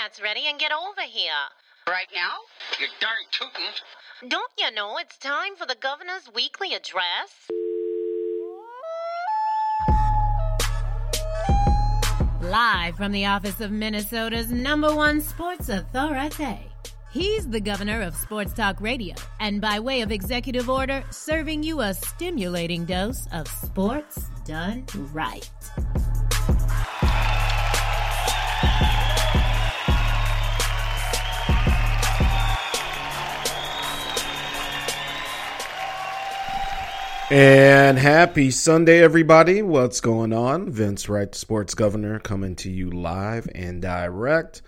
Your ready and get over here. Right now? You darn tootin'. Don't you know it's time for the governor's weekly address? Live from the office of Minnesota's number one sports authority. He's the governor of Sports Talk Radio, and by way of executive order, serving you a stimulating dose of sports done right. And happy Sunday, everybody. What's going on? Vince Wright, Sports Governor, coming to you live and direct.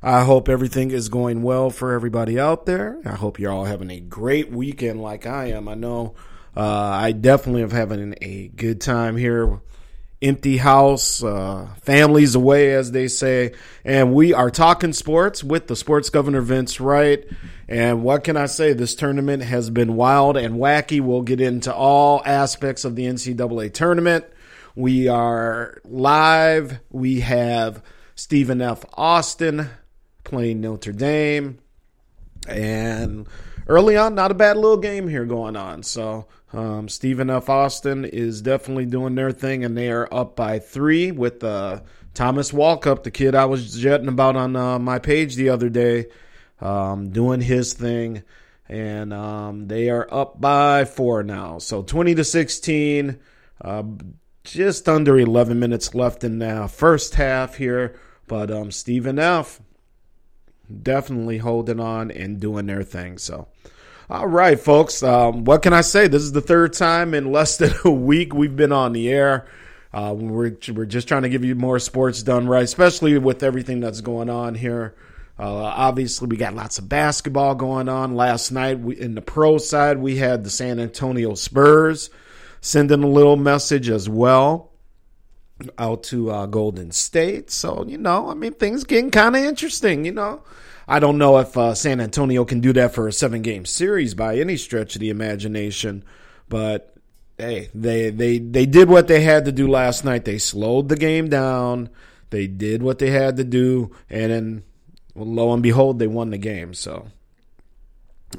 I hope everything is going well for everybody out there. I hope you're all having a great weekend like I am. I know uh, I definitely am having a good time here. Empty house, uh, families away, as they say. And we are talking sports with the Sports Governor, Vince Wright. And what can I say? This tournament has been wild and wacky. We'll get into all aspects of the NCAA tournament. We are live. We have Stephen F. Austin playing Notre Dame. And early on, not a bad little game here going on. So um, Stephen F. Austin is definitely doing their thing, and they are up by three with uh, Thomas Walkup, the kid I was jetting about on uh, my page the other day, um, doing his thing. And um, they are up by four now. So 20 to 16. Uh, just under 11 minutes left in the first half here. But um, Stephen F. definitely holding on and doing their thing. So, all right, folks. Um, what can I say? This is the third time in less than a week we've been on the air. Uh, we're, we're just trying to give you more sports done right, especially with everything that's going on here. Uh, obviously, we got lots of basketball going on. Last night, we, in the pro side, we had the San Antonio Spurs sending a little message as well out to uh, Golden State. So, you know, I mean, things getting kind of interesting, you know. I don't know if uh, San Antonio can do that for a seven game series by any stretch of the imagination, but hey, they, they, they did what they had to do last night. They slowed the game down. They did what they had to do, and then well, lo and behold, they won the game. So,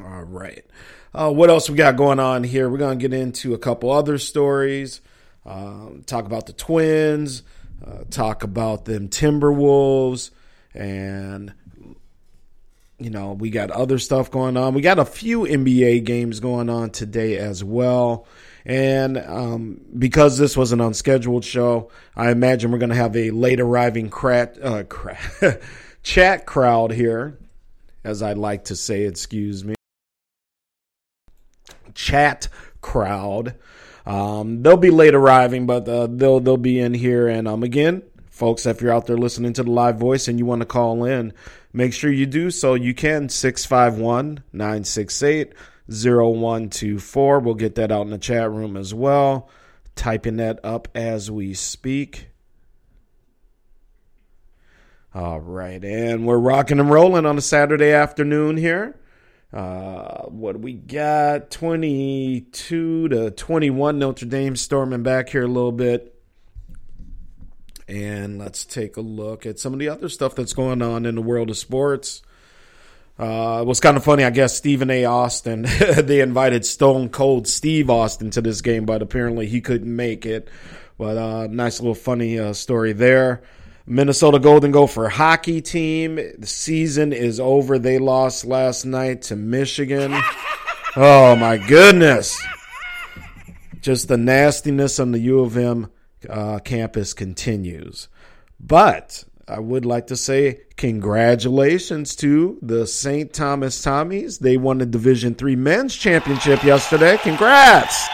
all right. Uh, what else we got going on here? We're going to get into a couple other stories. Uh, talk about the Twins. Uh, talk about them Timberwolves. And, you know, we got other stuff going on. We got a few NBA games going on today as well. And um, because this was an unscheduled show, I imagine we're going to have a late arriving crat, uh, crat chat crowd here, as I like to say, excuse me chat crowd. Um, they'll be late arriving, but uh, they'll they'll be in here. And um, again, folks, if you're out there listening to the live voice and you want to call in, make sure you do so. You can 651 968 0124. We'll get that out in the chat room as well. Typing that up as we speak. All right, and we're rocking and rolling on a Saturday afternoon here. Uh, what we got? 22 to 21. Notre Dame storming back here a little bit. And let's take a look at some of the other stuff that's going on in the world of sports. Uh, it was kind of funny, I guess. Stephen A. Austin, they invited Stone Cold Steve Austin to this game, but apparently he couldn't make it. But uh, nice little funny uh, story there. Minnesota Golden Gopher hockey team. The season is over. They lost last night to Michigan. Oh my goodness. Just the nastiness on the U of M uh, campus continues. But I would like to say congratulations to the St. Thomas Tommies. They won the Division Three men's championship yesterday. Congrats.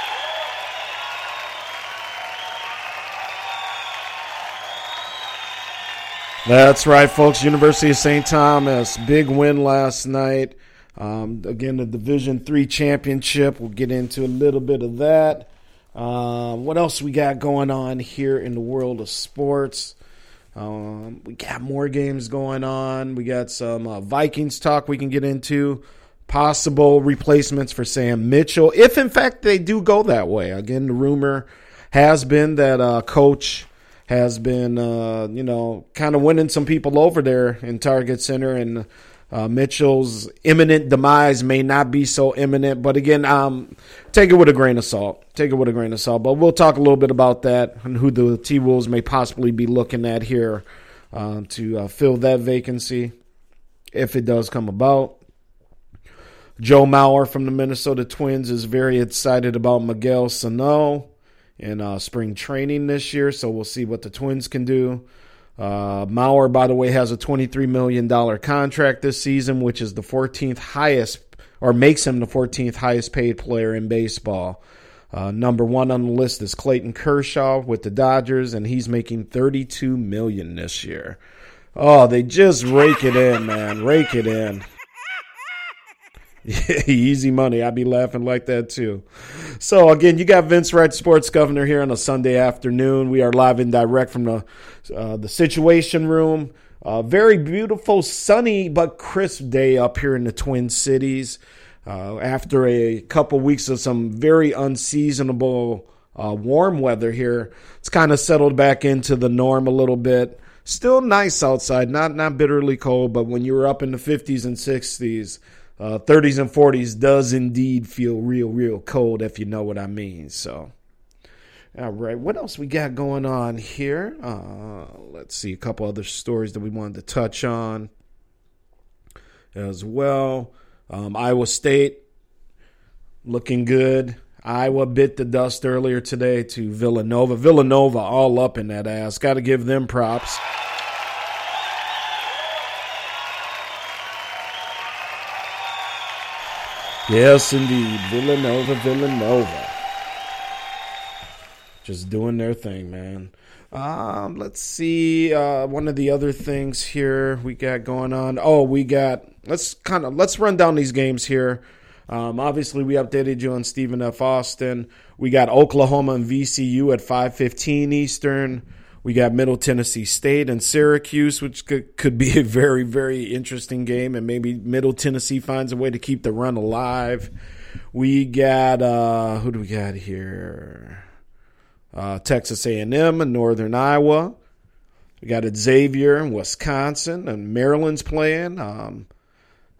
That's right, folks. University of St. Thomas, big win last night. Um, again, the Division Three championship. We'll get into a little bit of that. Um, what else we got going on here in the world of sports? Um, we got more games going on. We got some uh, Vikings talk we can get into. Possible replacements for Sam Mitchell, if in fact they do go that way. Again, the rumor has been that uh, Coach has been, uh, you know, kind of winning some people over there in Target Center. And uh, Mitchell's imminent demise may not be so imminent. But again, um, take it with a grain of salt. Take it with a grain of salt. But we'll talk a little bit about that and who the T Wolves may possibly be looking at here uh, to uh, fill that vacancy if it does come about. Joe Mauer from the Minnesota Twins is very excited about Miguel Sano in uh, spring training this year, so we'll see what the Twins can do. Uh, Mauer, by the way, has a $23 million contract this season, which is the 14th highest, or makes him the 14th highest paid player in baseball. Uh, number one on the list is Clayton Kershaw with the Dodgers, and he's making 32 million this year. Oh, they just rake it in, man, rake it in. Easy money. I'd be laughing like that too. So again, you got Vince Wright, Sports Governor, here on a Sunday afternoon. We are live and direct from the uh, the Situation Room. Uh, very beautiful, sunny but crisp day up here in the Twin Cities. Uh, after a couple weeks of some very unseasonable uh, warm weather here, it's kind of settled back into the norm a little bit. Still nice outside, not not bitterly cold, but when you were up in the 50s and 60s uh, 30s and 40s does indeed feel real, real cold, if you know what I mean. So, all right, what else we got going on here? Uh, let's see a couple other stories that we wanted to touch on as well. Um, Iowa State looking good. Iowa bit the dust earlier today to Villanova. Villanova all up in that ass. Got to give them props. Yes, indeed. Villanova, Villanova. Just doing their thing, man. Um, let's see. Uh, one of the other things here we got going on. Oh, we got. Let's kind of let's run down these games here. Um, obviously, we updated you on Stephen F. Austin. We got Oklahoma and VCU at 5:15 Eastern. We got Middle Tennessee State and Syracuse, which could, be a very, very interesting game, and maybe Middle Tennessee finds a way to keep the run alive. We got uh, who do we got here? Uh, Texas A&M and Northern Iowa. We got Xavier in Wisconsin, and Maryland's playing. Um,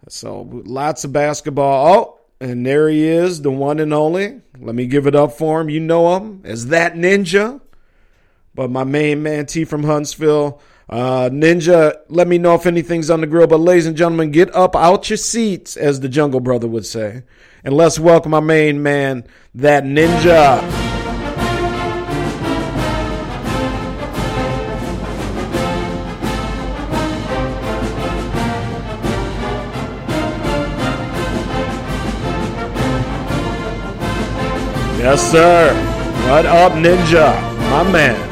so lots of basketball. Oh, and there he is, the one and only. Let me give it up for him. You know him as that ninja. But my main man, T from Huntsville, uh, Ninja, let me know if anything's on the grill. But ladies and gentlemen, get up out your seats, as the Jungle Brother would say. And let's welcome my main man, that Ninja. Yes, sir. What up, Ninja? My man.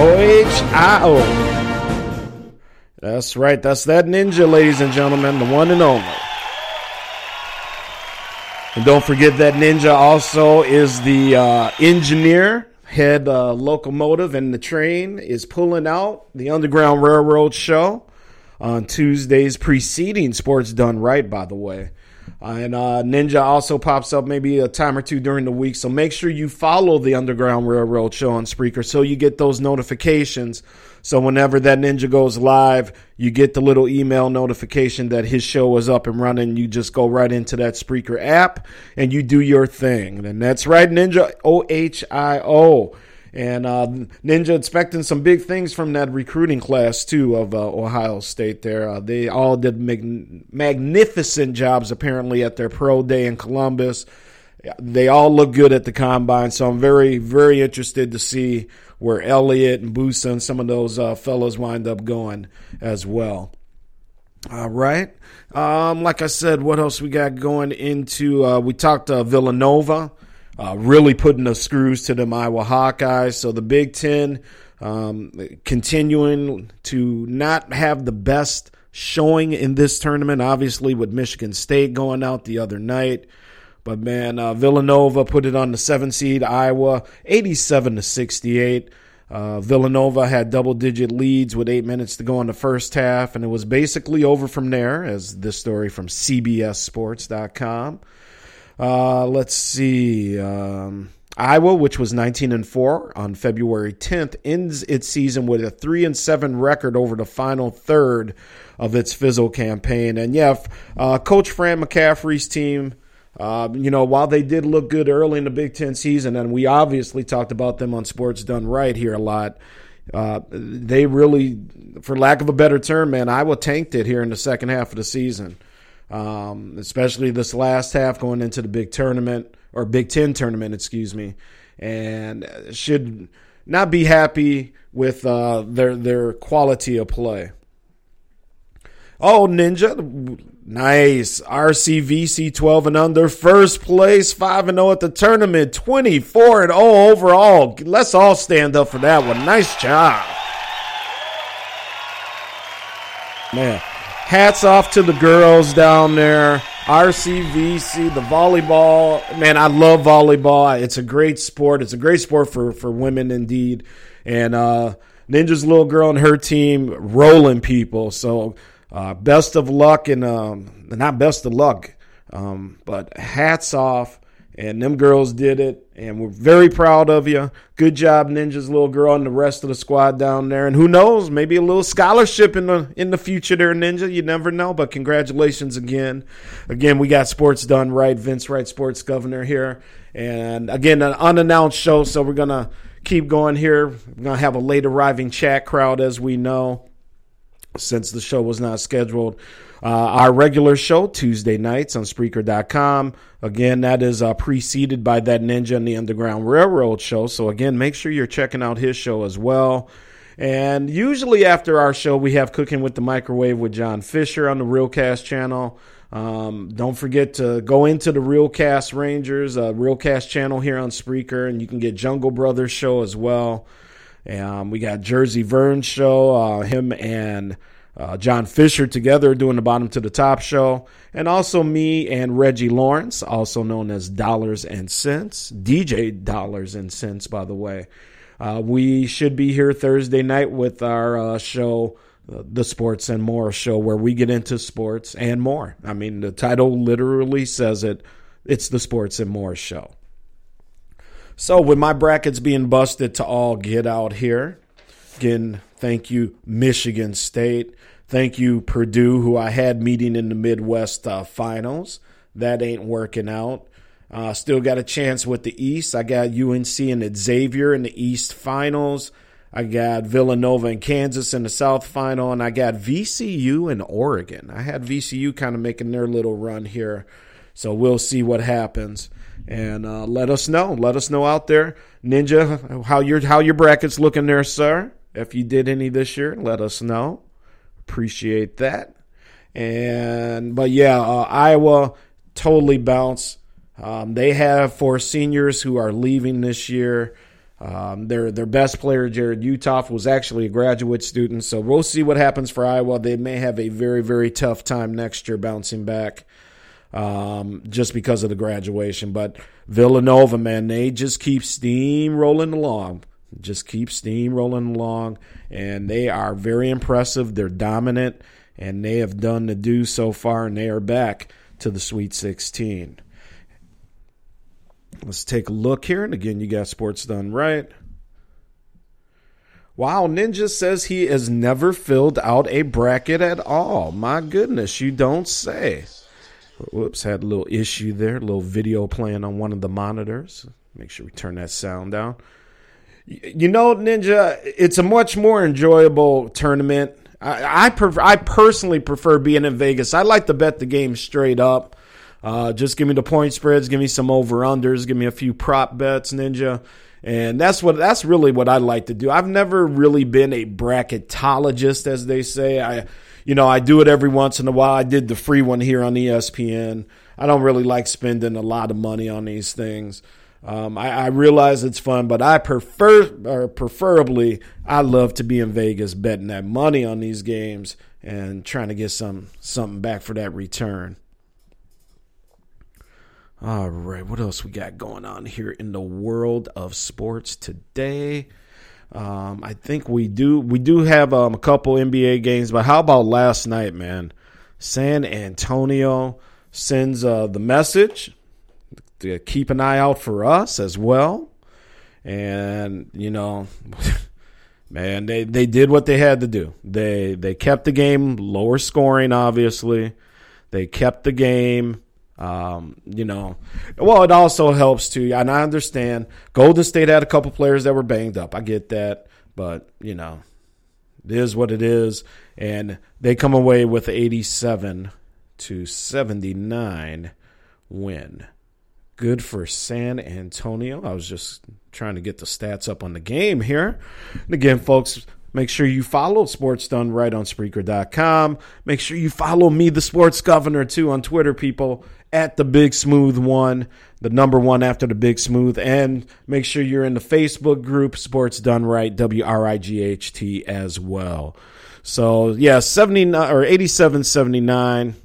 O-H-I-O. That's right. That's that ninja, ladies and gentlemen, the one and only. And don't forget that ninja also is the uh, engineer, head uh, locomotive, and the train is pulling out the Underground Railroad show on Tuesdays preceding Sports Done Right, by the way. Uh, and uh, Ninja also pops up maybe a time or two during the week. So make sure you follow the Underground Railroad show on Spreaker so you get those notifications. So whenever that Ninja goes live, you get the little email notification that his show is up and running. You just go right into that Spreaker app and you do your thing. And that's right, Ninja O H I O. And uh, Ninja expecting some big things from that recruiting class too of uh, Ohio State. There, uh, they all did mag- magnificent jobs apparently at their pro day in Columbus. They all look good at the combine, so I'm very, very interested to see where Elliott and Bosa and some of those uh, fellows wind up going as well. All right. Um, like I said, what else we got going into? Uh, we talked uh, Villanova uh, really putting the screws to them Iowa Hawkeyes. So the Big Ten um, continuing to not have the best showing in this tournament, obviously, with Michigan State going out the other night. But man, uh, Villanova put it on the seven seed Iowa, 87 to 68. Uh, Villanova had double digit leads with eight minutes to go in the first half, and it was basically over from there, as this story from CBSSports.com. Uh, let's see. Um, Iowa, which was 19 and 4 on February 10th, ends its season with a 3 and 7 record over the final third of its Fizzle campaign. And yeah, uh, Coach Fran McCaffery's team, uh, you know, while they did look good early in the Big Ten season, and we obviously talked about them on Sports Done Right here a lot, uh, they really, for lack of a better term, man, Iowa tanked it here in the second half of the season um, especially this last half going into the big tournament or Big Ten tournament, excuse me, and should not be happy with uh, their their quality of play. Oh, Ninja, nice RCVC 12 and under, first place, 5 and 0 at the tournament, 24 and 0 overall. Let's all stand up for that one. Nice job. Man, hats off to the girls down there. RCVC, the volleyball. Man, I love volleyball. It's a great sport. It's a great sport for, for women indeed. And uh, Ninja's little girl and her team rolling people. So uh, best of luck and um, not best of luck, um, but hats off And them girls did it, and we're very proud of you. Good job, Ninja's little girl, and the rest of the squad down there. And who knows, maybe a little scholarship in the in the future there, Ninja. You never know. But congratulations again. Again, we got sports done right. Vince Wright, sports governor here, and again, an unannounced show. So we're gonna keep going here. We're gonna have a late arriving chat crowd, as we know, since the show was not scheduled. Uh, our regular show, Tuesday nights on Spreaker.com. Again, that is uh, preceded by that Ninja and the Underground Railroad show. So, again, make sure you're checking out his show as well. And usually after our show, we have Cooking with the Microwave with John Fisher on the Realcast channel. Um, don't forget to go into the Realcast Rangers, uh, Realcast channel here on Spreaker, and you can get Jungle Brothers show as well. Um, we got Jersey Vern show, uh, him and uh, John Fisher together doing the bottom to the top show, and also me and Reggie Lawrence, also known as Dollars and Cents, DJ Dollars and Cents, by the way. Uh, we should be here Thursday night with our uh, show, uh, The Sports and More show, where we get into sports and more. I mean, the title literally says it. It's the Sports and More show. So, with my brackets being busted to all get out here, again, thank you, Michigan State. Thank you, Purdue, who I had meeting in the Midwest uh, finals. That ain't working out. Uh, still got a chance with the East. I got UNC and Xavier in the East finals. I got Villanova and Kansas in the South final, and I got VCU and Oregon. I had VCU kind of making their little run here, so we'll see what happens. And uh, let us know. Let us know out there, Ninja, how your how your brackets looking there, sir. If you did any this year, let us know. Appreciate that. And but yeah, uh, Iowa totally bounce. Um, they have four seniors who are leaving this year. Um, their their best player, Jarrod Uthoff was actually a graduate student. So we'll see what happens for Iowa. They may have a very very tough time next year bouncing back, um, just because of the graduation. But Villanova, man, they just keep steam rolling along just keep steam rolling along, and they are very impressive. They're dominant, and they have done the do so far, and they are back to the Sweet 16. Let's take a look here, and again, you got sports done right. Wow, Ninja says he has never filled out a bracket at all. My goodness, you don't say. Whoops, had a little issue there, a little video playing on one of the monitors. Make sure we turn that sound down. You know, Ninja, it's a much more enjoyable tournament. I I, prefer, I personally prefer being in Vegas. I like to bet the game straight up. Uh, just give me the point spreads, give me some over unders, give me a few prop bets, Ninja, and that's what that's really what I like to do. I've never really been a bracketologist, as they say. I, you know, I do it every once in a while. I did the free one here on ESPN. I don't really like spending a lot of money on these things. Um, I, I, realize it's fun, but I prefer, or preferably, I love to be in Vegas betting that money on these games and trying to get some something back for that return. All right, what else we got going on here in the world of sports today? Um, I think we do we do have um, a couple NBA games, but how about last night, man? San Antonio sends uh, the message to keep an eye out for us as well. And you know, man, they they did what they had to do. They they kept the game lower scoring. Obviously, they kept the game. Um, you know, well, it also helps to, And I understand Golden State had a couple players that were banged up. I get that, but you know, it is what it is. And they come away with 87 to 79 win good for San Antonio. I was just trying to get the stats up on the game here. And again, folks, make sure you follow Sports Done Right on Spreaker.com. Make sure you follow me, the Sports Governor, too, on Twitter, people, at the Big Smooth One, the number one after the Big Smooth. And make sure you're in the Facebook group, Sports Done Right, W R I G H T, as well. So, yeah, 79 or 87 79.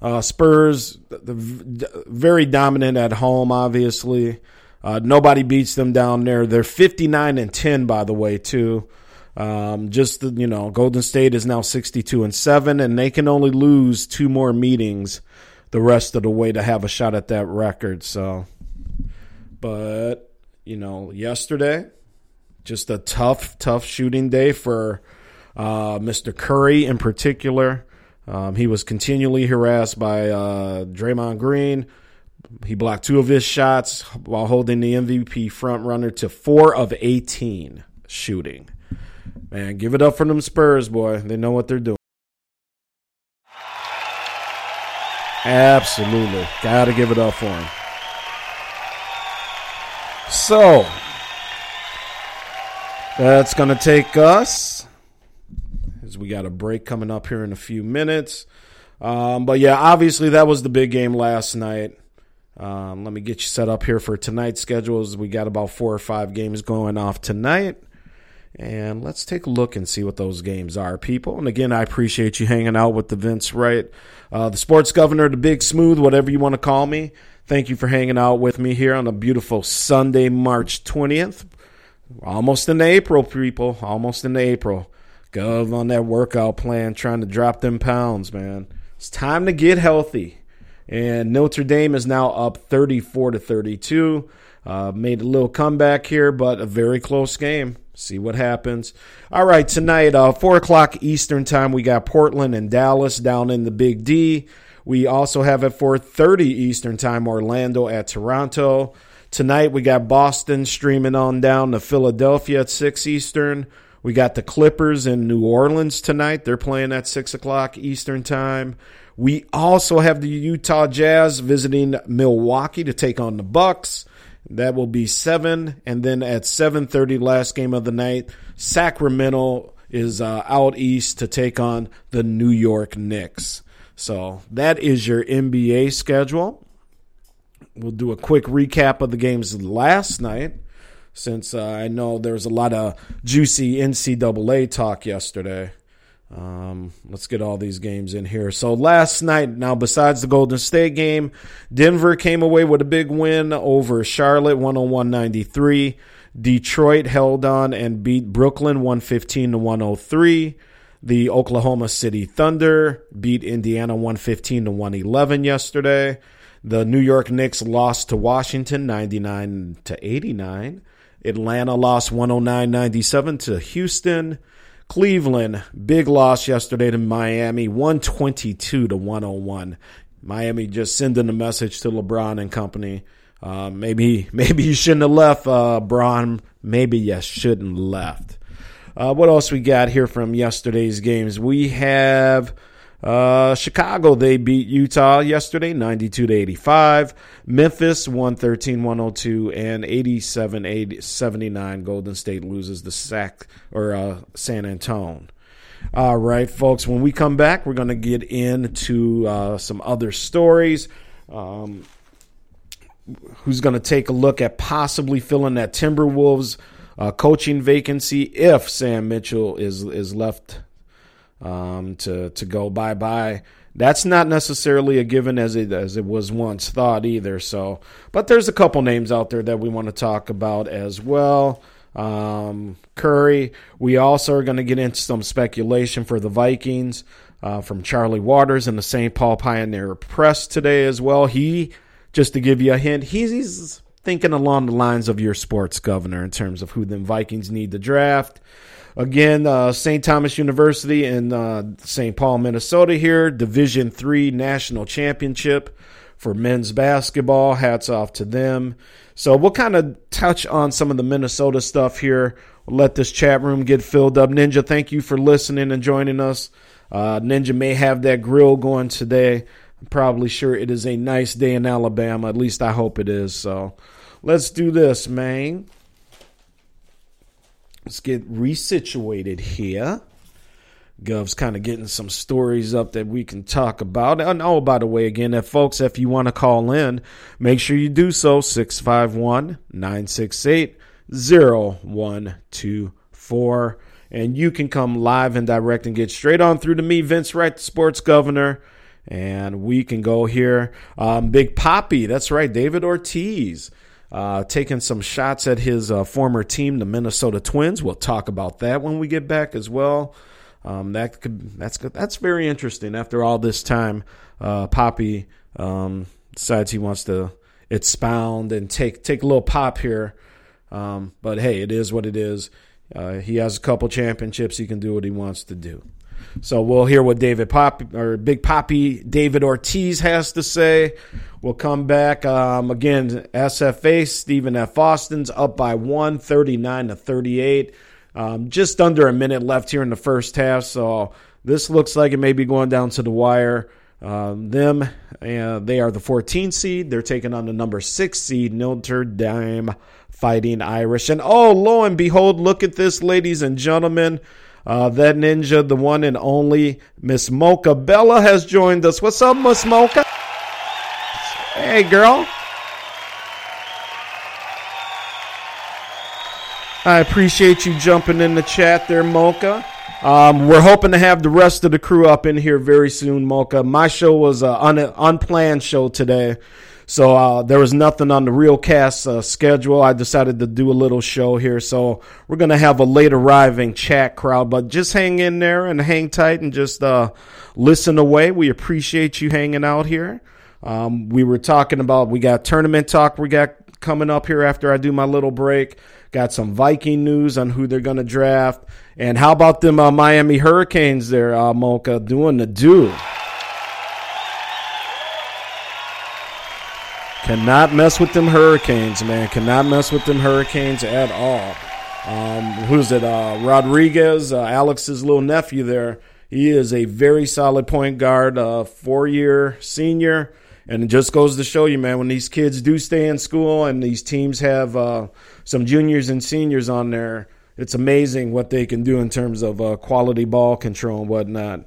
Uh, Spurs, the, the, very dominant at home, obviously. Uh, nobody beats them down there. They're 59 and 10, by the way, too. Um, just you know, Golden State is now 62 and seven, and they can only lose two more meetings the rest of the way to have a shot at that record. So, but you know, yesterday, just a tough, tough shooting day for uh, Mr. Curry in particular. Um, he was continually harassed by uh, Draymond Green. He blocked two of his shots while holding the MVP frontrunner to four of 18 shooting. Man, give it up for them Spurs, boy. They know what they're doing. Absolutely. Got to give it up for him. So, that's going to take us, as we got a break coming up here in a few minutes. Um, but yeah, obviously, that was the big game last night. Um, let me get you set up here for tonight's schedules. We got about four or five games going off tonight. And let's take a look and see what those games are, people. And again, I appreciate you hanging out with the Vince Wright, uh, the sports governor, the big smooth, whatever you want to call me. Thank you for hanging out with me here on a beautiful Sunday, March 20th. Almost in April, people. Almost in April. Gov on that workout plan, trying to drop them pounds, man. It's time to get healthy. And Notre Dame is now up 34 to 32. Uh, made a little comeback here, but a very close game. See what happens. All right, tonight, uh, 4 o'clock Eastern Time, we got Portland and Dallas down in the Big D. We also have at 4.30 Eastern Time, Orlando at Toronto. Tonight, we got Boston streaming on down to Philadelphia at 6 Eastern. We got the Clippers in New Orleans tonight. They're playing at 6 o'clock Eastern Time. We also have the Utah Jazz visiting Milwaukee to take on the Bucks. That will be seven, and then at seven thirty, last game of the night, Sacramento is uh, out east to take on the New York Knicks. So that is your NBA schedule. We'll do a quick recap of the games last night, since uh, I know there's a lot of juicy NCAA talk yesterday. Um, let's get all these games in here. So last night, now besides the Golden State game, Denver came away with a big win over Charlotte, 101-93. Detroit held on and beat Brooklyn 115 to 103. The Oklahoma City Thunder beat Indiana 115 to 111 yesterday. The New York Knicks lost to Washington 99 to 89. Atlanta lost 109-97 to Houston. Cleveland, big loss yesterday to Miami, 122 to 101. Miami just sending a message to LeBron and company. Uh, maybe maybe you shouldn't have left, uh, Bron. Maybe you shouldn't left. Uh, what else we got here from yesterday's games? We have uh, Chicago, they beat Utah yesterday, 92 to 85. Memphis, 113 102, and 87 79. Golden State loses the sack or uh, San Antonio. All right, folks, when we come back, we're going to get into uh, some other stories. Um, who's going to take a look at possibly filling that Timberwolves uh, coaching vacancy if Sam Mitchell is is left um, to to go bye bye. That's not necessarily a given as it as it was once thought either. So, but there's a couple names out there that we want to talk about as well. Um, Curry. We also are going to get into some speculation for the Vikings uh, from Charley Walters in the St. Paul Pioneer Press today as well. He, just to give you a hint, he's, he's thinking along the lines of your sports governor in terms of who the Vikings need to draft. Again, uh, St. Thomas University in uh, St. Paul, Minnesota. Here, Division Three national championship for men's basketball. Hats off to them. So we'll kind of touch on some of the Minnesota stuff here. We'll let this chat room get filled up. Ninja, thank you for listening and joining us. Uh, Ninja may have that grill going today. I'm probably sure it is a nice day in Alabama. At least I hope it is. So let's do this, man. Let's get resituated here. Gov's kind of getting some stories up that we can talk about. And oh, by the way, again, if folks, if you want to call in, make sure you do so 651 968 0124. And you can come live and direct and get straight on through to me, Vince Wright, the sports governor. And we can go here. Um, Big Poppy, that's right, David Ortiz uh, taking some shots at his uh, former team, the Minnesota Twins. We'll talk about that when we get back as well. Um, that could that's that's very interesting. After all this time, uh, Poppy um, decides he wants to expound and take take a little pop here. Um, but hey, it is what it is. Uh, he has a couple championships. He can do what he wants to do. So we'll hear what David Pop or Big Poppy David Ortiz has to say. We'll come back um, again. SFA Stephen F. Austin's up by one, thirty nine to 38. Um, just under a minute left here in the first half. So this looks like it may be going down to the wire. Uh, them, uh, they are the 14 seed. They're taking on the number six seed, Notre Dame Fighting Irish. And oh, lo and behold, look at this, ladies and gentlemen. Uh, that ninja, the one and only Miss Mocha Bella has joined us. What's up, Miss Mocha? Hey, girl. I appreciate you jumping in the chat there, Mocha. Um, we're hoping to have the rest of the crew up in here very soon, Mocha. My show was an un- unplanned show today. So uh, there was nothing on the real cast uh, schedule. I decided to do a little show here. So we're going to have a late arriving chat crowd, but just hang in there and hang tight and just uh, listen away. We appreciate you hanging out here. Um, we were talking about, we got tournament talk we got coming up here after I do my little break. Got some Viking news on who they're going to draft. And how about them uh, Miami Hurricanes there, uh, Mocha, doing the do? Cannot mess with them Hurricanes, man. Cannot mess with them Hurricanes at all. Um, who's it? Uh, Rodriguez, uh, Alex's little nephew there. He is a very solid point guard, uh, four year senior. And it just goes to show you, man, when these kids do stay in school and these teams have uh, some juniors and seniors on there, it's amazing what they can do in terms of uh, quality ball control and whatnot.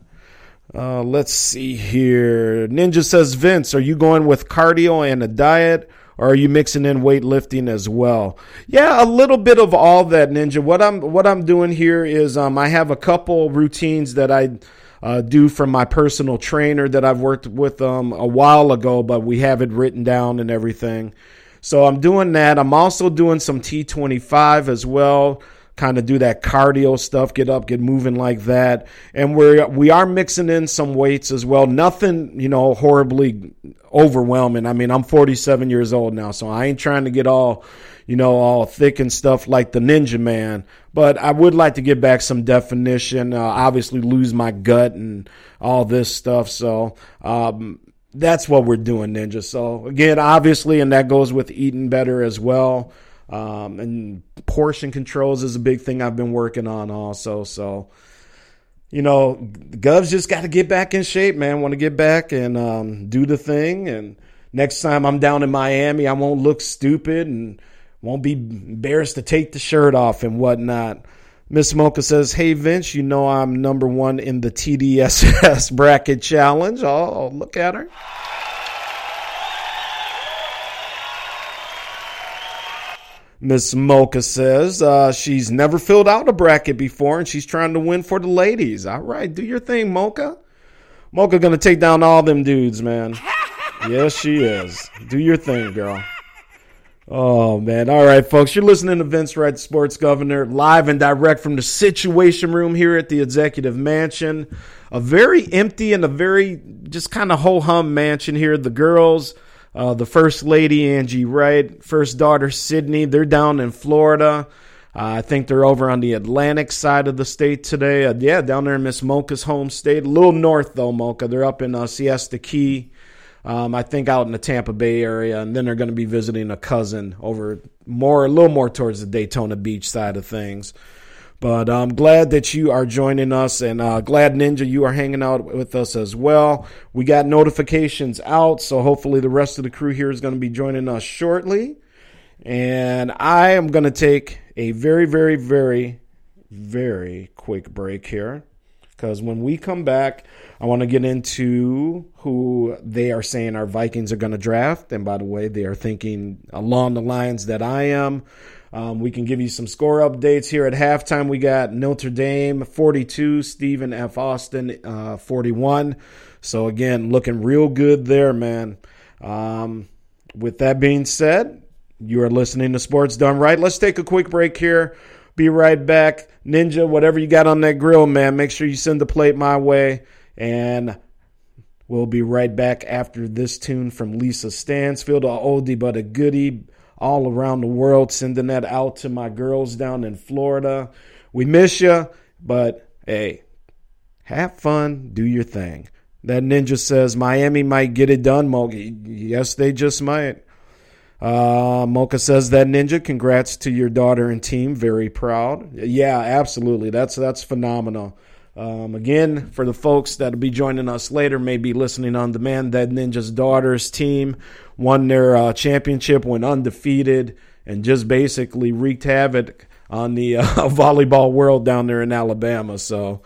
Uh, let's see here. Ninja says, Vince, are you going with cardio and a diet? Or are you mixing in weightlifting as well? Yeah, a little bit of all that, Ninja. What I'm what I'm doing here is um, I have a couple routines that I uh, do from my personal trainer that I've worked with um, a while ago, but we have it written down and everything. So I'm doing that. I'm also doing some T25 as well kind of do that cardio stuff, get up, get moving like that. And we're we are mixing in some weights as well. Nothing, you know, horribly overwhelming. I mean, I'm 47 years old now, so I ain't trying to get all, you know, all thick and stuff like the Ninja Man. But I would like to get back some definition. Uh, obviously, lose my gut and all this stuff. So. Um, that's what we're doing, Ninja. So again, obviously, and that goes with eating better as well. Um, and portion controls is a big thing I've been working on also. So, you know, Gov's just got to get back in shape, man. Want to get back and um, do the thing. And next time I'm down in Miami, I won't look stupid and won't be embarrassed to take the shirt off and whatnot. Miss Mocha says, Hey, Vince, you know I'm number one in the TDSS bracket challenge. Oh, look at her. Miss Mocha says uh, she's never filled out a bracket before and she's trying to win for the ladies. All right, do your thing, Mocha. Mocha gonna take down all them dudes, man. yes, she is. Do your thing, girl. Oh man. All right, folks. You're listening to Vince Wright, Sports Governor, live and direct from the Situation Room here at the Executive Mansion. A very empty and a very just kind of ho hum mansion here. The girls uh, the first lady, Angie Wright, first daughter, Sydney, they're down in Florida. Uh, I think they're over on the Atlantic side of the state today. Uh, yeah, down there in Miss Mocha's home state. A little north, though, Mocha. They're up in uh, Siesta Key. Um, I think out in the Tampa Bay area, and then they're going to be visiting a cousin over more, a little more towards the Daytona Beach side of things. But I'm glad that you are joining us and uh, glad Ninja you are hanging out with us as well. We got notifications out, so hopefully the rest of the crew here is going to be joining us shortly. And I am going to take a very, very, very, very quick break here because when we come back, I want to get into who they are saying our Vikings are going to draft. And by the way, they are thinking along the lines that I am. Um, we can give you some score updates here at halftime. We got Notre Dame 42, Stephen F. Austin uh, 41. So, again, looking real good there, man. Um, with that being said, you are listening to Sports Done Right. Let's take a quick break here. Be right back. Ninja, whatever you got on that grill, man, make sure you send the plate my way. And We'll be right back after this tune from Lisa Stansfield, a oldie but a goodie all around the world, sending that out to my girls down in Florida. We miss you, but hey, have fun, do your thing. That ninja says Miami might get it done, Mocha. Yes, they just might. Uh, Mocha says that ninja. Congrats to your daughter and team. Very proud. Yeah, absolutely. That's that's phenomenal. Um, again, for the folks that'll be joining us later, maybe listening on demand, that Ninja's daughters team won their uh, championship, went undefeated, and just basically wreaked havoc on the uh, volleyball world down there in Alabama. So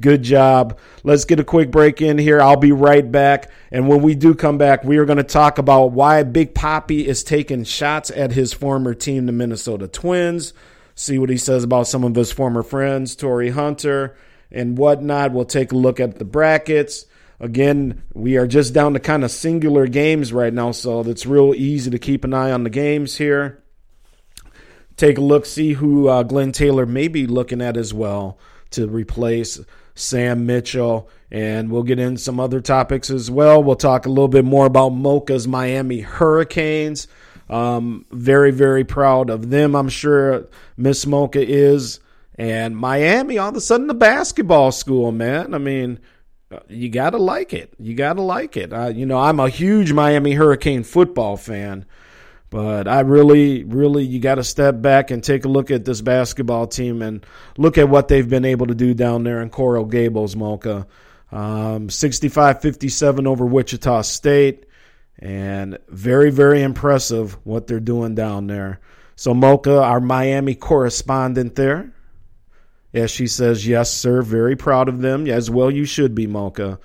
Good job. Let's get a quick break in here. I'll be right back. And when we do come back, we are going to talk about why Big Poppy is taking shots at his former team, the Minnesota Twins. See what he says about some of his former friends, Torii Hunter and whatnot. We'll take a look at the brackets. Again, we are just down to kind of singular games right now, so it's real easy to keep an eye on the games here. Take a look, see who uh, Glen Taylor may be looking at as well to replace Sam Mitchell, and we'll get in some other topics as well. We'll talk a little bit more about Mocha's Miami Hurricanes. Um, very, very proud of them. I'm sure Miss Mocha is. And Miami, all of a sudden, the basketball school, man. I mean, you got to like it. You got to like it. Uh, you know, I'm a huge Miami Hurricane football fan. But I really, really, you got to step back and take a look at this basketball team and look at what they've been able to do down there in Coral Gables, Mocha. Um, 65 57 over Wichita State. And very, very impressive what they're doing down there. So, Mocha, our Miami correspondent there, yes, she says, yes, sir, very proud of them. As well, you should be, Mocha.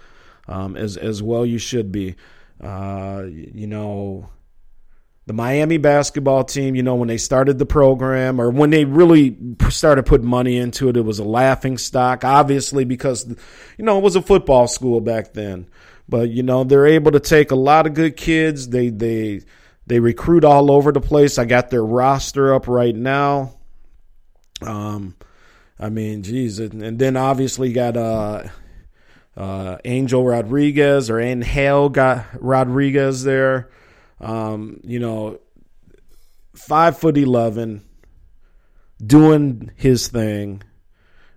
Um, as, as well, you should be. Uh, you know, the Miami basketball team, you know, when they started the program or when they really started putting money into it, it was a laughing stock, obviously, because, you know, it was a football school back then. But, you know, they're able to take a lot of good kids. They, they, they recruit all over the place. I got their roster up right now. Um, I mean, geez. And, then obviously got, uh, uh, Angel Rodriguez or Angel got Rodriguez there. Um, you know, five foot eleven, doing his thing.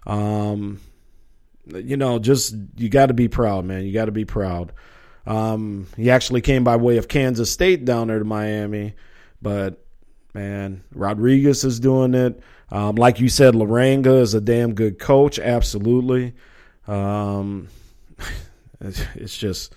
Um, you know, just you got to be proud, man. You got to be proud. Um, he actually came by way of Kansas State down there to Miami, but man, Rodriguez is doing it. Um, like you said, Larrañaga is a damn good coach. Absolutely. Um, it's just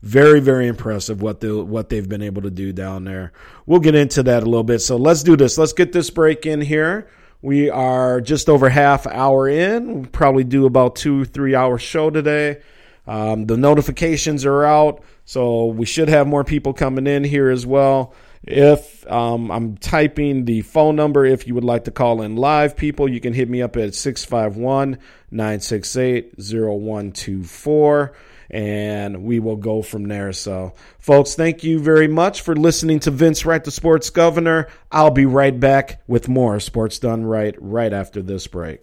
very very impressive what the what they've been able to do down there. We'll get into that a little bit. So let's do this. Let's get this break in here. We are just over half hour in. We'll probably do about two three hour show today. Um, the notifications are out, so we should have more people coming in here as well. If um, I'm typing the phone number, if you would like to call in live, people, you can hit me up at 651 968 0124 and we will go from there. So, folks, thank you very much for listening to Vince Wright, the sports governor. I'll be right back with more Sports Done Right right after this break.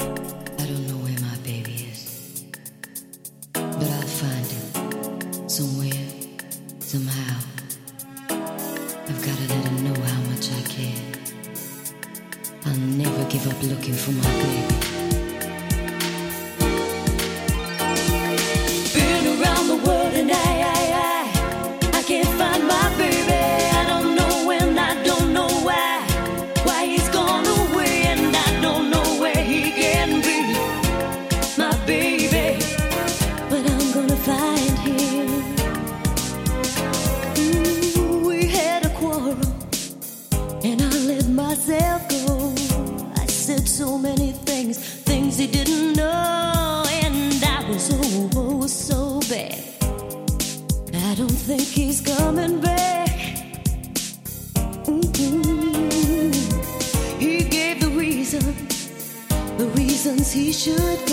Should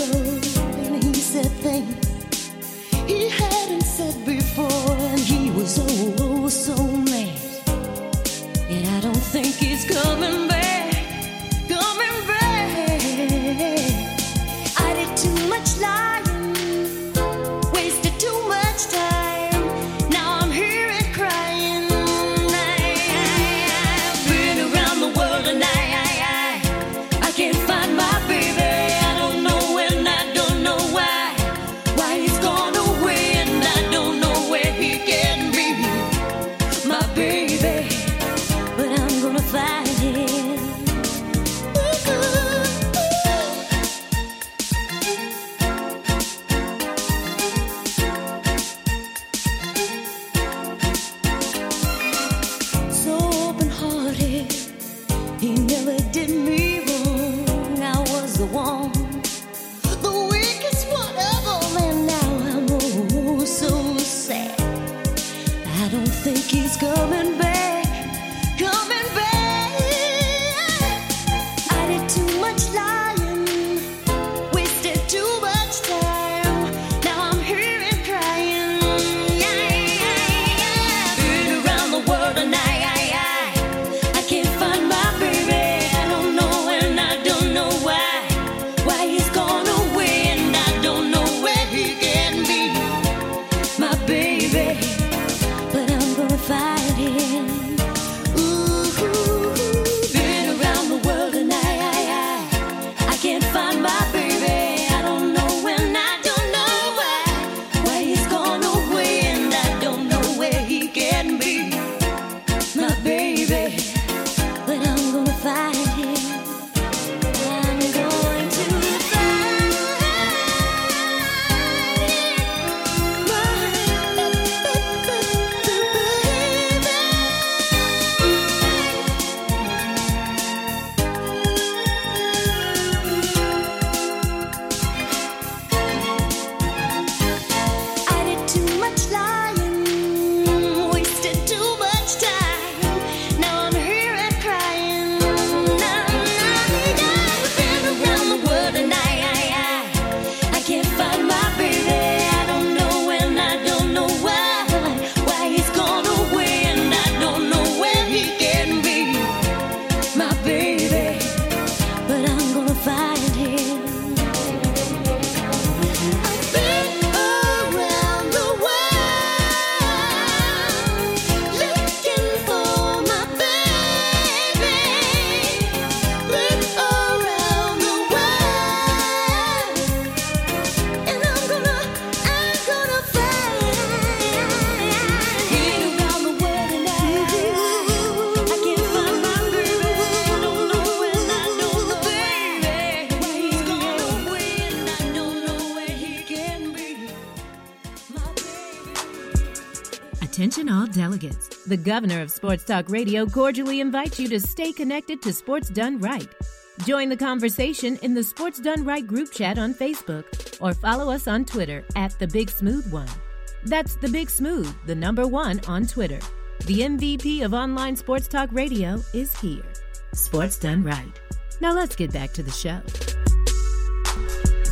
governor of Sports Talk Radio cordially invites you to stay connected to Sports Done Right. Join the conversation in the Sports Done Right group chat on Facebook or follow us on Twitter at The Big Smooth One. That's The Big Smooth, the number one on Twitter. The MVP of online sports talk radio is here. Sports Done Right. Now let's get back to the show.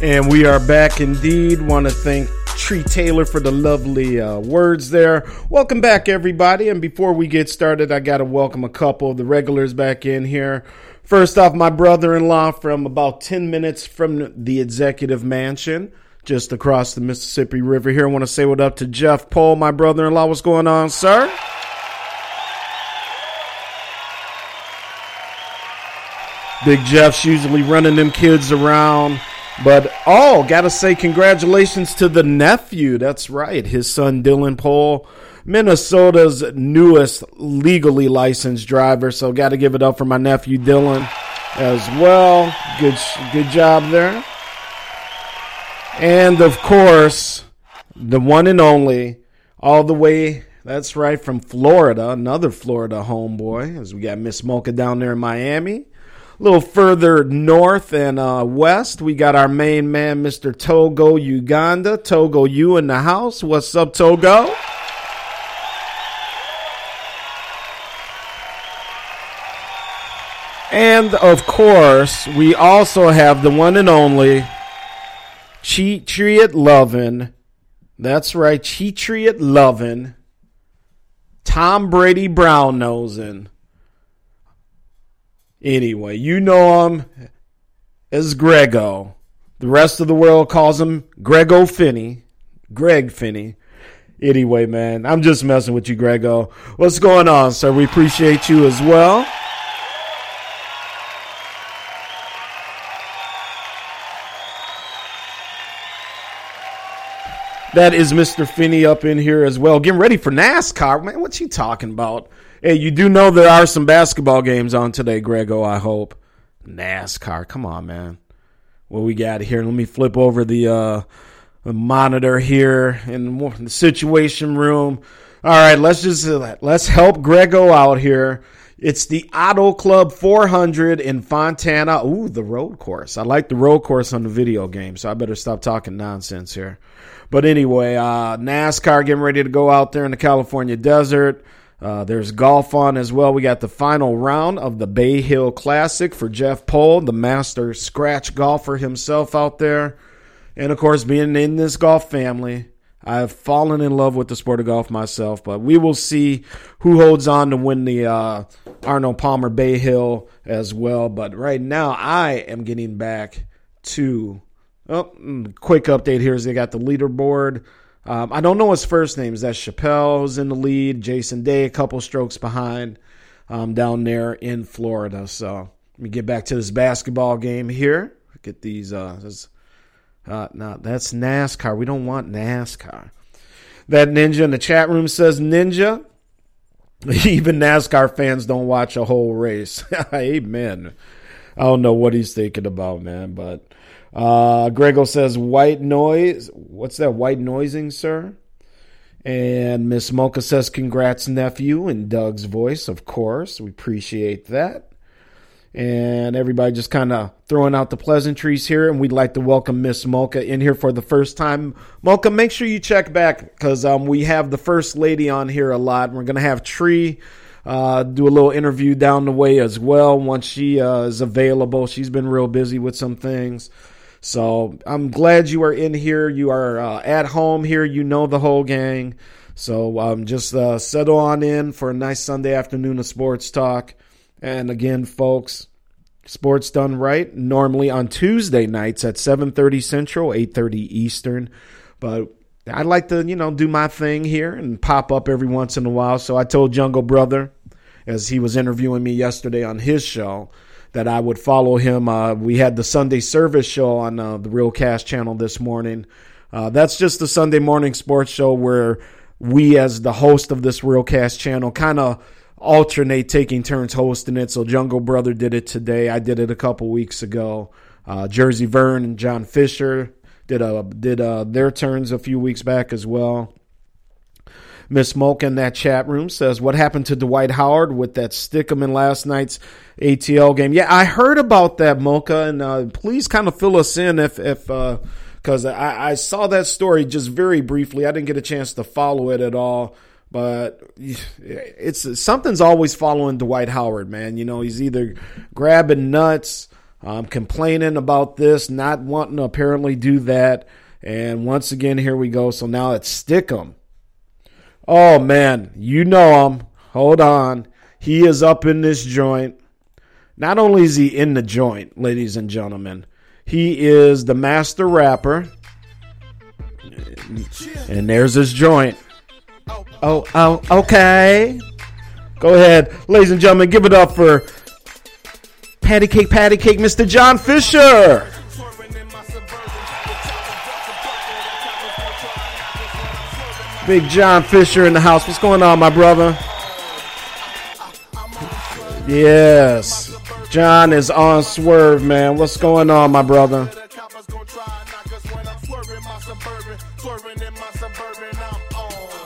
And we are back indeed. Want to thank Tree Taylor for the lovely uh, words there. Welcome back, everybody. And before we get started, I got to welcome a couple of the regulars back in here. First off, my brother in law from about 10 minutes from the executive mansion, just across the Mississippi River here. I want to say what up to Jeff Pohl, my brother in law. What's going on, sir? Big Jeff's usually running them kids around. But oh, gotta say congratulations to the nephew. That's right, his son Dylan Pohl, Minnesota's newest legally licensed driver. So gotta give it up for my nephew Dylan as well. Good, good job there. And of course, the one and only, all the way. That's right from Florida, another Florida homeboy. As we got Miss Mocha down there in Miami. A little further north and uh, west, we got our main man, Mr. Togo Uganda. Togo, you in the house? What's up, Togo? And of course, we also have the one and only Cheatriot Lovin. That's right, Cheatriot Lovin. Tom Brady Brown nosing. Anyway, you know him as Grego. The rest of the world calls him Grego Finney. Greg Finney. Anyway, man, I'm just messing with you, Grego. What's going on, sir? We appreciate you as well. That is Mr. Finney up in here as well. Getting ready for NASCAR. Man, what's he talking about? Hey, you do know there are some basketball games on today, Grego, I hope. NASCAR. Come on, man. What we got here? Let me flip over the, uh, the monitor here in the situation room. All right, let's just uh, let's help Grego out here. It's the Auto Club 400 in Fontana. Ooh, the road course. I like the road course on the video game, so I better stop talking nonsense here. But anyway, uh, NASCAR getting ready to go out there in the California desert. Uh, there's golf on as well. We got the final round of the Bay Hill Classic for Jeff Pohl, the master scratch golfer himself out there. And of course, being in this golf family, I've fallen in love with the sport of golf myself, but we will see who holds on to win the uh, Arnold Palmer Bay Hill as well. But right now, I am getting back to oh, mm, quick update here is they got the leaderboard. Um, I don't know his first name. Is that Chappell who's in the lead? Jason Day, a couple strokes behind um, down there in Florida. So let me get back to this basketball game here. Get these. Uh, this, uh, no, that's NASCAR. We don't want NASCAR. That ninja in the chat room says Ninja. Even NASCAR fans don't watch a whole race. Amen. I don't know what he's thinking about, man. But uh, Grego says white noise. What's that? White noising, sir? And Miss Mocha says, congrats, nephew, in Doug's voice, of course. We appreciate that and everybody just kind of throwing out the pleasantries here. And we'd like to welcome Miss Mocha in here for the first time. Mocha, make sure you check back because um, we have the first lady on here a lot. We're going to have Tree uh, do a little interview down the way as well once she uh, is available. She's been real busy with some things. So I'm glad you are in here. You are uh, at home here. You know the whole gang. So um, just uh, settle on in for a nice Sunday afternoon of sports talk. And again, folks, sports done right normally on Tuesday nights at 7:30 Central, 8:30 Eastern. But I like to, you know, do my thing here and pop up every once in a while. So I told Jungle Brother as he was interviewing me yesterday on his show that I would follow him. Uh, we had the Sunday service show on uh, the Real Cast channel this morning. Uh, that's just the Sunday morning sports show where we, as the host of this Real Cast channel, kind of alternate taking turns hosting it. So Jungle Brother did it today. I did it a couple weeks ago. Uh, Jersey Vern and John Fisher did a did uh, their turns a few weeks back as well. Miss Smoke in that chat room says, "What happened to Dwight Howard with that Stickum in last night's ATL game?" Yeah, I heard about that, Mocha, and uh, please kind of fill us in if if because uh, I, I saw that story just very briefly. I didn't get a chance to follow it at all. But it's something's always following Dwight Howard, man. You know, he's either grabbing nuts, um, complaining about this, not wanting to apparently do that. And once again, here we go. So now it's Stickum. Oh man, you know him. Hold on. He is up in this joint. Not only is he in the joint, ladies and gentlemen, he is the master rapper. And there's his joint. Oh, oh, okay. Go ahead, ladies and gentlemen, give it up for Patty Cake, Patty Cake, Mr. John Fisher. Big John Fisher in the house. What's going on, my brother? Yes. John is on swerve, man. What's going on, my brother?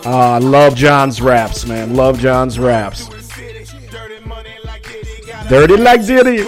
I love John's raps, man. Love John's raps. Dirty like Diddy.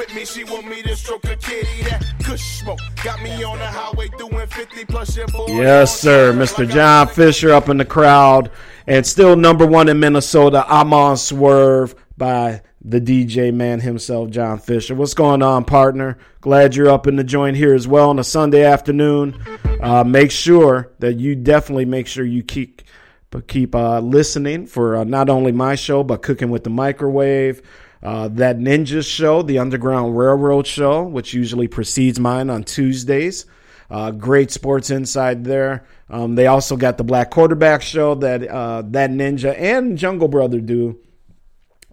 Yes, sir. Mr. John Fisher up in the crowd. And still number one in Minnesota. I'm on Swerve by the DJ man himself, John Fisher. What's going on, partner? Glad you're up in the joint here as well on a Sunday afternoon. Uh, make sure that you definitely make sure you keep but keep uh, listening for uh, not only my show, but Cooking with the Microwave, uh, that Ninja show, the Underground Railroad show, which usually precedes mine on Tuesdays. Uh, great sports inside there. Um, they also got the Black Quarterback show that uh, that Ninja and Jungle Brother do.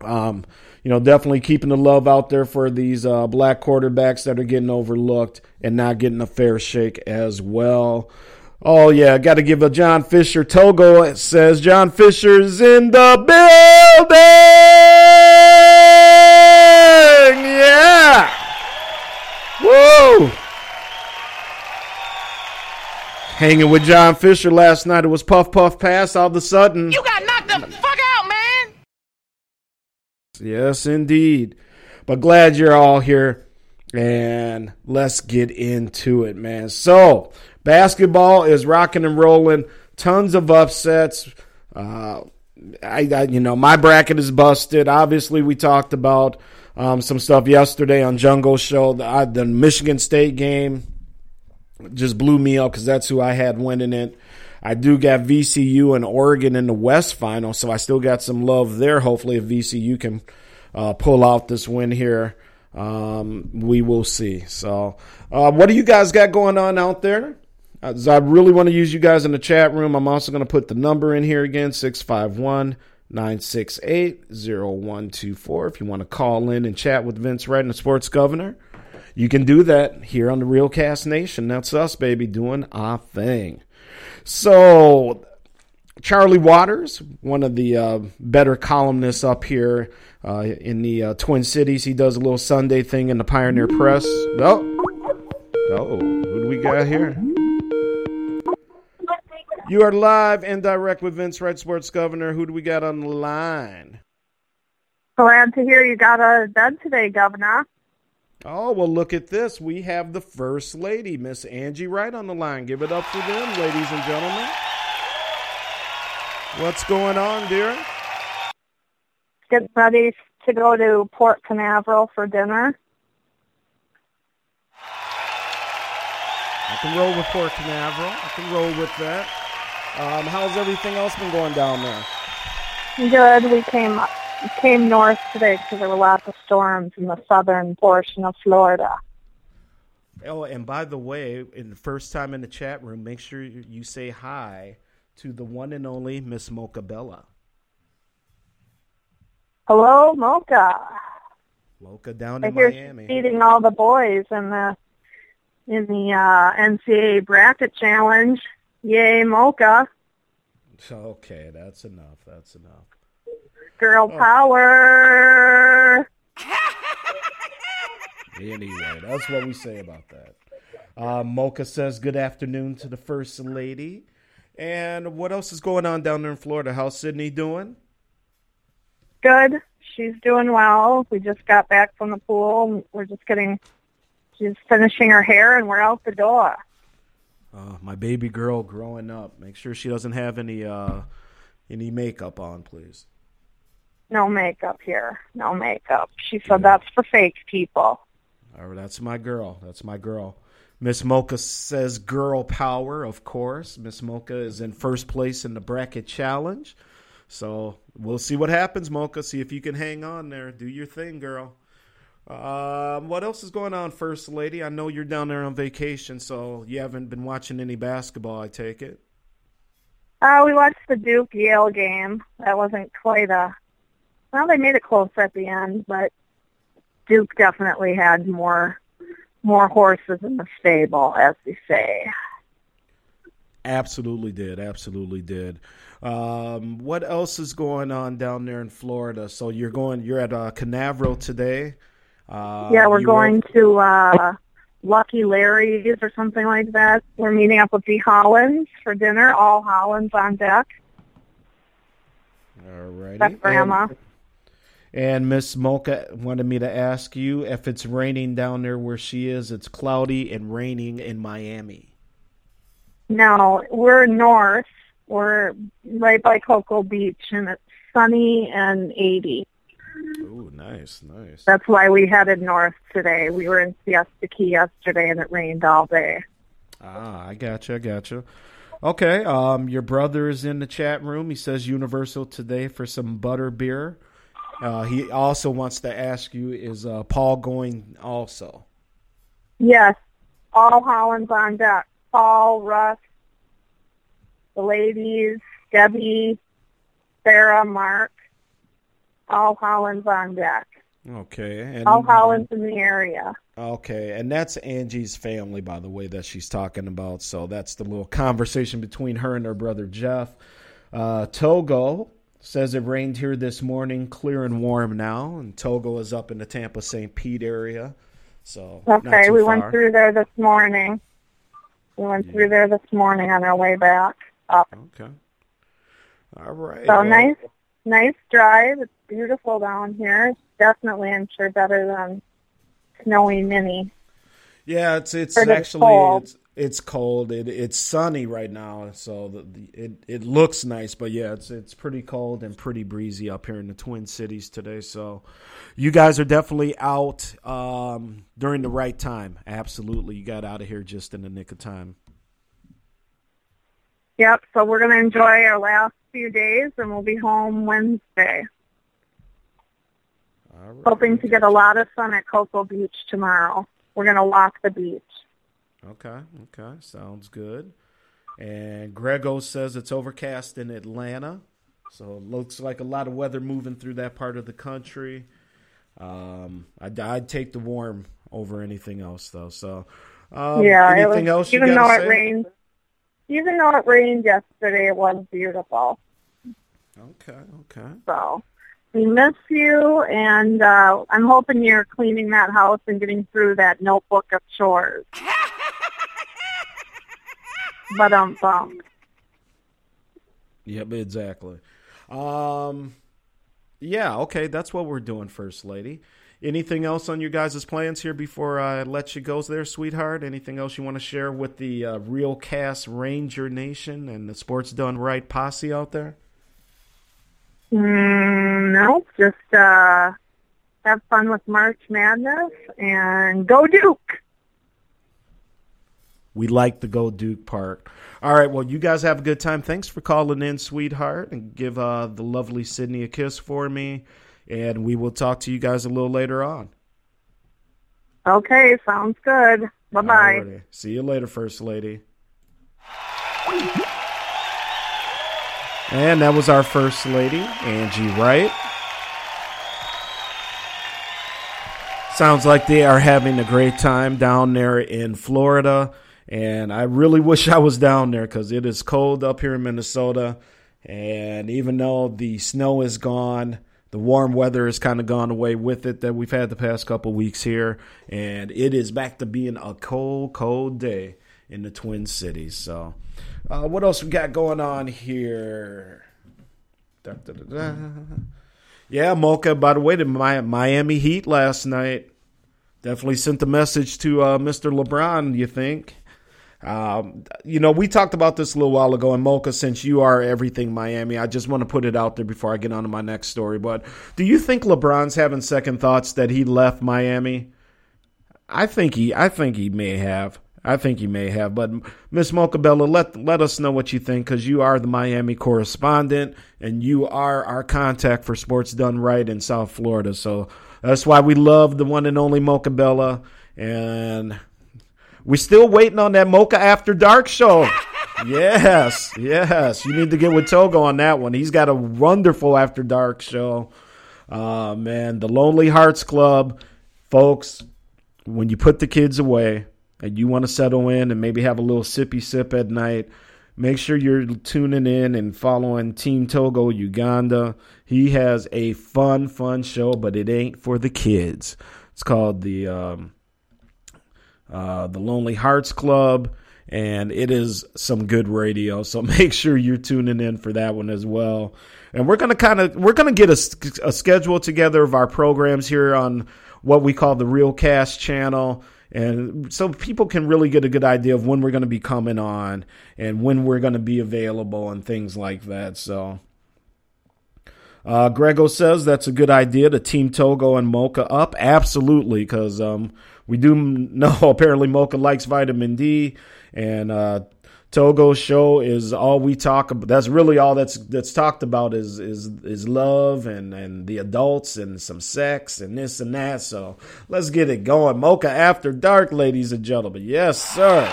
Um, you know, definitely keeping the love out there for these uh, black quarterbacks that are getting overlooked and not getting a fair shake as well. Oh yeah, got to give a John Fisher Togo. Says John Fisher's in the building. Woo. Hanging with John Fisher last night. It was puff puff pass. All of a sudden, you got knocked the fuck out, man. Yes, indeed. But glad you're all here, and let's get into it, man. So Basketball is rocking and rolling. Tons of upsets. Uh, I, I, you know, my bracket is busted. Obviously, we talked about um, some stuff yesterday on Jungle Show. The, I, the Michigan State game just blew me up because that's who I had winning it. I do got VCU and Oregon in the West final, so I still got some love there. Hopefully, if VCU can uh, pull out this win here, um, we will see. So, uh, what do you guys got going on out there? Uh, I really want to use you guys in the chat room. I'm also going to put the number in here again 651 968 0124. If you want to call in and chat with Vince the sports governor, you can do that here on the Real Cast Nation. That's us, baby, doing our thing. So, Charley Walters, one of the uh, better columnists up here uh, in the uh, Twin Cities, he does a little Sunday thing in the Pioneer Press. Oh, oh, who do we got here? You are live and direct with Vince Wright, Sports Governor. Who do we got on the line? Glad to hear you got out of bed today, Governor. Oh, well, look at this. We have the First Lady, Miss Angie Wright, on the line. Give it up for them, ladies and gentlemen. What's going on, dear? Getting ready to go to Port Canaveral for dinner. I can roll with Port Canaveral. I can roll with that. Um, how's everything else been going down there? Good. We came came north today because there were lots of storms in the southern portion of Florida. Oh, and by the way, in the first time in the chat room, make sure you say hi to the one and only Miss Mocha Bella. Hello, Mocha. Mocha down I in hear Miami. she's beating all the boys in the in the uh, NCAA bracket challenge. Yay, Mocha! Okay, that's enough. That's enough. Girl Oh. power. Anyway, that's what we say about that. Uh, Mocha says good afternoon to the First Lady. And what else is going on down there in Florida? How's Sydney doing? Good. She's doing well. We just got back from the pool. We're just getting. She's finishing her hair, and we're out the door. Uh, my baby girl growing up. Make sure she doesn't have any uh, any makeup on, please. No makeup here. No makeup. She said that's for fake people. All right, that's my girl. That's my girl. Miss Mocha says girl power, of course. Miss Mocha is in first place in the bracket challenge. So we'll see what happens, Mocha. See if you can hang on there. Do your thing, girl. Um, what else is going on, First Lady? I know you're down there on vacation, so you haven't been watching any basketball, I take it. Uh, we watched the Duke Yale game. That wasn't quite a. Well, they made it close at the end, but Duke definitely had more more horses in the stable, as we say. Absolutely did. Absolutely did. Um, what else is going on down there in Florida? So you're going. You're at uh, Canaveral today. Uh, yeah, we're going to uh, Lucky Larry's or something like that. We're meeting up with the Hollands for dinner. All Hollands on deck. All righty. That's Grandma. And, and Miss Mocha wanted me to ask you if it's raining down there where she is. It's cloudy and raining in Miami. No, we're north. We're right by Cocoa Beach, and it's sunny and 80. Oh, nice, nice. That's why we headed north today. We were in Siesta Key yesterday, and it rained all day. Ah, I gotcha, I gotcha. Okay, um, your brother is in the chat room. He says Universal today for some butter beer. Uh, he also wants to ask you, is uh, Paul going also? Yes, all Hollands on deck. Paul, Russ, the ladies, Debbie, Sarah, Mark, all Hollands on deck. Okay, and All Hollands in the area. Okay, and that's Angie's family, by the way, that she's talking about. So that's the little conversation between her and her brother Jeff. Uh, Togo says it rained here this morning, clear and warm now, and Togo is up in the Tampa St. Pete area. So Okay, we far. went through there this morning. We went through there this morning on our way back up. Okay. All right. So well, nice, nice drive. It's beautiful down here. It's definitely, I'm sure, better than snowy mini. Yeah, it's it's actually it's It's cold. It, it's sunny right now, so the, the, it it looks nice. But yeah, it's it's pretty cold and pretty breezy up here in the Twin Cities today. So you guys are definitely out um, during the right time. Absolutely, you got out of here just in the nick of time. Yep. So we're gonna enjoy our last few days, and we'll be home Wednesday. Right. Hoping to get a lot of sun at Cocoa Beach tomorrow. We're gonna walk the beach. Okay, okay, sounds good. And Grego says it's overcast in Atlanta, so it looks like a lot of weather moving through that part of the country. Um, I'd, I'd take the warm over anything else, though. So, um, yeah, anything was, else you even though it to say? rained, even though it rained yesterday, it was beautiful. Okay, okay. So we miss you, and uh, I'm hoping you're cleaning that house and getting through that notebook of chores. but um, bum. Yep, exactly. Um, yeah, okay, that's what we're doing, First Lady. Anything else on your guys' plans here before I let you go there, sweetheart? Anything else you want to share with the uh, Real Cast Ranger Nation and the Sports Done Right posse out there? Mm, no, just uh, have fun with March Madness and go Duke. We like the Go Duke part. All right, well, you guys have a good time. Thanks for calling in, sweetheart, and give uh, the lovely Sydney a kiss for me. And we will talk to you guys a little later on. Okay, sounds good. Bye bye. See you later, First Lady. And that was our First Lady, Angie Wright. Sounds like they are having a great time down there in Florida. And I really wish I was down there because it is cold up here in Minnesota. And even though the snow is gone, the warm weather has kind of gone away with it that we've had the past couple weeks here. And it is back to being a cold, cold day in the Twin Cities. So, uh, what else we got going on here? Da, da, da. Yeah, Mocha. By the way, the Miami Heat last night definitely sent the message to uh, Mr. LeBron. You think? Um, you know, we talked about this a little while ago, and Mocha, since you are everything Miami, I just want to put it out there before I get on to my next story. But do you think LeBron's having second thoughts that he left Miami? I think he, I think he may have. I think you may have. But Miss Mocha Bella, let let us know what you think because you are the Miami correspondent and you are our contact for Sports Done Right in South Florida. So that's why we love the one and only Mocha Bella, and we're still waiting on that Mocha After Dark show. yes, yes. You need to get with Togo on that one. He's got a wonderful After Dark show. Uh, man, the Lonely Hearts Club, folks. When you put the kids away and you want to settle in and maybe have a little sippy sip at night, make sure you're tuning in and following Team Togo Uganda. He has a fun, fun show, but it ain't for the kids. It's called the um, uh, the Lonely Hearts Club, and it is some good radio. So make sure you're tuning in for that one as well. And we're gonna kind of we're gonna get a, a schedule together of our programs here on what we call the Real Cast channel. And so people can really get a good idea of when we're going to be coming on and when we're going to be available and things like that. So, uh, Grego says that's a good idea to team Togo and Mocha up. Absolutely, because um, we do know apparently Mocha likes vitamin D, and uh, Togo's show is all we talk about. That's really all that's that's talked about is is is love and and the adults and some sex and this and that. So let's get it going. Mocha after dark, ladies and gentlemen. Yes, sir.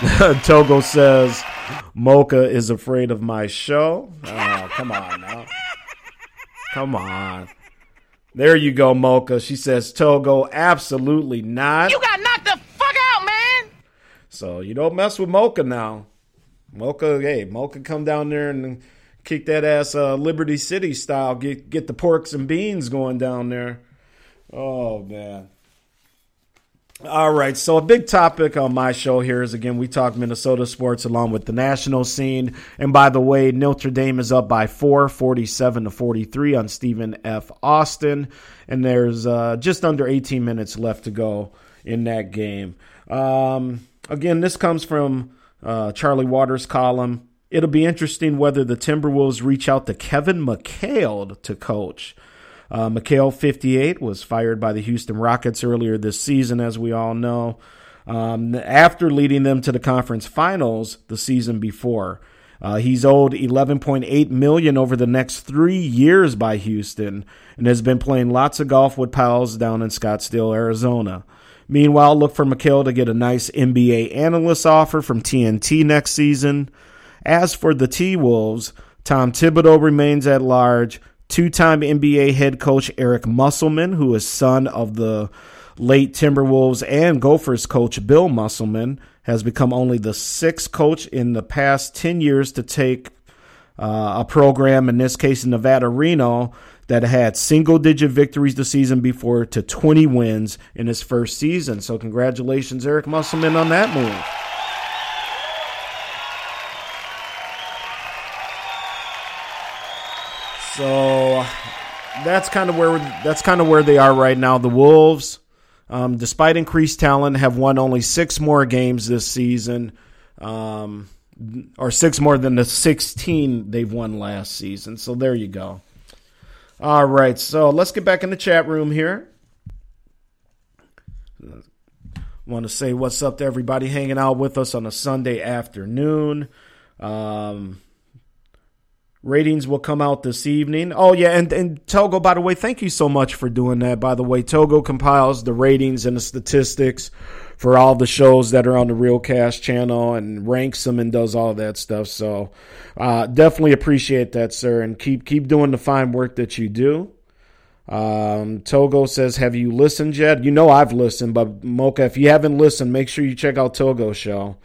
Togo says Mocha is afraid of my show. Oh, come on now. Come on. There you go, Mocha. She says Togo, absolutely not. You got knocked the! So you don't mess with Mocha now. Mocha, hey, Mocha, come down there and kick that ass uh, Liberty City style. Get get the porks and beans going down there. Oh man. All right, so a big topic on my show here is again we talk Minnesota sports along with the national scene. And by the way, Notre Dame is up by four, 47 to 43 on Stephen F. Austin, and there's uh, just under 18 minutes left to go in that game. Um, again, this comes from uh, Charley Walters' column. It'll be interesting whether the Timberwolves reach out to Kevin McHale to coach. Uh, McHale, 58, was fired by the Houston Rockets earlier this season, as we all know, um, after leading them to the conference finals the season before. Uh, he's owed 11.8 million over the next three years by Houston, and has been playing lots of golf with pals down in Scottsdale, Arizona. Meanwhile, look for McHale to get a nice NBA analyst offer from TNT next season. As for the T Wolves, Tom Thibodeau remains at large. Two time NBA head coach Eric Musselman, who is son of the late Timberwolves and Gophers coach Bill Musselman, has become only the sixth coach in the past 10 years to take uh, a program, in this case Nevada Reno, that had single digit victories the season before to 20 wins in his first season. So, congratulations, Eric Musselman, on that move. So that's kind of where that's kind of where they are right now. The Wolves, um, despite increased talent, have won only six more games this season, um, or six more than the sixteen they've won last season. So there you go. All right, so let's get back in the chat room here. Want to say what's up to everybody hanging out with us on a Sunday afternoon. Um, Ratings will come out this evening. Oh yeah, and and Togo, by the way, thank you so much for doing that. By the way, Togo compiles the ratings and the statistics for all the shows that are on the Realcast channel and ranks them and does all that stuff. So uh, definitely appreciate that, sir, and keep keep doing the fine work that you do. Um, Togo says, "Have you listened yet?" You know I've listened, but Mocha, if you haven't listened, make sure you check out Togo's show.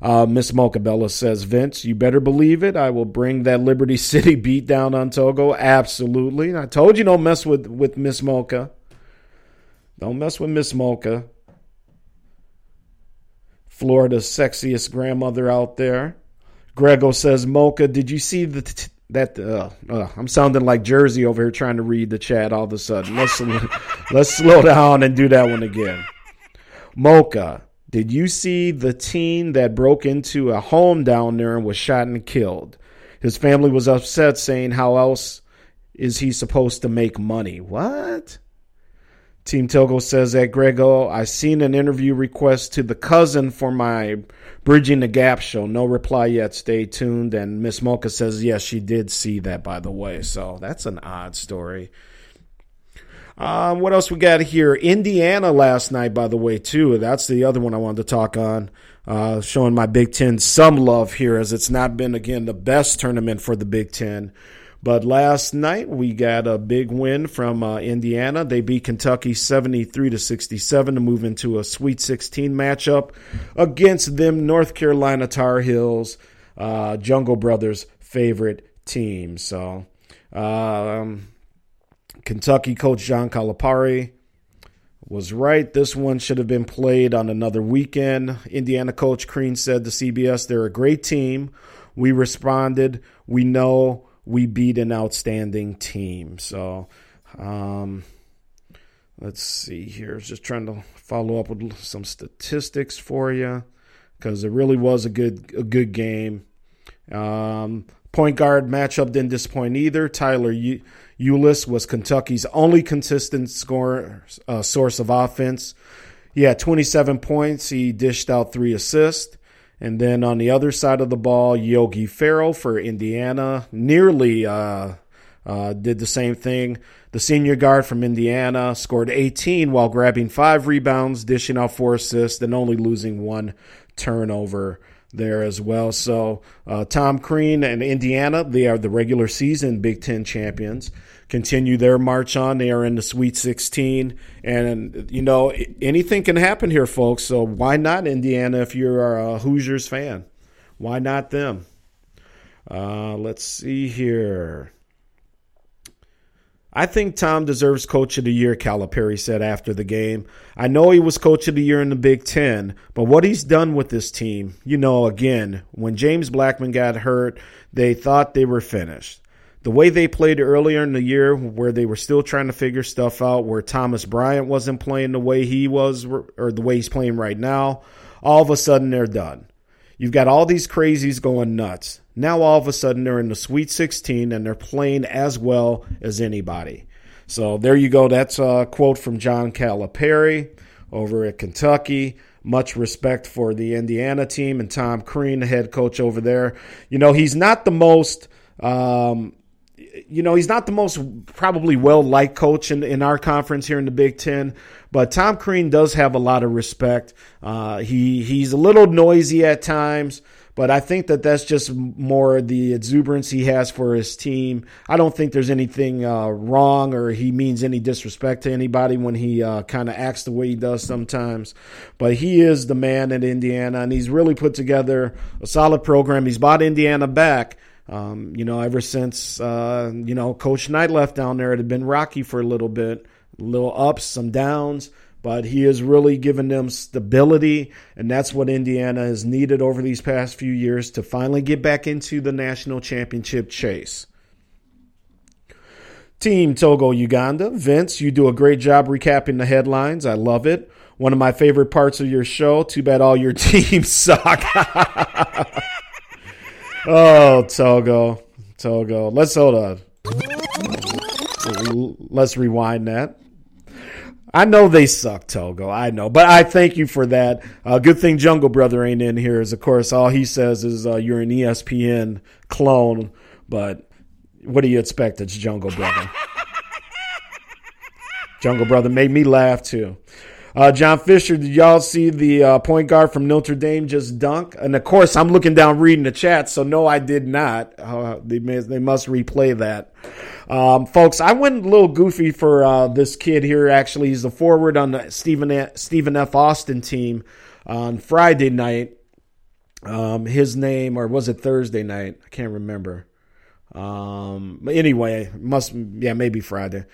Uh, Miss Mocha Bella says, Vince, you better believe it. I will bring that Liberty City beat down on Togo. Absolutely. I told you don't mess with, with Miss Mocha. Don't mess with Miss Mocha. Florida's sexiest grandmother out there. Grego says, Mocha, did you see the t- that? Uh, uh, I'm sounding like Jersey over here trying to read the chat all of a sudden. Let's let's slow down and do that one again. Mocha, did you see the teen that broke into a home down there and was shot and killed? His family was upset, saying, How else is he supposed to make money? What? Team Togo says that Grego, I seen an interview request to the cousin for my Bridging the Gap show. No reply yet. Stay tuned. And Miss Mocha says, yes, she did see that, by the way. So that's an odd story. Um, what else we got here? Indiana last night, by the way, too. That's the other one I wanted to talk on. Uh, showing my Big Ten some love here, as it's not been again the best tournament for the Big Ten. But last night we got a big win from uh, Indiana. They beat Kentucky 73 to 67 to move into a Sweet 16 matchup against them North Carolina Tar Heels, uh, Jungle Brothers' favorite team. So um, Kentucky coach John Calipari was right. This one should have been played on another weekend. Indiana coach Crean said to CBS, they're a great team. We responded. We know we beat an outstanding team. So, um, let's see here. Just trying to follow up with some statistics for you because it really was a good a good game. Um, point guard matchup didn't disappoint either. Tyler Ulis was Kentucky's only consistent score uh, source of offense. He had 27 points. He dished out three assists. And then on the other side of the ball, Yogi Ferrell for Indiana nearly uh, uh, did the same thing. The senior guard from Indiana scored 18 while grabbing five rebounds, dishing out four assists, and only losing one turnover there as well. So uh, Tom Crean and Indiana, they are the regular season Big Ten champions. Continue their march on. They are in the Sweet 16, and you know anything can happen here, folks. So why not Indiana if you're a Hoosiers fan? Why not them? Uh, let's see here. I think Tom deserves Coach of the Year, Calipari said after the game. I know he was Coach of the Year in the Big Ten, but what he's done with this team, you know, again, when James Blackmon got hurt, they thought they were finished. The way they played earlier in the year, where they were still trying to figure stuff out, where Thomas Bryant wasn't playing the way he was, or the way he's playing right now, all of a sudden they're done. You've got all these crazies going nuts. Now all of a sudden they're in the Sweet 16 and they're playing as well as anybody. So there you go. That's a quote from John Calipari over at Kentucky. Much respect for the Indiana team and Tom Crean, the head coach over there. You know, he's not the most um, you know, he's not the most probably well liked coach in, in our conference here in the Big Ten, but Tom Crean does have a lot of respect. Uh, he he's a little noisy at times, but I think that that's just more the exuberance he has for his team. I don't think there's anything uh, wrong or he means any disrespect to anybody when he uh, kind of acts the way he does sometimes. But he is the man at Indiana, and he's really put together a solid program. He's bought Indiana back. Um, you know, ever since uh, you know Coach Knight left down there, it had been rocky for a little bit, little ups, some downs, but he has really given them stability, and that's what Indiana has needed over these past few years to finally get back into the national championship chase. Team Togo Uganda, Vince, you do a great job recapping the headlines. I love it. One of my favorite parts of your show. Too bad all your teams suck. Oh, Togo. Togo. Let's hold on. Let's rewind that. I know they suck, Togo. I know, but I thank you for that. Uh, good thing Jungle Brother ain't in here. Is of course all he says is uh, you're an ESPN clone. But what do you expect? It's Jungle Brother. Jungle Brother made me laugh too. Uh, John Fisher, did y'all see the uh, point guard from Notre Dame just dunk? And of course, I'm looking down reading the chat, so no, I did not. Uh, they, may, they must replay that. Um, folks, I went a little goofy for uh, this kid here. Actually, he's the forward on the Stephen, Stephen F. Austin team on Friday night. Um, his name, or was it Thursday night? I can't remember. Um, anyway, must yeah maybe Friday.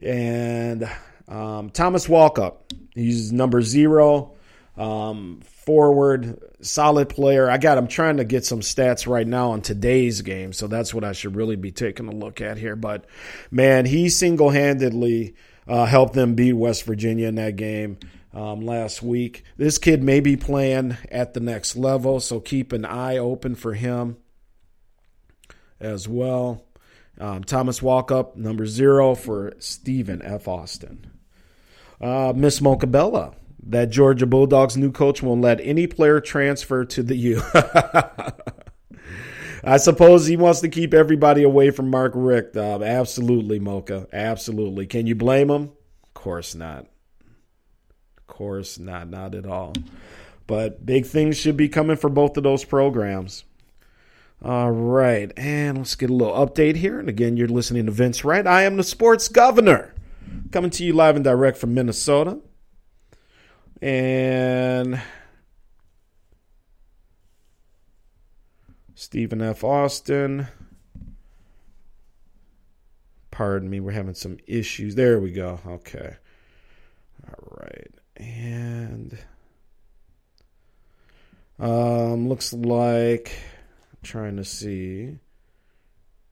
And um, Thomas Walkup, he's number zero, um, forward, solid player. I got. I'm trying to get some stats right now on today's game, so that's what I should really be taking a look at here. But man, he single handedly uh, helped them beat West Virginia in that game. Um, last week. This kid may be playing at the next level, so keep an eye open for him as well. Um, Thomas Walkup, number zero for Stephen F. Austin. Uh, Miss Mocha Bella, that Georgia Bulldogs new coach won't let any player transfer to the U. I suppose he wants to keep everybody away from Mark Richt. Uh, absolutely, Mocha. Absolutely. Can you blame him? Of course not. Of course not. Not at all. But big things should be coming for both of those programs. All right. And let's get a little update here. And again, you're listening to Vince Wright. I am the sports governor coming to you live and direct from Minnesota. And Stephen F. Austin. Pardon me, we're having some issues. There we go. Okay. All right. And um looks like I'm trying to see.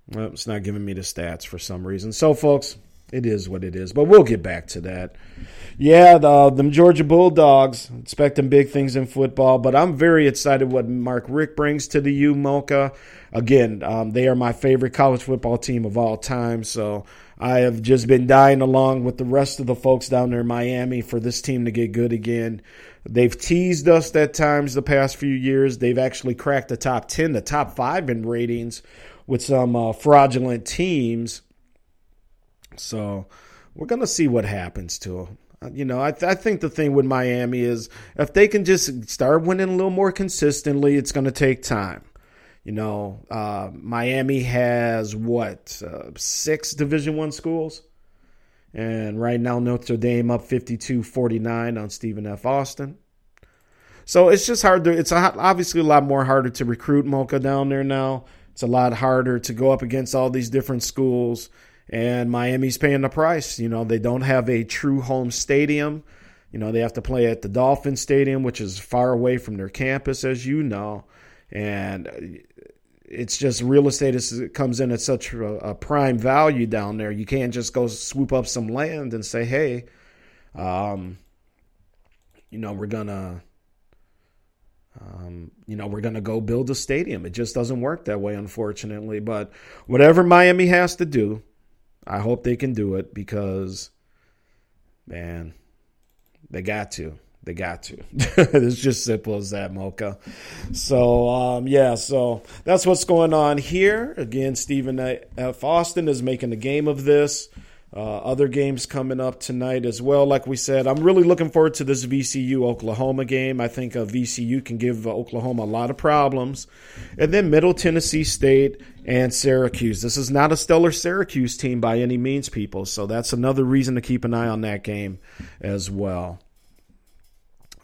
Well, it's not giving me the stats for some reason. So folks, it is what it is. But we'll get back to that. Yeah, the, the Georgia Bulldogs expecting big things in football, but I'm very excited what Mark Richt brings to the U Mocha. Again, um, they are my favorite college football team of all time, so I have just been dying along with the rest of the folks down there in Miami for this team to get good again. They've teased us at times the past few years. They've actually cracked the top 10, the top five in ratings with some uh, fraudulent teams so we're going to see what happens to them. Uh, you know, I, th- I think the thing with Miami is if they can just start winning a little more consistently, it's going to take time. You know, uh, Miami has what uh, six Division One schools, and right now Notre Dame up 52-49 on Stephen F. Austin. So it's just hard to. It's obviously a lot more harder to recruit Mocha down there now. It's a lot harder to go up against all these different schools and Miami's paying the price. You know, they don't have a true home stadium. You know, they have to play at the Dolphin Stadium, which is far away from their campus, as you know. And it's just real estate is, comes in at such a, a, prime value down there. You can't just go swoop up some land and say, hey, um, you know, we're gonna, um, you know, we're gonna go build a stadium. It just doesn't work that way, unfortunately. But whatever Miami has to do, I hope they can do it because, man, they got to. They got to. it's just simple as that, Mocha. So, um, yeah, so that's what's going on here. Again, Stephen F. Austin is making a game of this. Uh, other games coming up tonight as well. Like we said, I'm really looking forward to this VCU Oklahoma game. I think uh, VCU can give uh, Oklahoma a lot of problems. And then Middle Tennessee State and Syracuse. This is not a stellar Syracuse team by any means, people. So that's another reason to keep an eye on that game as well.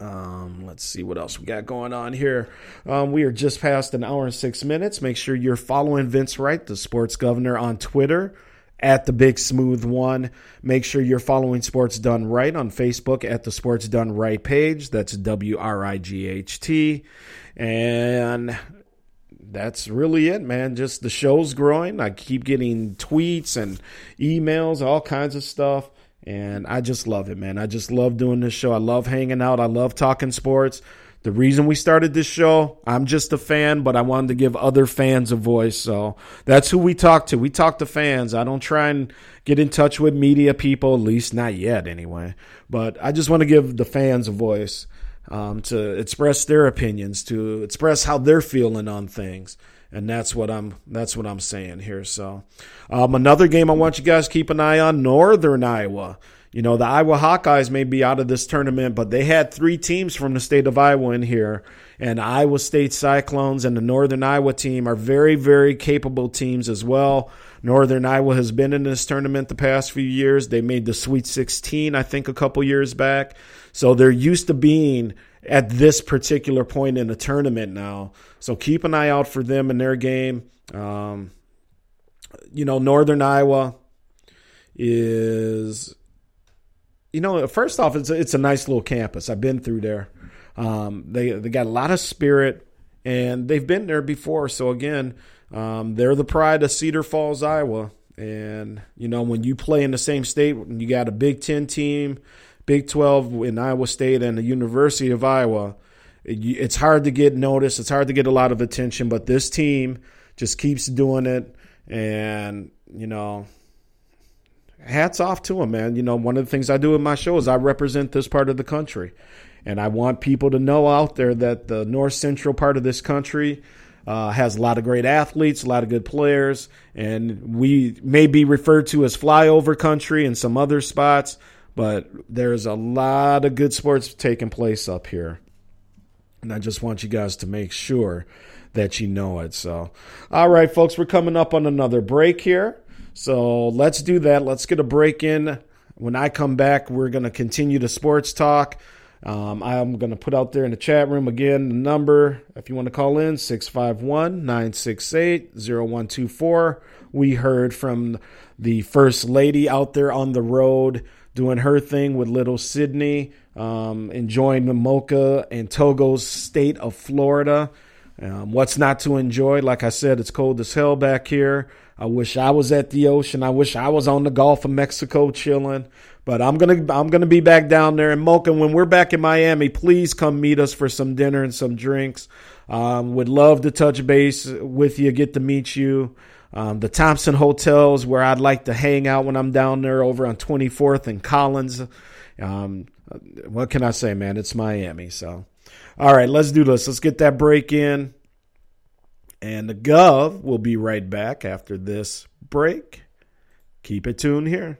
Um, let's see what else we got going on here. Um, we are just past an hour and six minutes. Make sure you're following Vince Wright, the sports governor, on Twitter at the Big Smooth One. Make sure you're following Sports Done Right on Facebook at the Sports Done Right page. That's W R I G H T. And that's really it, man. Just the show's growing. I keep getting tweets and emails, all kinds of stuff. And I just love it, man. I just love doing this show. I love hanging out. I love talking sports. The reason we started this show, I'm just a fan, but I wanted to give other fans a voice. So that's who we talk to. We talk to fans. I don't try and get in touch with media people, at least not yet anyway. But I just want to give the fans a voice um, to express their opinions, to express how they're feeling on things and that's what I'm that's what I'm saying here. So, um, another game I want you guys keep an eye on: Northern Iowa. You know, the Iowa Hawkeyes may be out of this tournament, but they had three teams from the state of Iowa in here, and Iowa State Cyclones and the Northern Iowa team are very, very capable teams as well. Northern Iowa has been in this tournament the past few years. They made the Sweet 16, I think, a couple years back. So they're used to being at this particular point in the tournament now. So keep an eye out for them in their game. Um, you know, Northern Iowa is, you know, first off, it's a, it's a nice little campus. I've been through there. Um, they they got a lot of spirit, and they've been there before. So again, um, they're the pride of Cedar Falls, Iowa. And you know, when you play in the same state, and you got a Big Ten team Big 12 in Iowa State and the University of Iowa, it's hard to get noticed. It's hard to get a lot of attention, but this team just keeps doing it. And, you know, hats off to them, man. You know, one of the things I do in my show is I represent this part of the country. And I want people to know out there that the north central part of this country uh, has a lot of great athletes, a lot of good players, and we may be referred to as flyover country in some other spots. But there's a lot of good sports taking place up here. And I just want you guys to make sure that you know it. So, all right, folks, we're coming up on another break here. So let's do that. Let's get a break in. When I come back, we're going to continue the sports talk. Um, I'm going to put out there in the chat room again the number, if you want to call in, 651 968 0124. We heard from the First Lady out there on the road doing her thing with little Sydney, um, enjoying the Mocha and Togo's state of Florida. Um, what's not to enjoy? Like I said, it's cold as hell back here. I wish I was at the ocean. I wish I was on the Gulf of Mexico chilling. But I'm gonna I'm gonna be back down there in Mocha when we're back in Miami. Please come meet us for some dinner and some drinks. Um, would love to touch base with you, get to meet you. Um, the Thompson Hotels, where I'd like to hang out when I'm down there over on 24th and Collins. Um, what can I say, man? It's Miami. So, all right, let's do this. Let's get that break in. And the Gov will be right back after this break. Keep it tuned here.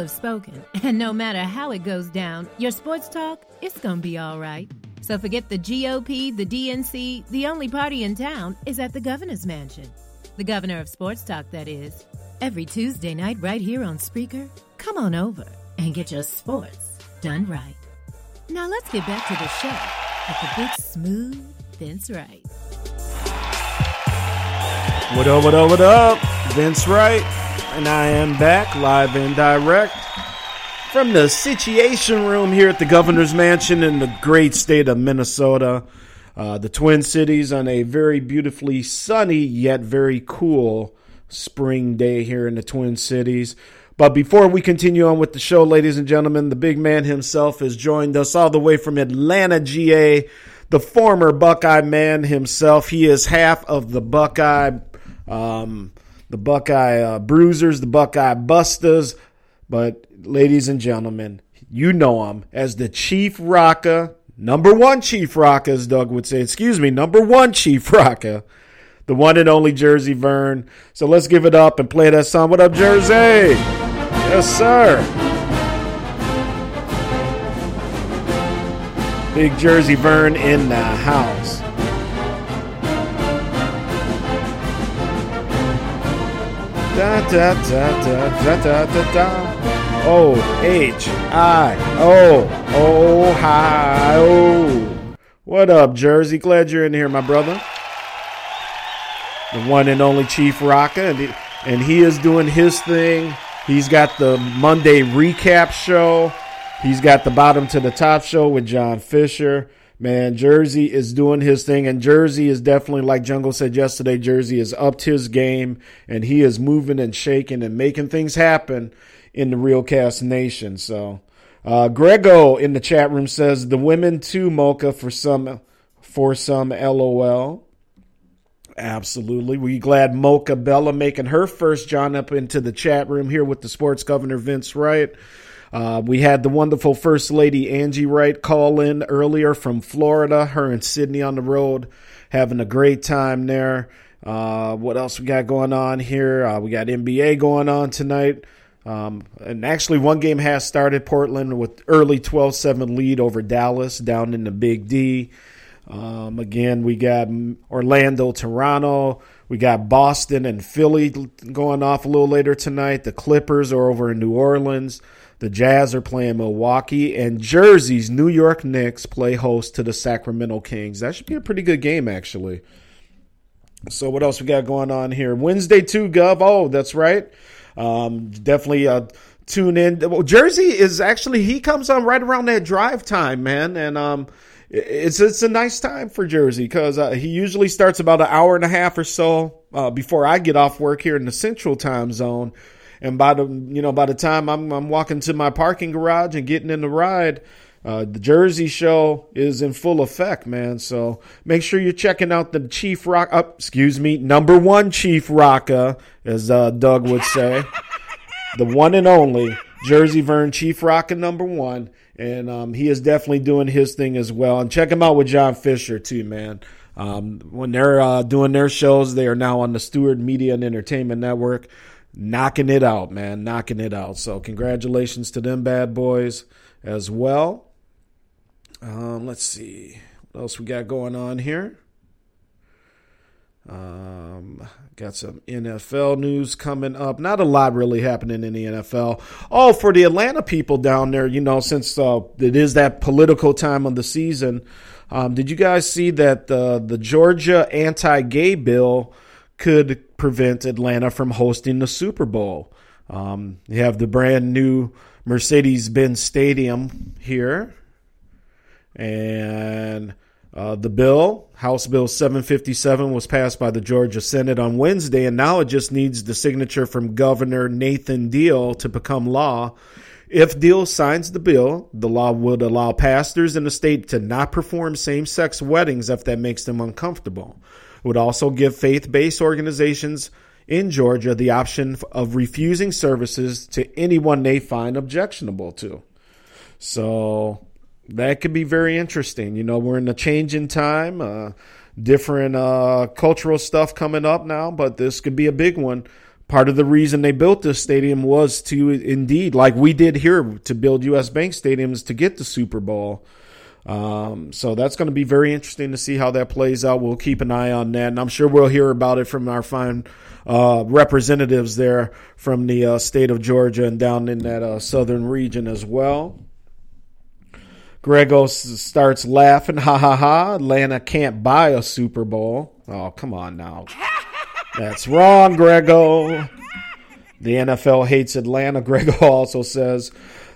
Have spoken, and no matter how it goes down, your sports talk, it's gonna be all right. So forget the GOP, the DNC, the only party in town is at the governor's mansion. The governor of sports talk, that is. Every Tuesday night, right here on Spreaker. Come on over and get your sports done right. Now let's get back to the show with the big smooth Vince Wright. What up, what up, what up? Vince Wright, and I am back live and direct from the Situation Room here at the Governor's Mansion in the great state of Minnesota, uh, the Twin Cities, on a very beautifully sunny yet very cool spring day here in the Twin Cities. But before we continue on with the show, ladies and gentlemen, the big man himself has joined us all the way from Atlanta, GA, the former Buckeye man himself. He is half of the Buckeye, um, the Buckeye uh, Bruisers, the Buckeye Busters. But ladies and gentlemen, you know him as the Chief Rocka, number one Chief Rocka, as Doug would say. Excuse me, number one Chief Rocka the one and only Jersey Vern. So let's give it up and play that song. What up, Jersey? Yes, sir. Big Jersey Vern in the house. Da da da da da da da da. O H I O O hi O. What up, Jersey? Glad you're in here, my brother the one and only Chief Rocka, and he, and he is doing his thing. He's got the Monday recap show. He's got the bottom to the top show with John Fisher. Man, Jersey is doing his thing, and Jersey is definitely, like Jungle said yesterday, Jersey is upped his game, and he is moving and shaking and making things happen in the Real Cast Nation. So, uh, Grego in the chat room says the women too, Mocha for some, for some, LOL. Absolutely. We glad Mocha Bella making her first John up into the chat room here with the sports governor Vince Wright. Uh, we had the wonderful First Lady Angie Wright call in earlier from Florida. Her and Sydney on the road, having a great time there. Uh, what else we got going on here? Uh, we got NBA going on tonight. Um, and actually, one game has started. Portland with early 12 7 lead over Dallas down in the Big D. Um, again, we got Orlando, Toronto. We got Boston and Philly going off a little later tonight. The Clippers are over in New Orleans. The Jazz are playing Milwaukee. And Jersey's New York Knicks play host to the Sacramento Kings. That should be a pretty good game, actually. So, what else we got going on here? Wednesday, too, Gov. Oh, that's right. Um, definitely uh, tune in. Well, Jersey is actually, he comes on right around that drive time, man. And, um, it's it's a nice time for Jersey because uh, he usually starts about an hour and a half or so uh, before I get off work here in the Central Time Zone, and by the you know by the time I'm I'm walking to my parking garage and getting in the ride. Uh, the Jersey show is in full effect, man. So make sure you're checking out the Chief Rock. Uh, excuse me, number one Chief Rocka, as uh, Doug would say, the one and only Jersey Vern Chief Rocka number one and um, he is definitely doing his thing as well. And check him out with John Fisher too, man. Um, when they're uh, doing their shows, they are now on the Stewart Media and Entertainment Network, knocking it out, man, knocking it out. So congratulations to them bad boys as well. Um, let's see what else we got going on here. Um, got some NFL news coming up. Not a lot really happening in the NFL. Oh, for the Atlanta people down there, you know, since uh, it is that political time of the season, um, did you guys see that uh, the Georgia anti-gay bill could prevent Atlanta from hosting the Super Bowl? Um, you have the brand new Mercedes-Benz Stadium here, and uh, the bill, House Bill 757, was passed by the Georgia Senate on Wednesday, and now it just needs the signature from Governor Nathan Deal to become law. If Deal signs the bill, the law would allow pastors in the state to not perform same sex weddings if that makes them uncomfortable. Would also give faith based organizations in Georgia the option of refusing services to anyone they find objectionable to. So that could be very interesting. You know, we're in a change in time, uh, different uh, cultural stuff coming up now, but this could be a big one. Part of the reason they built this stadium was to indeed, like we did here, to build U.S. Bank stadiums to get the Super Bowl. Um, so that's going to be very interesting to see how that plays out. We'll keep an eye on that, and I'm sure we'll hear about it from our fine uh, representatives there from the uh, state of Georgia and down in that uh, southern region as well. Grego starts laughing. Ha ha ha. Atlanta can't buy a Super Bowl. Oh, come on now. That's wrong, Grego. The NFL hates Atlanta. Grego also says,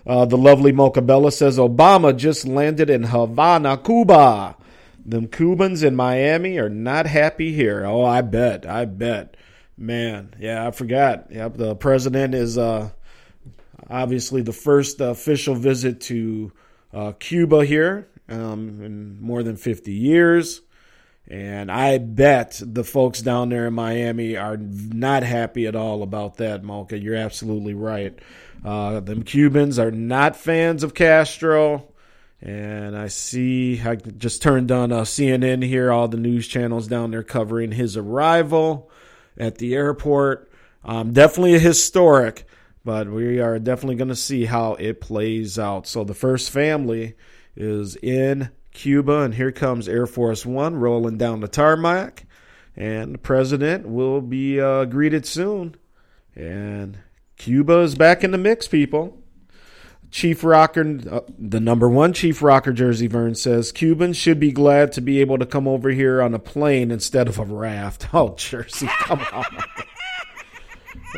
uh, the lovely Mocha Bella says, Obama just landed in Havana, Cuba. Them Cubans in Miami are not happy here. Oh, I bet. I bet. Man, yeah, I forgot. Yep, the president is uh, obviously the first official visit to uh, Cuba here um, in more than 50 years. And I bet the folks down there in Miami are not happy at all about that, Mocha. You're absolutely right. Uh, them Cubans are not fans of Castro. And I see, I just turned on uh, CNN here, all the news channels down there covering his arrival at the airport. Um, definitely a historic, but we are definitely going to see how it plays out. So the first family is in Cuba, and here comes Air Force One rolling down the tarmac, and the president will be uh, greeted soon. And Cuba is back in the mix, people. Chief Rocker, uh, the number one Chief Rocker jersey, Vern says Cubans should be glad to be able to come over here on a plane instead of a raft. Oh, Jersey, come on.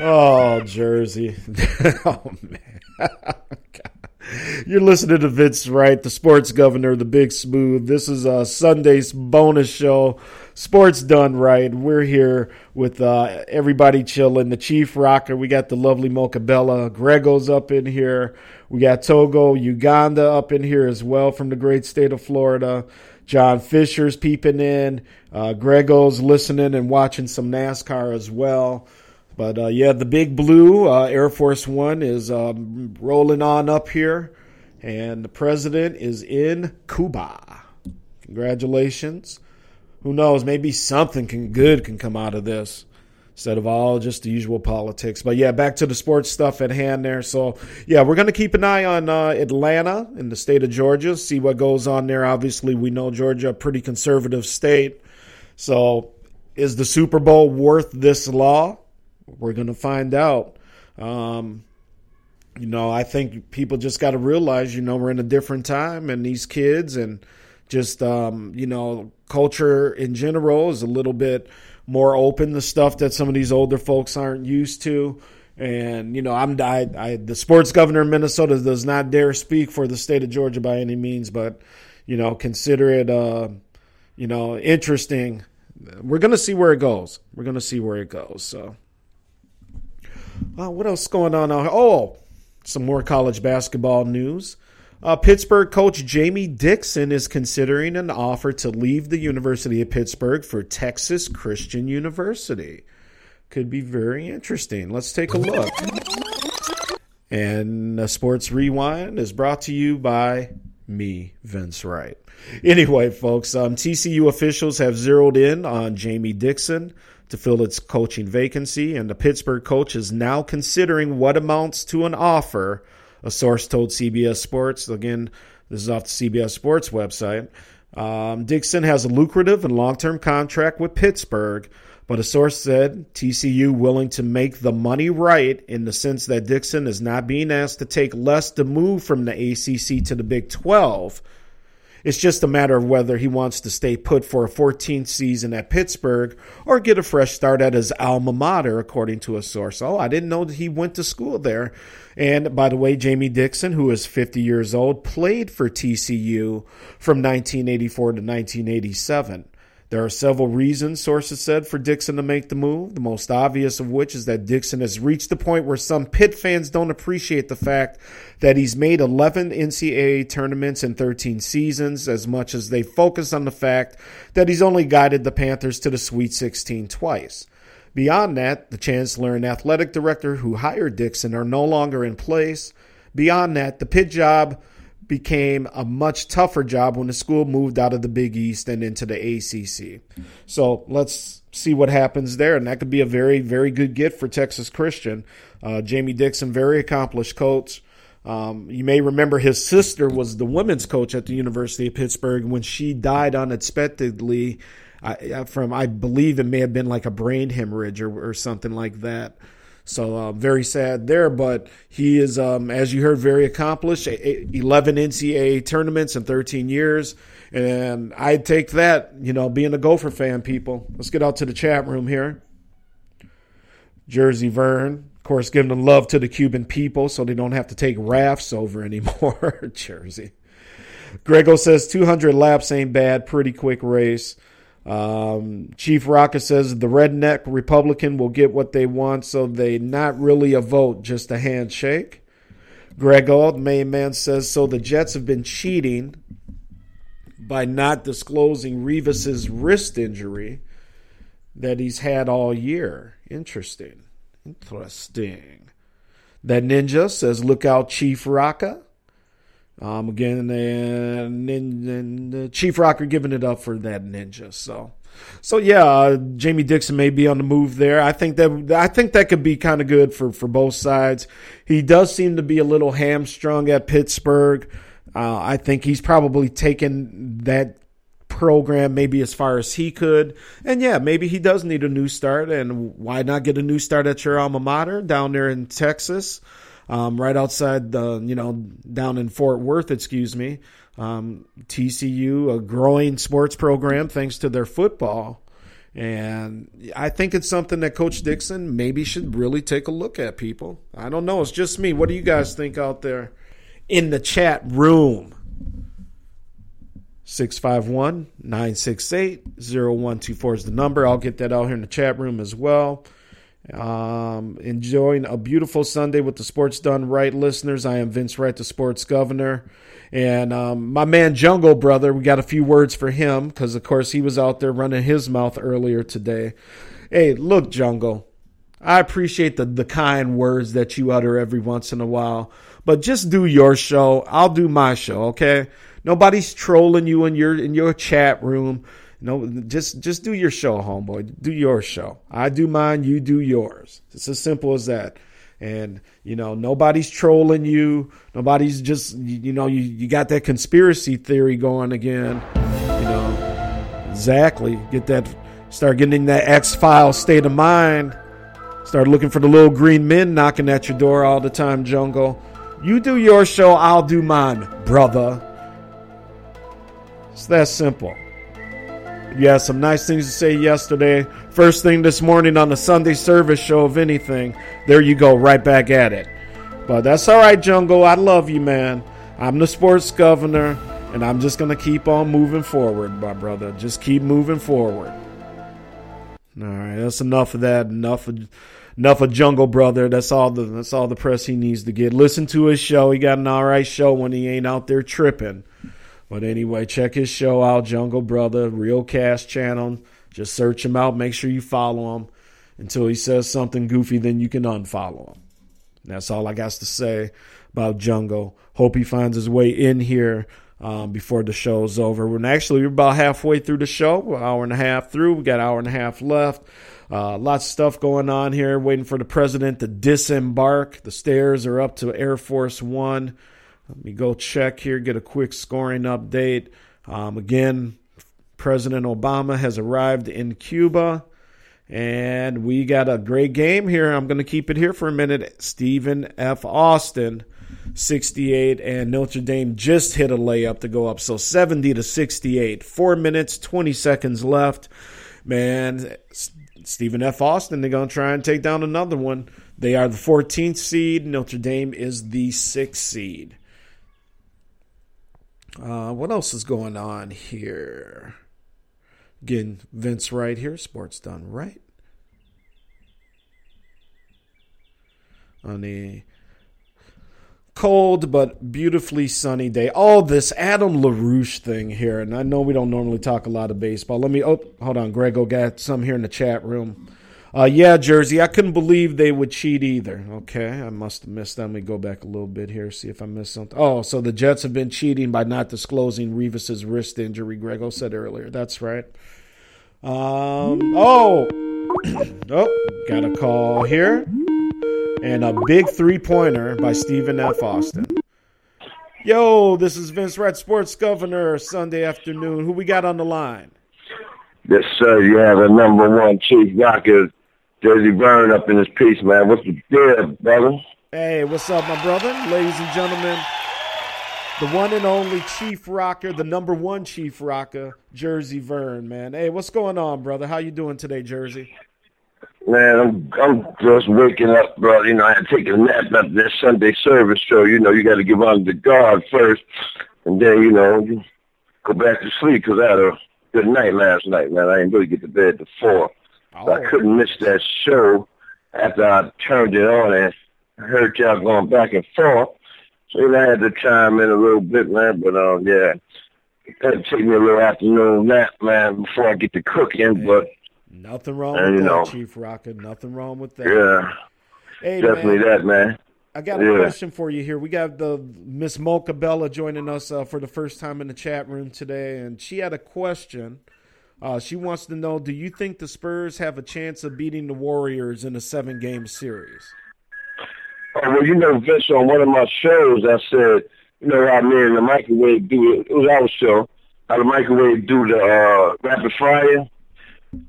oh, Jersey. oh, man. You're listening to Vince Wright, the sports governor, the big smooth. This is a Sunday's bonus show. Sports done right. We're here with uh, everybody chilling. The Chief Rocker. We got the lovely Mocha Bella. Grego's up in here. We got Togo, Uganda up in here as well from the great state of Florida. John Fisher's peeping in. Uh, Grego's listening and watching some NASCAR as well. But uh, yeah, the big blue uh, Air Force One is um, rolling on up here, and the president is in Cuba. Congratulations. Who knows? Maybe something can, good can come out of this instead of all just the usual politics. But yeah, back to the sports stuff at hand there. So yeah, we're going to keep an eye on uh, Atlanta in the state of Georgia, see what goes on there. Obviously, we know Georgia a pretty conservative state. So is the Super Bowl worth this law? We're going to find out. Um, you know, I think people just got to realize, you know, we're in a different time, and these kids and just, um, you know, culture in general is a little bit more open to stuff that some of these older folks aren't used to. And you know, I'm I, I the sports governor of Minnesota does not dare speak for the state of Georgia by any means, but you know, consider it, uh, you know, interesting. We're gonna see where it goes. We're gonna see where it goes. So. Uh, what else going on? Oh, some more college basketball news. Uh, Pittsburgh coach Jamie Dixon is considering an offer to leave the University of Pittsburgh for Texas Christian University. Could be very interesting. Let's take a look. And a Sports Rewind is brought to you by me, Vince Wright. Anyway, folks, um, TCU officials have zeroed in on Jamie Dixon to fill its coaching vacancy, and the Pittsburgh coach is now considering what amounts to an offer. A source told CBS Sports. Again, this is off the CBS Sports website. Um, Dixon has a lucrative and long term contract with Pittsburgh, but a source said TCU willing to make the money right in the sense that Dixon is not being asked to take less to move from the ACC to the Big 12 it's just a matter of whether he wants to stay put for a 14th season at Pittsburgh or get a fresh start at his alma mater, according to a source. Oh, I didn't know that he went to school there. And by the way, Jamie Dixon, who is 50 years old, played for TCU from 1984 to 1987. There are several reasons, sources said, for Dixon to make the move. The most obvious of which is that Dixon has reached the point where some Pitt fans don't appreciate the fact that he's made 11 NCAA tournaments in 13 seasons, as much as they focus on the fact that he's only guided the Panthers to the Sweet 16 twice. Beyond that, the chancellor and athletic director who hired Dixon are no longer in place. Beyond that, the Pitt job became a much tougher job when the school moved out of the Big East and into the ACC. So let's see what happens there. And that could be a very, very good get for Texas Christian. Uh, Jamie Dixon, very accomplished coach. Um, you may remember his sister was the women's coach at the University of Pittsburgh. When she died unexpectedly, I, from I believe it may have been like a brain hemorrhage or, or something like that. So uh, very sad there, but he is, um, as you heard, very accomplished. 11 NCAA tournaments in 13 years. And I'd take that, you know, being a Gopher fan, people. Let's get out to the chat room here. Jersey Vern, of course, giving the love to the Cuban people so they don't have to take rafts over anymore. Jersey. Grego says 200 laps ain't bad. Pretty quick race. Um, Chief Rocket says the redneck Republican will get what they want, so they not really a vote, just a handshake. Greg Old, main man, says so. The Jets have been cheating by not disclosing Revis's wrist injury that he's had all year. Interesting. Interesting. That ninja says, "Look out, Chief Rocka." Um, again, and, and, and Chief Rocker giving it up for that ninja. So, so yeah, uh, Jamie Dixon may be on the move there. I think that I think that could be kind of good for for both sides. He does seem to be a little hamstrung at Pittsburgh. Uh, I think he's probably taken that program maybe as far as he could. And yeah, maybe he does need a new start. And why not get a new start at your alma mater down there in Texas? Um, right outside the, you know, down in Fort Worth, excuse me. Um, TCU, a growing sports program thanks to their football. And I think it's something that Coach Dixon maybe should really take a look at, people. I don't know. It's just me. What do you guys think out there in the chat room? 651 968 0124 is the number. I'll get that out here in the chat room as well. Um, enjoying a beautiful Sunday with the Sports Done Right listeners. I am Vince Wright, the sports governor. And um, my man Jungle Brother, we got a few words for him because, of course, he was out there running his mouth earlier today. Hey, look, Jungle, I appreciate the, the kind words that you utter every once in a while, but just do your show. I'll do my show, okay? Nobody's trolling you in your in your chat room. No, just just do your show, homeboy. Do your show. I do mine. You do yours. It's as simple as that. And you know, nobody's trolling you. Nobody's just you know you you got that conspiracy theory going again. You know, exactly. Get that. Start getting that X file state of mind. Start looking for the little green men knocking at your door all the time, Jungle. You do your show, I'll do mine, brother. It's that simple. Had some nice things to say yesterday. First thing this morning on the Sunday service show, of anything, there you go, right back at it. But that's all right, Jungle. I love you, man. I'm the sports governor, and I'm just going to keep on moving forward, my brother. Just keep moving forward. All right, that's enough of that. Enough of enough of Jungle Brother. That's all the that's all the press he needs to get. Listen to his show. He got an all right show when he ain't out there tripping. But anyway, check his show out, Jungle Brother, Real Cast channel. Just search him out. Make sure you follow him until he says something goofy. Then you can unfollow him. That's all I got to say about Jungle. Hope he finds his way in here um, before the show's over. We're actually we're about halfway through the show, We're hour and a half through. We got an hour and a half left. Uh, lots of stuff going on here. Waiting for the president to disembark. The stairs are up to Air Force One. Let me go check here, get a quick scoring update. Um, again, President Obama has arrived in Cuba. And we got a great game here. I'm going to keep it here for a minute. Stephen F. Austin, 68, and Notre Dame just hit a layup to go up. So 70 to 68. Four minutes, 20 seconds left. Man, Stephen F. Austin, they're going to try and take down another one. They are the 14th seed. Notre Dame is the sixth seed. Uh, what else is going on here? Again, Vince Wright here, Sports Done Right. On a cold but beautifully sunny day. All this Adam LaRoche thing here, and I know we don't normally talk a lot of baseball. Let me, oh, hold on, Grego got some here in the chat room. Uh, yeah, Jersey. I couldn't believe they would cheat either. Okay, I must have missed that. Let me go back a little bit here, see if I missed something. Oh, so the Jets have been cheating by not disclosing Revis's wrist injury. Grego said earlier. That's right. Um. Oh. oh. Got a call here, and a big three pointer by Stephen F. Austin. Yo, this is Vince Wright, Sports Governor, Sunday afternoon. Who we got on the line? Yes, sir. You have a number one chief rocker Jersey Vern up in this piece, man. What's the deal, brother? Hey, what's up, my brother? Ladies and gentlemen, the one and only Chief Rocker, the number one Chief Rocker, Jersey Vern, man. Hey, what's going on, brother? How you doing today, Jersey? Man, I'm I'm just waking up, bro. You know, I had to take a nap after this Sunday service show. You know, you got to give honor to God first, and then you know go back to sleep because I had a good night last night, man. I didn't really get to bed till four. Oh. I couldn't miss that show after I turned it on and heard y'all going back and forth. So I had to chime in a little bit, man. But um, yeah, it take me a little afternoon nap, man, before I get to cooking. But Nothing wrong And, with that, know. Chief Rocker. Nothing wrong with that. yeah, Hey, definitely man, that, man. I got a Yeah. question for you here. We got the Miss Mocha Bella joining us uh, for the first time in the chat room today, and she had a question. Uh, she wants to know: Do you think the Spurs have a chance of beating the Warriors in a seven-game series? Oh, well, you know, Vince, on one of my shows, I said, you know how me and the microwave do it. It was our show. How the microwave do the uh, rapid fire.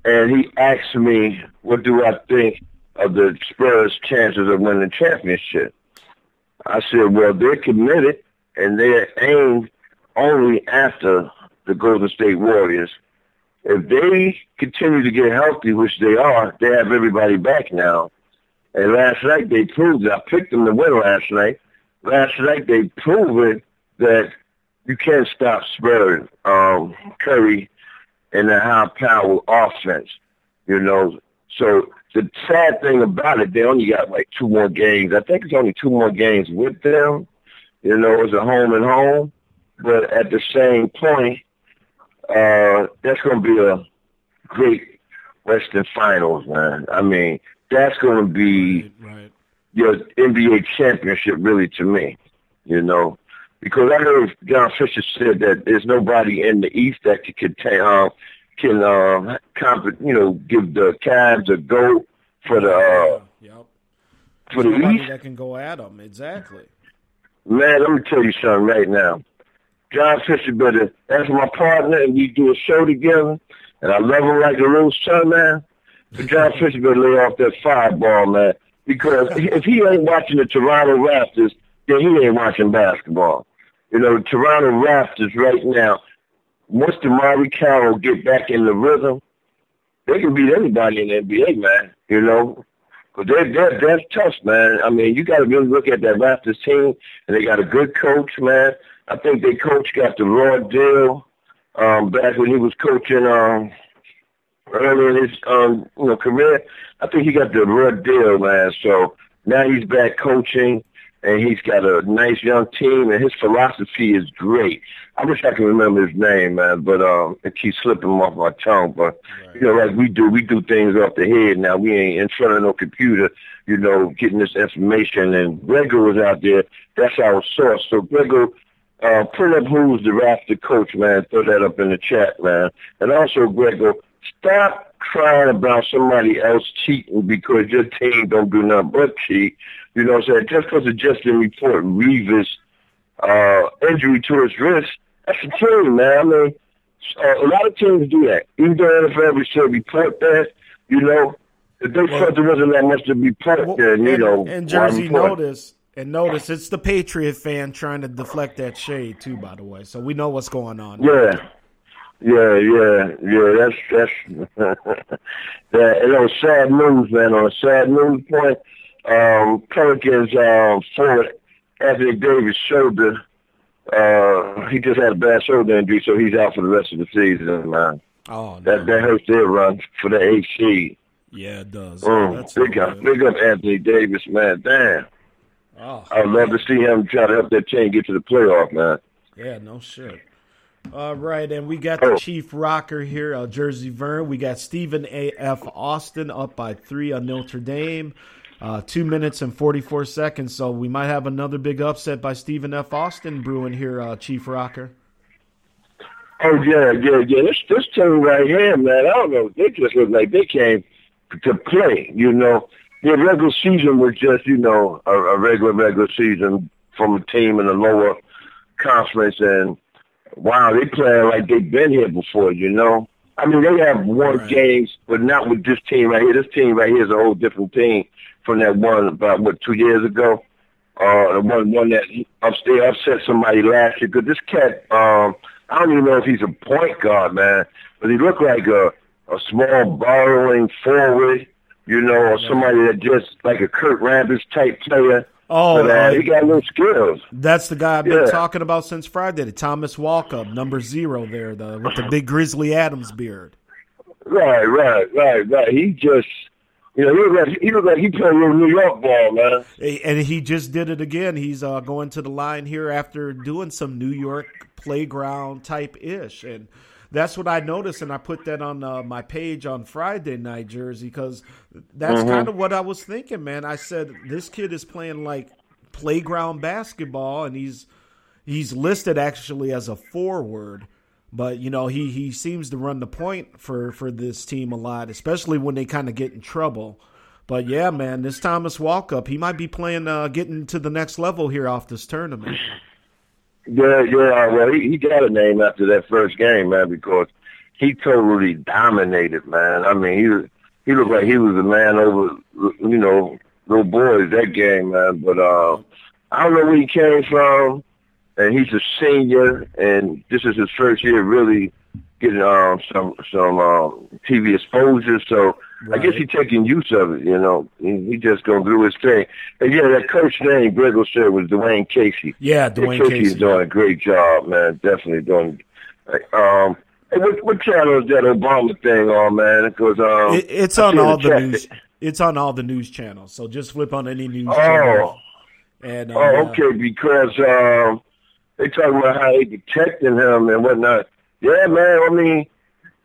And he asked me, what do I think of the Spurs' chances of winning the championship? I said, well, they're committed and they're aimed only after the Golden State Warriors. If they continue to get healthy, which they are, they have everybody back now. And last night they proved it. I picked them to win last night. Last night they proved it that you can't stop Spurs, um, Curry, and the high-powered offense. You know, so the sad thing about it, they only got like two more games. I think it's only two more games with them. You know, it's a home and home, but at the same point, uh, that's going to be a great Western Finals, man. I mean, that's going to be Right. your NBA championship, really, to me. You know, because I heard John Fisher said that there's nobody in the East that can contain, uh, can uh, comp- you know, give the Cavs a go for the uh, Yep. for the Somebody East. that can go at them. Exactly. Man, let me tell you something right now. John Fisher better, that's my partner, and we do a show together, and I love him like a little son, man. But John Fisher better lay off that fireball, man, because if he ain't watching the Toronto Raptors, then he ain't watching basketball. You know, the Toronto Raptors right now, once DeMarre Carroll get back in the rhythm, they can beat anybody in the NBA, man. You know, but they're, they're, they're tough, man. I mean, you got to really look at that Raptors team, and they got a good coach, man. I think their coach got the raw deal um, back when he was coaching um, early in his um, you know career. I think he got the raw deal, man. So now he's back coaching, and he's got a nice young team, and his philosophy is great. I wish I could remember his name, man, but um, it keeps slipping off my tongue. But you know, like we do, we do things off the head. Now we ain't in front of no computer, you know, getting this information. And Gregor was out there. That's our source. So Gregor, uh, put up who's the Raptor coach, man. Throw that up in the chat, man. And also, Gregor, stop crying about somebody else cheating because your team don't do nothing but cheat. You know what I'm saying? Just because of Justin report Revis uh, injury to his wrist, that's a team, man. I mean, uh, a lot of teams do that. Even though NFL we should report that, you know, if they felt there wasn't that much to report, Well, then, you and, know, and Jersey, report? And notice it's the Patriot fan trying to deflect that shade too. By the way, so we know what's going on. Yeah. Yeah, yeah, yeah. That's that's that. You know, sad news, man. On a sad news point, um, Pelicans um, forward Anthony Davis shoulder. Uh, he just had a bad shoulder injury, so he's out for the rest of the season, man. Oh no. That that hurts their run for the seed. yeah, it does. Mm, That's big up, big up Anthony Davis, man. Damn, Oh, I'd love to see him try to help that team get to the playoff, man. yeah, no shit. All right, and we got the Oh. chief rocker here, uh, Jersey Vern. We got Stephen A. F. Austin up by three on Notre Dame. Uh, two minutes and 44 seconds, so we might have another big upset by Stephen F. Austin brewing here, uh, Chief Rocker. Oh yeah, yeah, yeah. This this team right here, man. I don't know. They just look like they came to play. You know, their regular season was just you know a, a regular regular season from a team in the lower conference, and wow, they playing like they've been here before. You know, I mean they have won Right. games, but not with this team right here. This team right here is a whole different team from that one about what two years ago. Uh, the one one that upstairs upset somebody last year. Because this cat, um, I don't even know if he's a point guard, man, but he looked like a a small borrowing forward, you know, or somebody that just like a Kurt Rambis type player. Oh, but, uh, uh, he got little skills. That's the guy I've been Yeah. talking about since Friday, the Thomas Walkup, number zero there, the with the big Grizzly Adams beard. Right, right, right, right. He just You know, he looked like he looked like he played real New York ball, man. And he just did it again. He's uh, going to the line here after doing some New York playground type ish, and that's what I noticed. And I put that on uh, my page on Friday night, Jersey, because that's Mm-hmm. kind of what I was thinking, man. I said this kid is playing like playground basketball, and he's he's listed actually as a forward. But you know he he seems to run the point for for this team a lot, especially when they kind of get in trouble. But yeah, man, this Thomas Walkup, he might be playing, uh, getting to the next level here off this tournament. Yeah, yeah. Well, he, he got a name after that first game, man, because he totally dominated, man. I mean, he he looked like he was a man over, you know, little boys that game, man. But uh, I don't know where he came from, and he's a senior, and this is his first year really getting um some some um TV exposure. So I guess he's taking use of it. You know, he, he just gonna do his thing. And yeah, that coach name Grego said was Dwane Casey. Yeah, Dwane Casey Casey. is doing a great job, man. Definitely doing. Um, hey, what, what channel is that Obama thing on, man? Because um, It, it's on all the chat- news. It's on all the news channels. So just flip on any news Oh, channel. And uh, oh, okay. Because um, they talking about how they detecting him and whatnot. Yeah, man. I mean,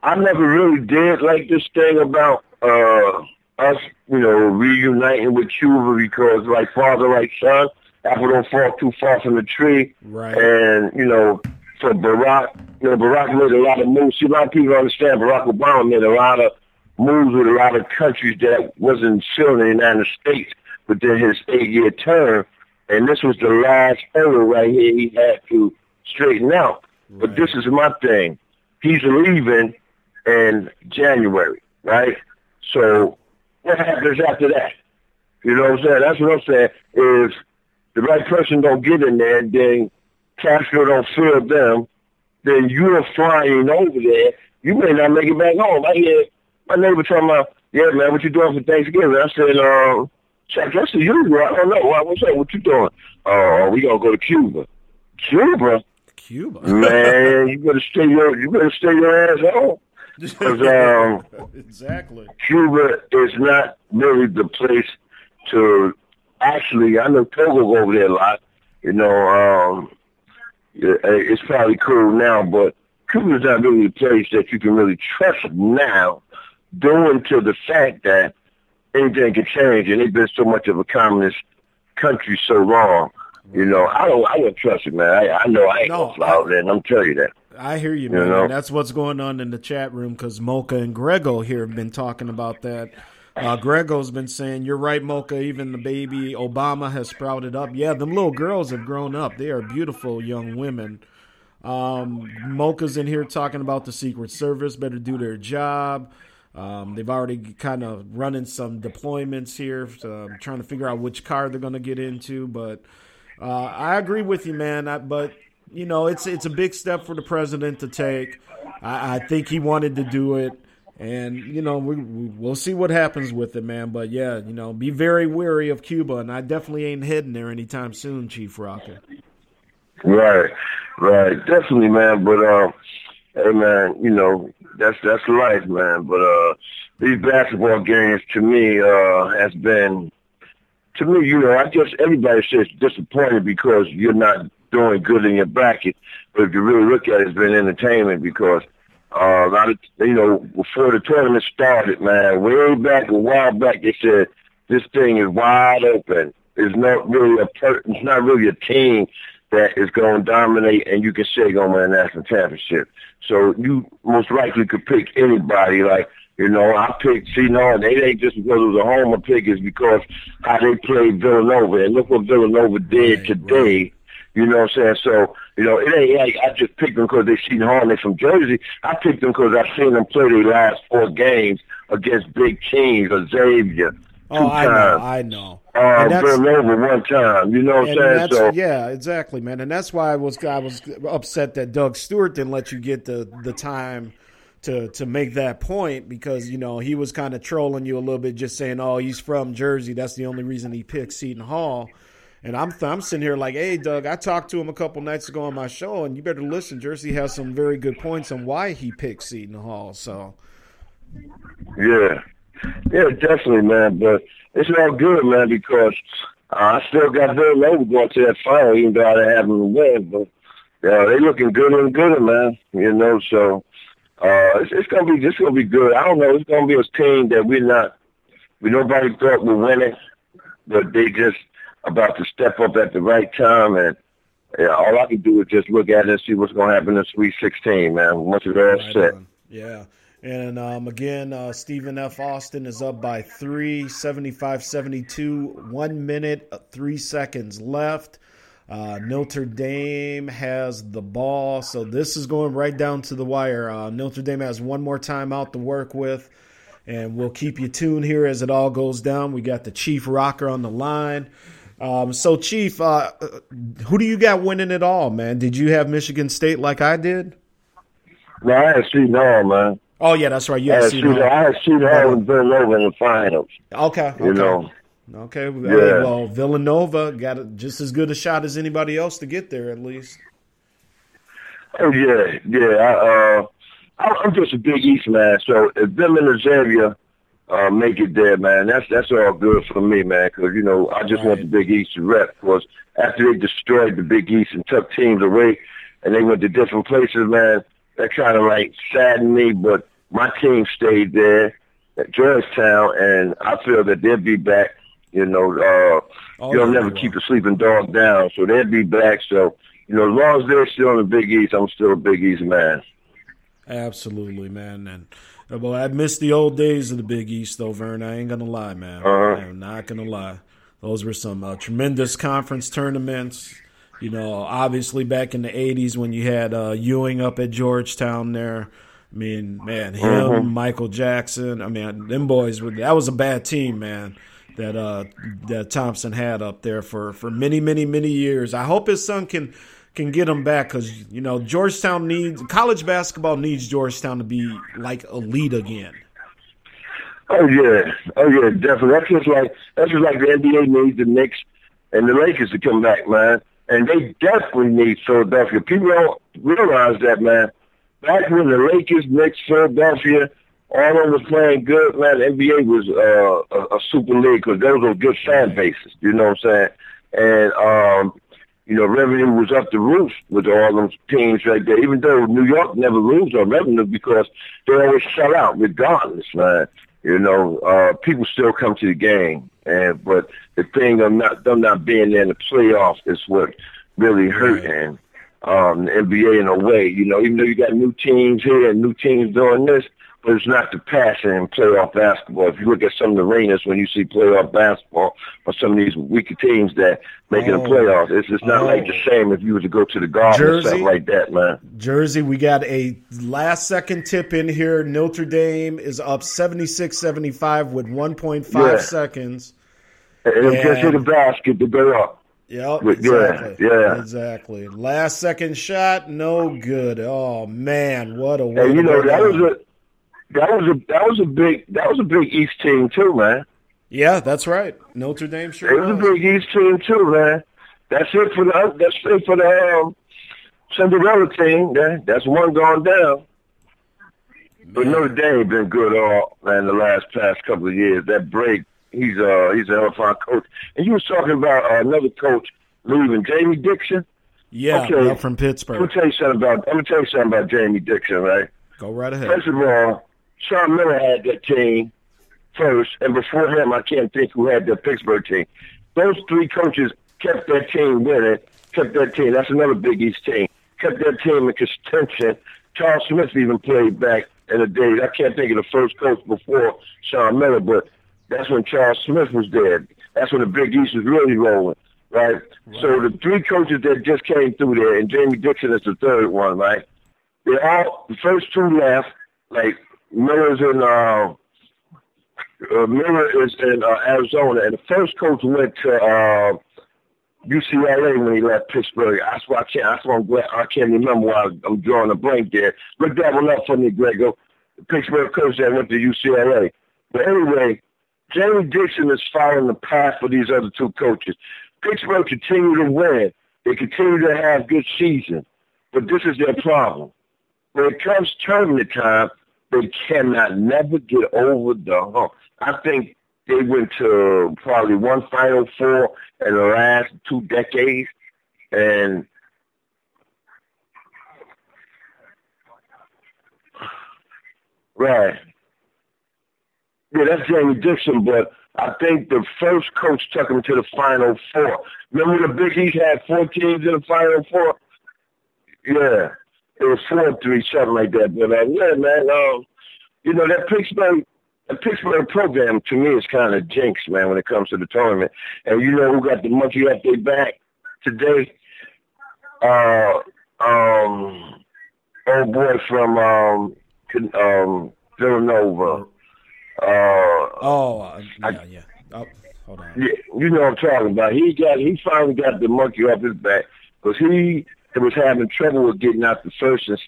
I never really did like this thing about uh us, you know, reuniting with Cuba because like father, like son. Apple don't fall too far from the tree. Right. And, you know, for Barack, you know, Barack made a lot of moves. See, a lot of people understand Barack Obama made a lot of moves with a lot of countries that wasn't still in the United States within his eight-year term. And this was the last hurdle right here he had to straighten out. But this is my thing. He's leaving in January, right? So what happens after that? You know what I'm saying? That's what I'm saying. If the right person don't get in there, then Castro don't feel them, then you're flying over there. You may not make it back home. I hear my neighbor talking about, yeah, man, what you doing for Thanksgiving? I said, um, check, that's the usual. I don't know. What, what's up? What you doing? Oh, we gonna go to Cuba. Cuba? Cuba. Man, you better stay your you better stay your ass home. Um, exactly. Cuba is not really the place to actually. I know Togo go over there a lot. You know, um, it's probably cool now, but Cuba is not really a place that you can really trust now, due to the fact that anything can change, and they've been so much of a communist country so long. You know, I don't. I wouldn't trust it, man. I, I know I ain't No, gonna fly out there, and I'm telling you that. I hear you, You man. know? That's what's going on in the chat room because Mocha and Grego here have been talking about that. Uh, Grego's been saying, You're right, Mocha. Even the baby Obama has sprouted up. Yeah, them little girls have grown up. They are beautiful young women. Um, Mocha's in here talking about the Secret Service better do their job. Um, they've already kind of running some deployments here, I'm trying to figure out which car they're going to get into. But uh, I agree with you, man. I, but you know, it's it's a big step for the president to take. I, I think he wanted to do it, and you know, we, we we'll see what happens with it, man. But yeah, you know, be very wary of Cuba, and I definitely ain't heading there anytime soon, Chief Rocker. Right, right, definitely, man. But um, hey, man, you know that's that's life, man. But uh, these basketball games to me uh has been, to me, you know, I guess everybody says disappointed because you're not doing good in your bracket. But if you really look at it, it's been entertainment because uh, a lot of you know before the tournament started, man, way back a while back, they said this thing is wide open. It's not really a per- it's not really a team that is going to dominate and you can say going to win a national championship. So you most likely could pick anybody. Like you know, I picked Hall. and It ain't just because it was a homer pick. It's because how they played Villanova and look what Villanova did Right, today. You know what I'm saying? So, you know, it ain't like I just picked them because they Seton Hall and they from Jersey. I picked them because I've seen them play their last four games against big teams, or Xavier, two Oh, I know. I know. Uh, And that's- Villanova one time. You know what I'm saying? So, yeah, exactly, man. And that's why I was I was upset that Doug Stewart didn't let you get the the time to to make that point because you know he was kind of trolling you a little bit, just saying, "Oh, he's from Jersey. That's the only reason he picked Seton Hall." And I'm I'm sitting here like, "Hey, Doug, I talked to him a couple nights ago on my show, and you better listen. Jersey has some very good points on why he picked Seton Hall." So Yeah, Yeah, definitely, man. But it's all good, man, because I still got Villanova going to that final, even though I didn't have to win. But yeah, they looking good and good, man. You know, so uh, it's, it's gonna be it's gonna be good. I don't know. It's gonna be a team that we're not. We nobody thought we're winning, but they just about to step up at the right time and. Yeah, all I can do is just look at it and see what's going to happen in Sweet 16, man. Once it's all Right set. on. Yeah. And um, again, uh, Stephen F. Austin is up by three, 75 72, one minute, uh, three seconds left. Uh, Notre Dame has the ball. So this is going right down to the wire. Uh, Notre Dame has one more time out to work with. And we'll keep you tuned here as it all goes down. We got the Chief Rocker on the line. Um, so, Chief, uh, who do you got winning it all, man? Did you have Michigan State like I did? No, I had Seton Hall, man. Oh yeah, that's right. You I had had seen Seton Hall. I had Seton Hall in Villanova in the finals. Okay, okay. You know. Okay. Well, Yeah. hey, well, Villanova got a, just as good a shot as anybody else to get there, at least. Oh yeah, yeah. I, uh, I- I'm just a Big East man, so if them and Xavier uh, make it there, man, that's that's all good for me, man. Because you know I just want the Big East to rep. Because after they destroyed the Big East and took teams away, and they went to different places, man, that kind of like saddened me. But my team stayed there at Georgetown, and I feel that they'll be back. You know, uh, Oh, you'll never keep a sleeping dog down, so they'll be back. So you know, as long as they're still in the Big East, I'm still a Big East man. Absolutely, man. And well, I miss the old days of the Big East, though, Vern. I ain't gonna lie, man. Uh-huh. I'm not gonna lie. Those were some uh, tremendous conference tournaments. You know, obviously back in the '80s when you had uh, Ewing up at Georgetown there. I mean, man, him, Mhm. Michael Jackson. I mean, them boys were. That was a bad team, man. That uh, that Thompson had up there for for many, many, many years. I hope his son can can get him back because you know Georgetown needs college basketball needs Georgetown to be like elite again. Oh yeah, oh yeah, definitely. That's just like that's just like the NBA needs the Knicks and the Lakers to come back, man. And they definitely need Philadelphia. People don't realize that, man. Back when the Lakers, Knicks, Philadelphia, all of them was playing good, man. The NBA was uh, a, a super league because those were good fan bases. You know what I'm saying? And um, you know, revenue was up the roof with all those teams right there. Even though New York never lose on revenue because they always sell out regardless, man. You know, uh, people still come to the game, and but the thing of not them not being there in the playoffs is what really hurt and um, the NBA in a way. You know, even though you got new teams here and new teams doing this, but it's not the passion in playoff basketball. If you look at some of the arenas when you see playoff basketball or some of these weaker teams that making Oh. the playoffs, it's just not like the oh. same if you were to go to the Garden or Jersey? something like that, man. Jersey, we got a last second tip in here. Notre Dame is up 76 75 with 1.5 Yeah. seconds. And it Yeah. just hit a basket to go up. Yep, But, yeah, exactly. yeah. Exactly. Last second shot, no good. Oh man, what a way And you know that was a that was a that was a big that was a big East team too, man. Yeah, that's right. Notre Dame sure. It was a big East team too, man. That's it for the that's it for the um, Cinderella team. That, that's one gone down. But Notre Dame been good all man the last past couple of years. That break, he's uh he's a hell of a coach. And you was talking about uh, another coach leaving, Jamie Dixon. Yeah, Okay. from I'm gonna tell you something about I'm gonna tell you something about Jamie Dixon, right? Go right ahead. First of all, Sean Miller had that team first, and before him, I can't think who had the Pittsburgh team. Those three coaches kept that team winning, kept that team. That's another Big East team. Kept that team in contention. Charles Smith even played back in the days. I can't think of the first coach before Sean Miller, but that's when Charles Smith was there. That's when the Big East was really rolling, right? So the three coaches that just came through there, and Jamie Dixon is the third one, right? They all the first two left. Like Miller's in uh, uh Miller is in uh, Arizona, and the first coach went to uh, UCLA when he left Pittsburgh. That's why I can't. That's why I'm glad I can't remember why I'm drawing a blank there. Look that one up for me, Grego. The Pittsburgh coach that went to UCLA. But anyway, Jamie Dixon is following the path for these other two coaches. Pittsburgh continue to win. They continue to have good seasons. But this is their problem. When it comes tournament time, they cannot never get over the hump. I think they went to probably one Final Four in the last two decades, and right. Yeah, that's Jamie Dixon, but I think the first coach took him to the Final Four. Remember the Big East had four teams in the Final Four? Yeah, it was four three, something like that. But uh, yeah, man, um, you know that Pittsburgh, the Pittsburgh program to me is kind of jinx, man, when it comes to the tournament. And you know who got the monkey off their back today? Uh, um, old boy from um, um, Villanova. Uh, oh, uh, yeah, yeah. Oh, hold on. Yeah, you know what I'm talking about. He got, he finally got the monkey off his back because he was having trouble with getting out the first and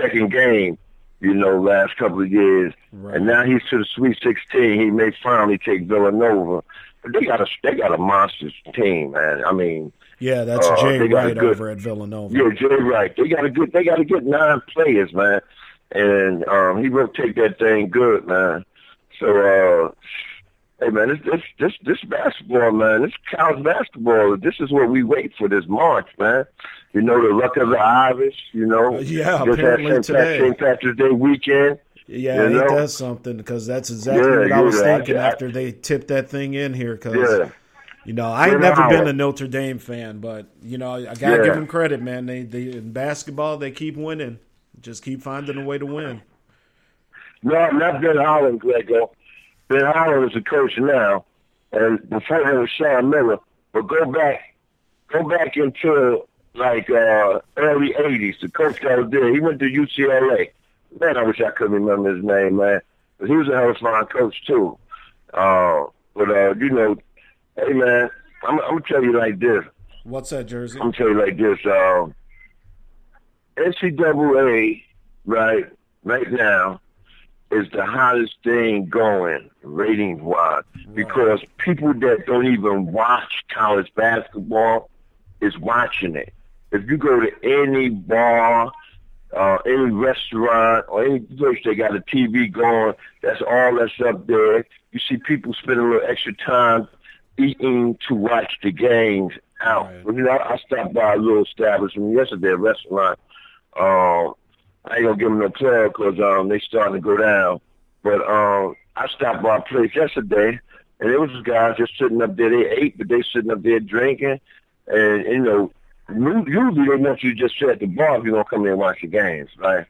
second game. You know, last couple of years, right. and now he's to the Sweet 16. He may finally take Villanova, but they got a they got a monster team, man. I mean, yeah, that's uh, Jay Wright good, over at Villanova. Yeah, Jay Wright. They got a good. They got a good nine players, man, and um, he will take that thing good, man. So, uh, hey man, this this this this basketball, man, this college basketball. This is what we wait for this March, man. You know, the luck of the Irish. You know, uh, yeah, just apparently today, St. Patrick's Day weekend. Yeah, he know? does something because that's exactly yeah, what I was yeah, thinking I, after they tipped that thing in here. Because yeah. you know, I ain't never been a Notre Dame fan, but you know, I gotta give them credit, man. They they in basketball they keep winning, just keep finding a way to win. No, not Ben Howland, Grego. Ben Howland is the coach now, and before him was Sean Miller. But go back, go back into like uh early '80s. The coach that was there, he went to UCLA. Man, I wish I could remember his name, man. But he was a hell of a fine coach too. Uh, but uh, you know, hey man, I'm, I'm gonna tell you like this. What's that jersey? I'm gonna tell you like this. Um, NCAA, right, right now is the hottest thing going ratings wise because people that don't even watch college basketball is watching it. If you go to any bar, uh, any restaurant or any place they got a TV going, that's all that's up there. You see people spending a little extra time eating to watch the games out. Right. You know, I stopped by a little establishment yesterday, a restaurant. Uh, I ain't gonna give them no plug because um, they starting to go down. But um, I stopped by a place yesterday, and there was guys just sitting up there. They ate, but they sitting up there drinking, and you know, usually they want you to just sit at the bar if you're gonna come in and watch the games, right?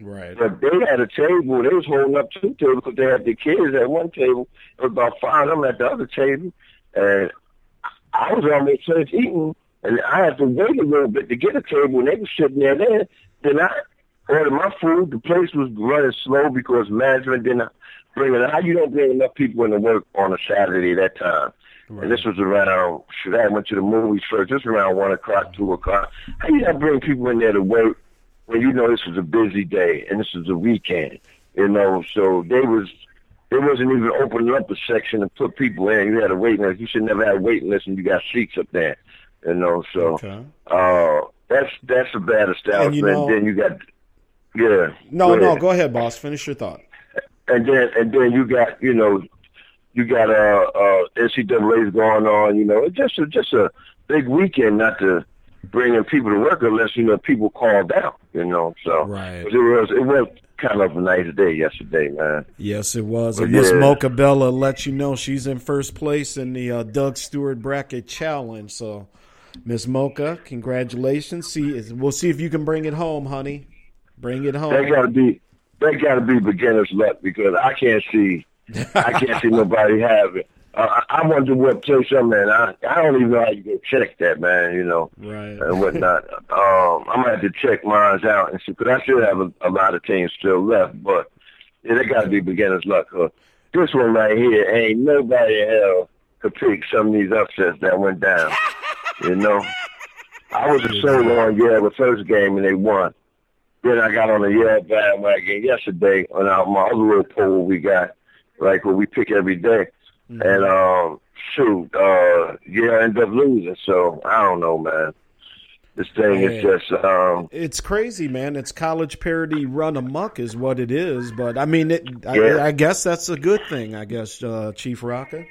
Right. But they had a table. They was holding up two tables because they had the kids at one table. There was about five of them at the other table, and I was on almost finished eating, and I had to wait a little bit to get a table. And they were sitting there. Then, then I ordered my food. The place was running slow because management didn't bring it. How you don't bring enough people into work on a Saturday that time? Right. And this was around, should I went to the movies first. This was around 1 o'clock, 2 o'clock. How you not bring people in there to work when you know this was a busy day and this was a weekend? You know, so they was, they wasn't even opening up a section to put people in. You had a waiting list. You should never have a waiting list and you got seats up there. You know, so, okay. uh, that's, that's a bad establishment. You know, then you got yeah. No, go no, go ahead, boss. Finish your thought. And then and then you got you know you got uh uh NCAA's going on. You know, it's just a, just a big weekend, not to bring in people to work unless you know people called out. You know, so right. it was it was kind of a nice day yesterday, man. Yes, it was. And Miss yeah. Mocha Bella let you know she's in first place in the uh, Doug Stewart Bracket Challenge. So, Miss Mocha, congratulations. See, we'll see if you can bring it home, honey. Bring it home. That gotta be that gotta be beginner's luck because I can't see I can't see nobody have it. Uh, I I wonder what place I'm in. I I don't even know how you go check that, man. You know, right and whatnot. um, I'm gonna have to check mine out and see because I still have a, a lot of teams still left, but yeah, that gotta be beginner's luck. Uh, this one right here ain't nobody hell could pick some of these upsets that went down. you know, I was a solo on yeah the first game and they won. Then I got on the yeah bandwagon yesterday on our, my other little poll we got, like what we pick every day. Mm-hmm. And um shoot, uh yeah, I ended up losing, so I don't know, man. This thing is just um, It's crazy, man. It's college parody run amok, is what it is. But I mean, it. Yeah. I, I guess that's a good thing. I guess, uh, Chief Rocka.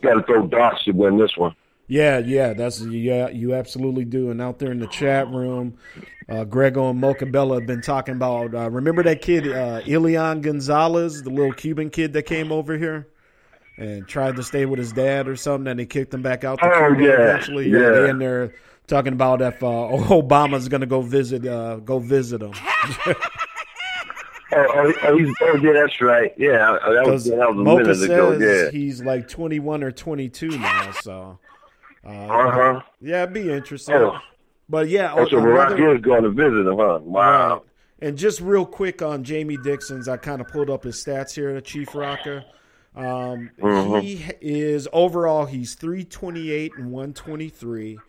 got to throw dots to win this one. Yeah, yeah, that's yeah, you absolutely do. And out there in the chat room, uh, Grego and Mocha Bella have been talking about. Uh, remember that kid, uh, Elián Gonzalez, the little Cuban kid that came over here and tried to stay with his dad or something, and they kicked him back out. To Oh, yeah, eventually. yeah. they in there talking about if uh, Obama's going to go visit, uh, go visit him. Oh, oh, oh, oh yeah, that's right. Yeah, uh, that was, that was a Mocha minute ago. Yeah. he's like 21 or 22 now, so. Uh, Uh huh. yeah, it'd be interesting. Oh. But yeah, Oh, so Barack is going to visit him, huh? Wow. Right. And just real quick on Jamie Dixon's, I kind of pulled up his stats here, Chief Rocker. Um, Mhm. He is overall he's three twenty eight and one twenty three.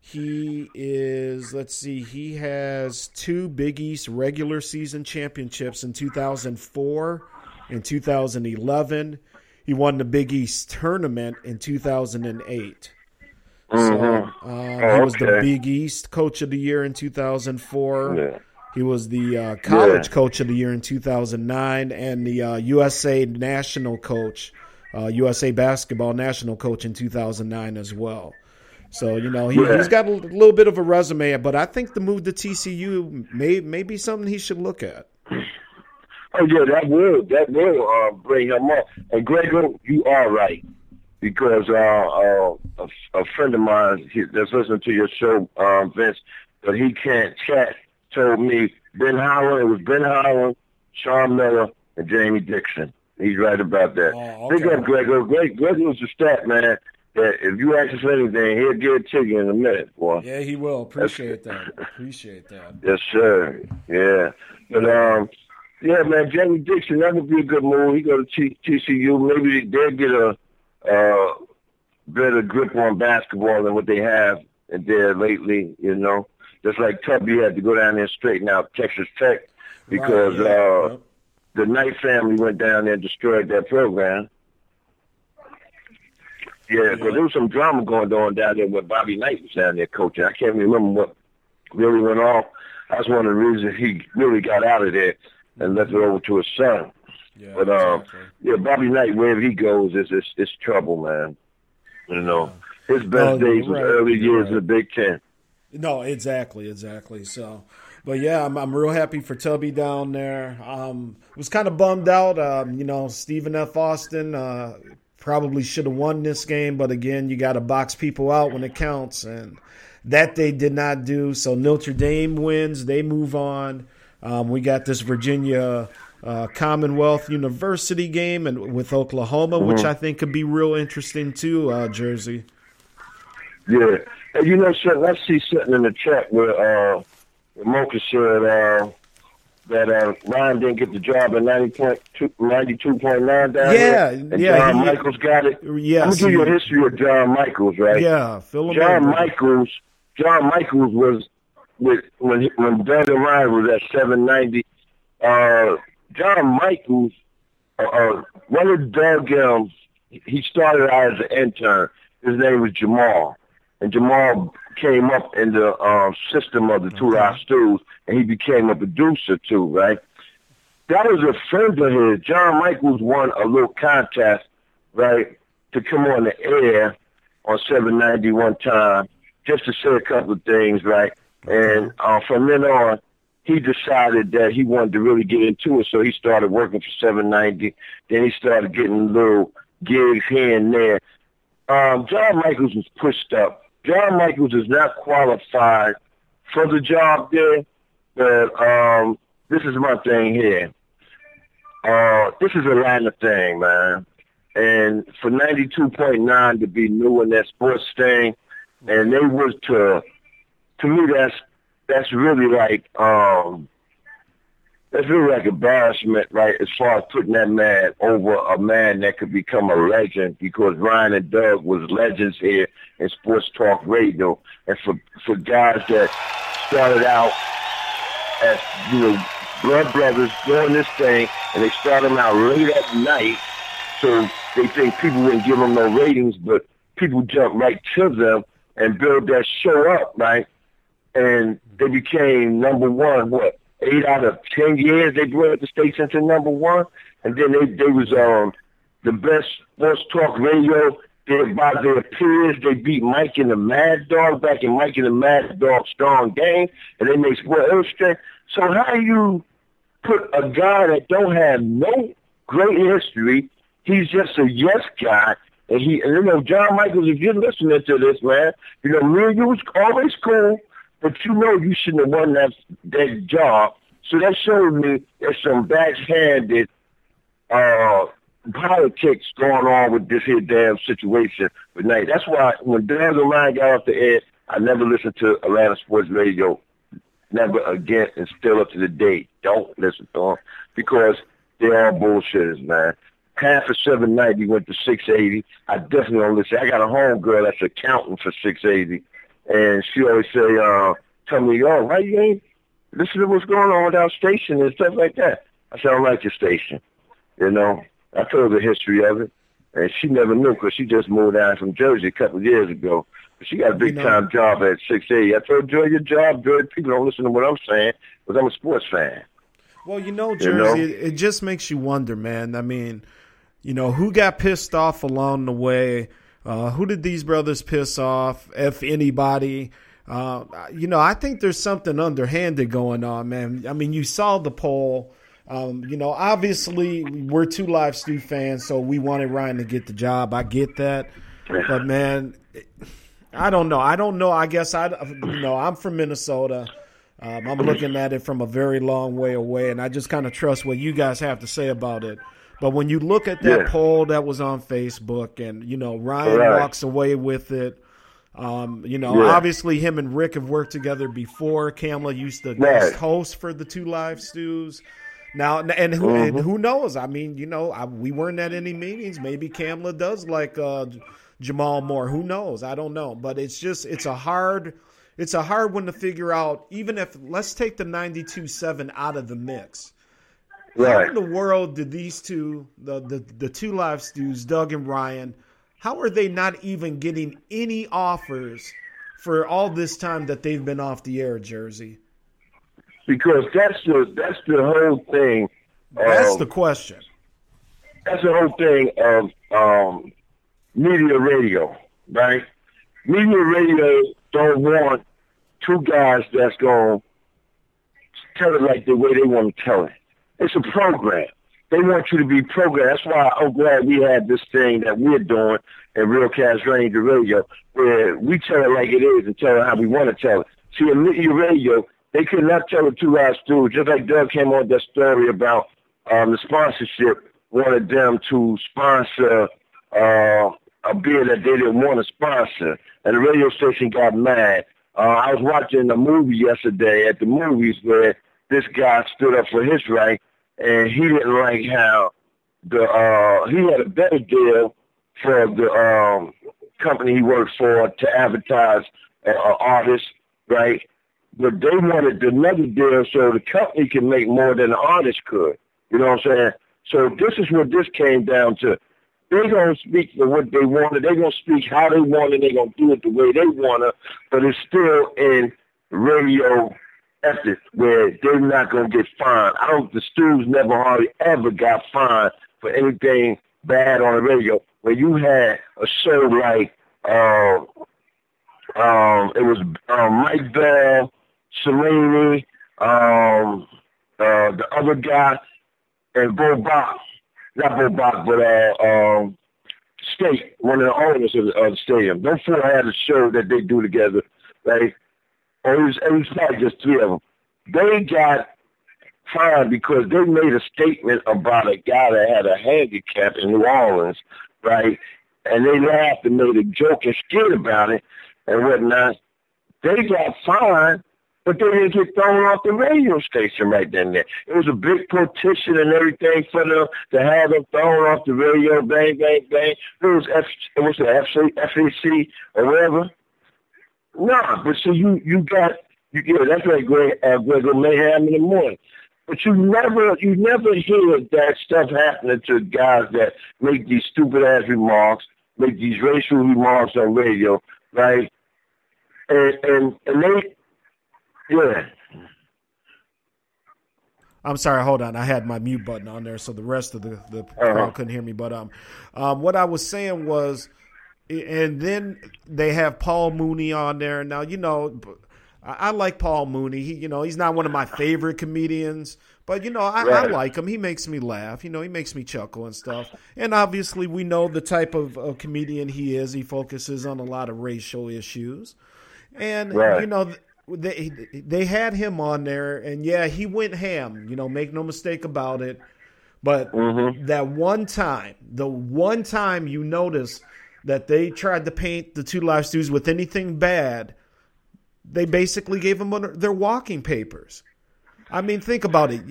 He is let's see, he has two Big East regular season championships in two thousand four and two thousand eleven. He won the Big East tournament in two thousand and eight. So Mhm. um, he Oh, was the. Big East Coach of the Year in 2004. Yeah. He was the uh, College Yeah. Coach of the Year in 2009 and the uh, USA National Coach, uh, USA Basketball National Coach in 2009 as well. So you know he, Yeah. he's got a little bit of a resume, but I think the move to TCU may may be something he should look at. Oh yeah, that will that will uh, bring him up. And Gregor, you are right because uh, uh, a, a friend of mine he, that's listening to your show, um, Vince, but he can't chat. Told me Ben Howland. It was Ben Howland, Sean Miller, and Jamie Dixon. He's right about that. Oh, Big okay. up Gregor. Greg, Gregor's a stat man. That if you ask us anything, he'll give it to you in a minute, boy. Yeah, he will. Appreciate that. Appreciate that. Yes, sir. Yeah. But um, yeah, man, Jamie Dixon, that would be a good move. He go to T- TCU. Maybe they'll get a uh, better grip on basketball than what they have there lately. You know, just like Tubby had to go down there and straighten out Texas Tech because Right, yeah. uh, Yep. the Knight family went down there and destroyed that program. Yeah, because there was some drama going on down there when Bobby Knight was down there coaching. I can't remember what really went off. That's one of the reasons he really got out of there and left it over to his son. Yeah, But um, exactly. yeah, Bobby Knight, wherever he goes, is it's, it's trouble, man. You know, his best No, days was right, early you're years in the Big Ten. No, exactly, exactly. So, but yeah, I'm I'm real happy for Tubby down there. Um, was kind of bummed out. Um, you know, Stephen F. Austin uh, probably should have won this game, but again, you got to box people out when it counts, and that they did not do. So Notre Dame wins. They move on. Um, we got this Virginia. Uh, Commonwealth University game and with Oklahoma, which I think could be real interesting too. Uh, Jersey. Yeah. And you know, something, I see something in the chat where uh, Mocha said uh, that uh, Ryan didn't get the job at 90.2, 92.9 down Yeah, there. And yeah, John he- Michaels got it. Yes, I'm going to give you a history of John Michaels, right? Yeah, 'em John. Michaels. John Michaels was with when he- when Doug and Ryan was at 790. Uh, John Michaels, uh, uh, one of Doug, um, he started out as an intern. His name was Jamal, and Jamal came up in the um, system of the Two Rock Stews, and he became a producer too, right? That was a friend of his. John Michaels won a little contest, right, to come on the air on 790 one time just to say a couple of things, right? And uh, from then on, he decided that he wanted to really get into it, so he started working for 790. Then he started getting little gigs here and there. Um, John Michaels was pushed up. John Michaels is not qualified for the job there, but um, this is my thing here. Uh, this is a Atlanta thing, man. And for 92.9 to be new in that sports thing, and they was to, to me, that's, that's really like, um, that's really like embarrassment, right? As far as putting that man over a man that could become a legend, because Ryan and Doug was legends here in sports talk radio, and for for guys that started out as you know blood brothers doing this thing, and they started them out late at night, so they think people wouldn't give them no ratings, but people jump right to them and build that show up, right? And they became number one. What eight out of ten years they brought the station to number one, and then they they was um the best sports talk radio. They, by their peers, they beat Mike and the Mad Dog back in Mike and the Mad Dog strong game, and they made Sport Illustrated. So how you put a guy that don't have no great history, he's just a yes guy, and he, and you know, John Michaels, if you're listening to this, man, you know, me and you was always cool, but you know you shouldn't have won that that job. So that showed me there's some backhanded uh politics going on with this here damn situation But now That's why when Dan Line got off the air, I never listened to Atlanta Sports Radio. Never again, and still up to the date. Don't listen to them because they're all bullshitters, man. Half of 790 went to 680. I definitely don't listen. I got a home girl that's accounting for 680, and she always say, uh, "Tell me, oh, why you ain't listen to what's going on with our station and stuff like that." I said, "I don't like your station," you know. I told her the history of it, and she never knew because she just moved down from Jersey a couple of years ago. But she got a big time you know, job at six A. I told her, enjoy your job, enjoy people don't listen to what I'm saying because I'm a sports fan. Well, you know, Jersey, you know? It, it just makes you wonder, man. I mean, you know, who got pissed off along the way? Uh, who did these brothers piss off, if anybody? Uh, you know, I think there's something underhanded going on, man. I mean, you saw the poll. Um, you know, obviously we're two live Stu fans, so we wanted Ryan to get the job. I get that, but man, I don't know. I don't know. I guess I, you know, I'm from Minnesota. Um, I'm looking at it from a very long way away, and I just kind of trust what you guys have to say about it. But when you look at that yeah. poll that was on Facebook, and you know Ryan right. walks away with it, um, you know, yeah. obviously him and Rick have worked together before. Kamla used to right. host for the two live stews. Now and who mm-hmm. and who knows? I mean, you know, I, we weren't at any meetings. Maybe Kamla does like uh, Jamal Moore. Who knows? I don't know. But it's just it's a hard it's a hard one to figure out. Even if let's take the ninety two seven out of the mix. Right. How in the world did these two the, the the two live stews, Doug and Ryan, how are they not even getting any offers for all this time that they've been off the air, Jersey? because that's the that's the whole thing. That's the question. That's the whole thing of um, media radio, right? Media radio don't want two guys that's going to tell it like the way they want to tell it. It's a program. They want you to be programmed. That's why I'm glad we have this thing that we're doing at Real Cast Ranger Radio, where we tell it like it is and tell it how we want to tell it. See, in media radio, they could not tell the two last dudes, just like Doug came on that story about um, the sponsorship wanted them to sponsor uh, a beer that they didn't want to sponsor, and the radio station got mad. Uh, I was watching a movie yesterday at the movies where this guy stood up for his right, and he didn't like how the uh, he had a better deal for the um, company he worked for to advertise uh, artist, right? but they wanted another deal so the company can make more than the artist could. You know what I'm saying? So this is what this came down to. They're going to speak for what they wanted. They're going to speak how they want it. They're going to do it the way they want it. But it's still in radio ethics where they're not to get fined. I don't, the Stews never hardly ever got fined for anything bad on the radio. When you had a show like, uh, um, it was um, Mike Bell, Cellini, um, uh, the other guy, and Bo Bach. Not Bo Bach, but uh, um, Steak, one of the owners of the, of the stadium. Those four had a show that they do together, right? It was, it was not just three of them. They got fined because they made a statement about a guy that had a handicap in New Orleans, right? And they laughed and made a joke and skit about it and whatnot. They got fined but they didn't get thrown off the radio station right then and there. It was a big petition and everything for them to have them thrown off the radio, bang, bang, bang. It was F, it was the FC, or whatever. Nah, but see, you you got you get that's like Greg uh, Gregor Mayhem in the morning. But you never you never hear that stuff happening to guys that make these stupid ass remarks, make these racial remarks on radio, right? And and and they Yeah. I'm sorry, hold on. I had my mute button on there, so the rest of the, the Uh-huh. crowd couldn't hear me. But um, um, what I was saying was, and then they have Paul Mooney on there. Now you know, I, I like Paul Mooney. He, you know, he's not one of my favorite comedians, but you know, I, I like him. He makes me laugh. You know, he makes me chuckle and stuff. And obviously, we know the type of, of comedian he is. He focuses on a lot of racial issues, and Right. you know. They they had him on there, and yeah, he went ham. You know, make no mistake about it. But mm-hmm. that one time, the one time you notice that they tried to paint the two live stews with anything bad, they basically gave them their walking papers. I mean, think about it.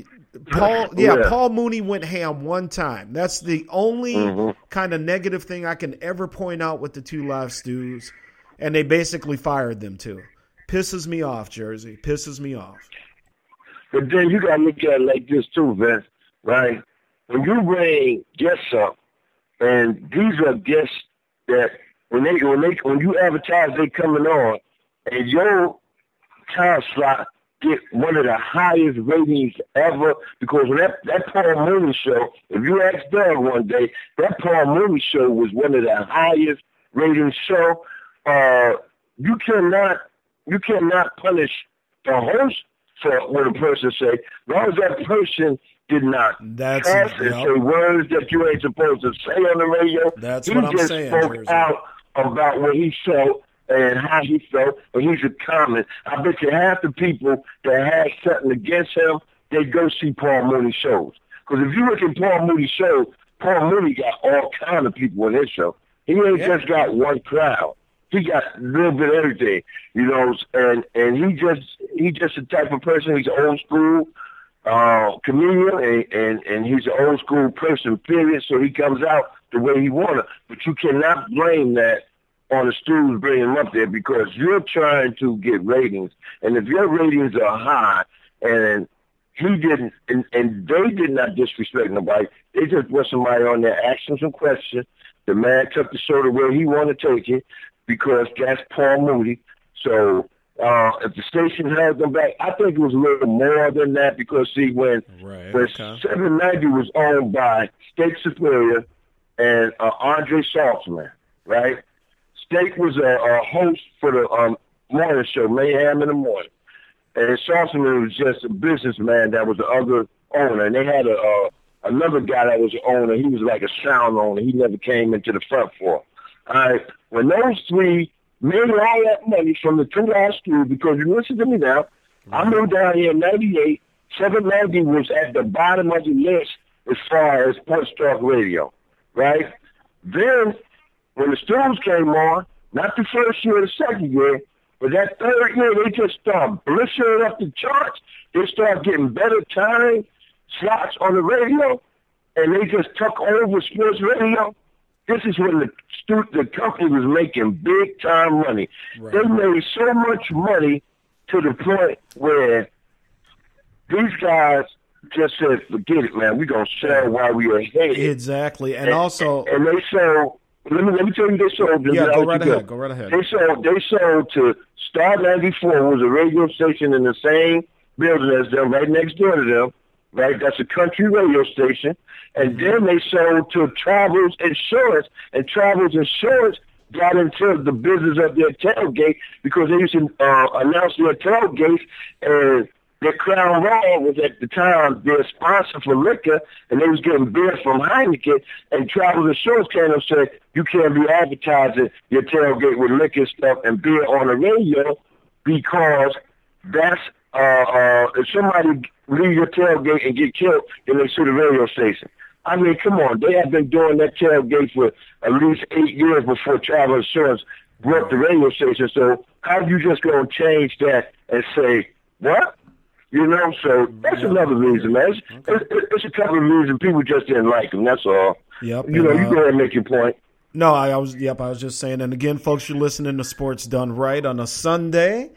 Paul, oh, yeah, Yeah. Paul Mooney went ham one time. That's the only mm-hmm. kind of negative thing I can ever point out with the two live stews, and they basically fired them too. Pisses me off, Jersey. Pisses me off. But then you gotta look at it like this too, Vince. Right? When you bring guests up, and these are guests that when they when they when you advertise they coming on, and your time slot get one of the highest ratings ever because when that that Paul Mooney show, if you ask Doug one day, that Paul Mooney show was one of the highest rating show. Uh, you cannot you cannot punish the host for what a person say. As long as that person did not That's- and yep. say words that you ain't supposed to say on the radio. That's he what I'm just saying, spoke Jersey. out about what he felt and how he felt, and he's a comment. I bet you half the people that had something against him, they go see Paul Mooney shows. Because if you look at Paul Mooney shows, Paul Mooney got all kind of people in his show. He ain't Yeah. just got one crowd. He got a little bit of everything, you know, and and he just he just the type of person. He's old school uh, comedian, and, and and he's an old school person. Period. So he comes out the way he wanted. But you cannot blame that on the students bringing him up there because you're trying to get ratings, and if your ratings are high, and he didn't, and, and they did not disrespect nobody. They just put somebody on there asking some questions. The man took the show to where he wanted to take it because that's Paul Mooney. So uh, if the station held them back, I think it was a little more than that because see when Right, when okay. 790 was owned by Steak Shapiro and uh, Andre Saltzman, right? Steak was a, a host for the um, morning show, Mayhem in the Morning. And Saltzman was just a businessman that was the other owner. And they had a uh, another guy that was the owner. He was like a sound owner. He never came into the front for. All right. When those three made all that money from the two last school, because you listen to me now, I moved down here in 98. 790 was at the bottom of the list as far as Sports Talk Radio, right? Then, when the Stews came on, not the first year or the second year, but that third year, they just started blistering up the charts. They started getting better time slots on the radio, and they just took over sports radio. This is when the the company was making big time money. Right. They made so much money to the point where these guys just said, "Forget it, man. We're gonna sell while we are ahead." Exactly, and also and they sold. Let me let me tell you, they sold. Yeah, go right ahead, go right ahead. They sold. They sold to Star ninety four was a radio station in the same building as them, right next door to them. Right, that's a country radio station. And Mm-hmm. then they sold to Travels Insurance, and Travels Insurance got into the business of their tailgate because they used to uh, announce their tailgates and their Crown Royal was at the time their sponsor for liquor, and they was getting beer from Heineken. And Travel Insurance came and said, "You can't be advertising your tailgate with liquor stuff and beer on the radio because that's uh, uh, if somebody leave your tailgate and get killed, then they sue the radio station." I mean, come on, they have been doing that tailgate for at least eight years before Travel Insurance broke the radio station. So how you just gonna change that and say what? You know, so that's another reason, man. It's, it's, it's a couple of reasons people just didn't like them. That's all. Yep, You know, and, you uh, go ahead and make your point. No, I, I was. Yep, I was just saying. And again, folks, you're listening to Sports Done Right on a Sunday.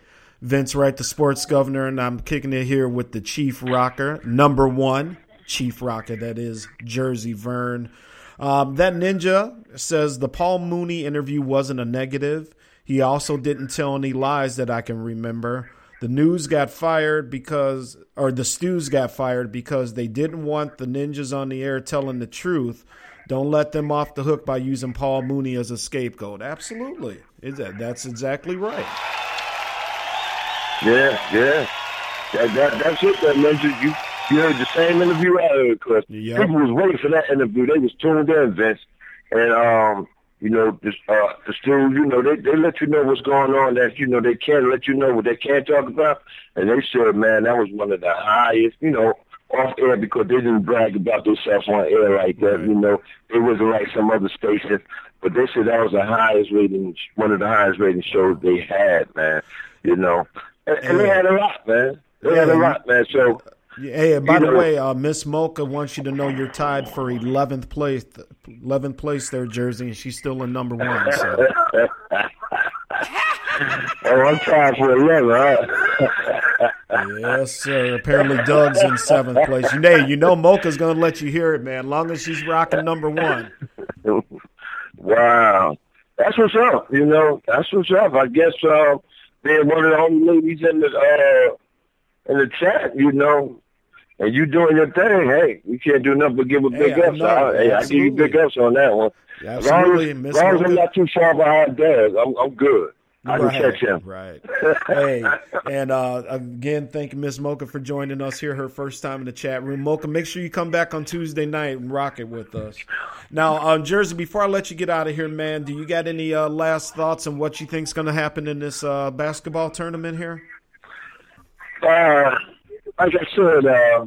Vince Wright, the sports governor, and I'm kicking it here with the chief rocker, number one chief rocker. That is Jersey Vern. Um, that ninja says the Paul Mooney interview wasn't a negative. He also didn't tell any lies that I can remember. The news got fired because, or the stews got fired because they didn't want the ninjas on the air telling the truth. Don't let them off the hook by using Paul Mooney as a scapegoat. Absolutely, that's exactly right. Yeah, yeah. That, that, that's it, that ninja. You you heard the same interview I heard, Chris. Yep. People was waiting for that interview. They was tuned in, Vince. And, um, you know, this, uh, the still, you know, they, they let you know what's going on that, you know, they can't let you know what they can't talk about. And they said, man, that was one of the highest, you know, off air because they didn't brag about themselves on air like that, you know. It wasn't like some other stations. But they said that was the highest rating, one of the highest rating shows they had, man, you know. And, and Yeah. had a lot, man. They had a lot, man. So, Hey, and by the know- way, uh, Miss Mocha wants you to know you're tied for 11th place, 11th place there, Jersey, and she's still in number one. So. oh, I'm trying for 11, huh? Yes, sir. Apparently, Doug's in seventh place. You know, you know, Mocha's gonna let you hear it, man. Long as she's rocking number one. wow. That's what's up, you know. That's what's up. I guess uh, being one of the only ladies in the uh, in the chat, you know, and you doing your thing, hey, we can't do nothing but give a Hey, big ups. know, I, hey, I give you big absolutely. ups on that one. As long Absolutely, as, as, long as I'm not too far behind Dad, I'm, I'm good. I can Right, catch him. right. Hey, and uh, again, thank you, Miss Mocha, for joining us here, her first time in the chat room. Mocha, make sure you come back on Tuesday night and rock it with us. Now, uh, Jersey, before I let you get out of here, man, do you got any uh, last thoughts on what you think's going to happen in this uh, basketball tournament here? Uh, like I said, uh,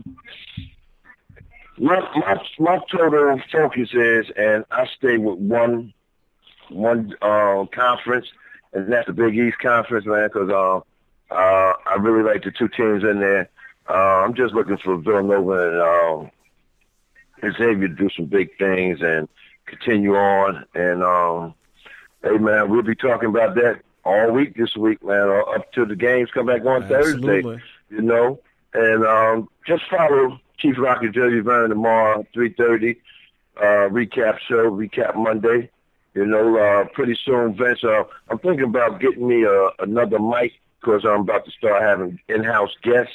my, my my total focus is, and I stay with one one uh, conference, and that's the Big East Conference, man. Because uh, uh, I really like the two teams in there. Uh, I'm just looking for Villanova and um, Xavier to do some big things and continue on. And um, hey, man, we'll be talking about that all week this week, man, uh, up to the games come back on Thursday Absolutely. you know. And um, just follow Chief Rocker Jersey Vern tomorrow, three thirty. Uh, recap show, recap Monday. You know, uh, pretty soon, Vince. Uh, I'm thinking about getting me uh, another mic because I'm about to start having in-house guests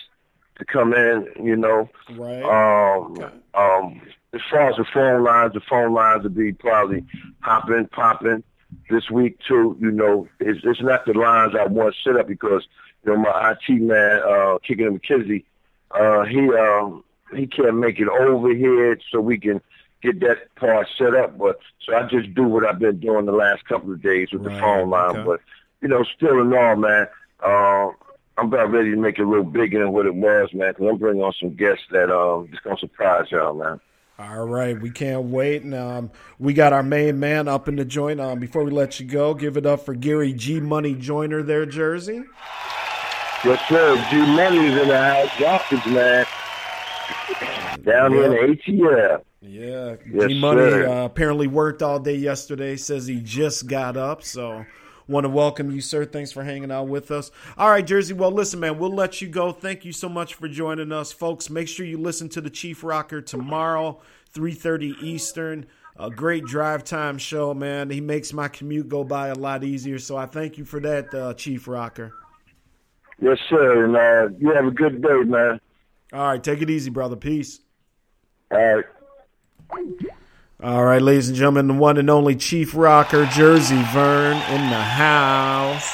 to come in. You know, Right. um, um, as far as the phone lines, the phone lines will be probably hopping, popping this week too. You know, it's, it's not the lines I want set up because you know my IT man, uh, Kicking McKenzie, uh, he um, he can't make it over here, so we can get that part set up. But so I just do what I've been doing the last couple of days with Right, the phone line. okay. But you know, still in all, man. Uh, I'm about ready to make it a little bigger than what it was, man. Because I'm bringing on some guests that um, just gonna surprise y'all, man. All right, we can't wait. And um, we got our main man up in the joint. Um, before we let you go, give it up for Gary G Money Joiner there, Jersey. Yes, sir. G Money's in the house. Dolphins, man. Down here in ATL. Yeah, Yes, G Money uh, apparently worked all day yesterday. Says he just got up. So, want to welcome you, sir. Thanks for hanging out with us. All right, Jersey. Well, listen, man, we'll let you go. Thank you so much for joining us, folks. Make sure you listen to the Chief Rocker tomorrow, three thirty Eastern. A great drive time show, man. He makes my commute go by a lot easier. So I thank you for that, uh, Chief Rocker. Yes, sir. And uh, you have a good day, man. All right, take it easy, brother. Peace. All right. All right, ladies and gentlemen, the one and only Chief Rocker, Jersey Vern in the house.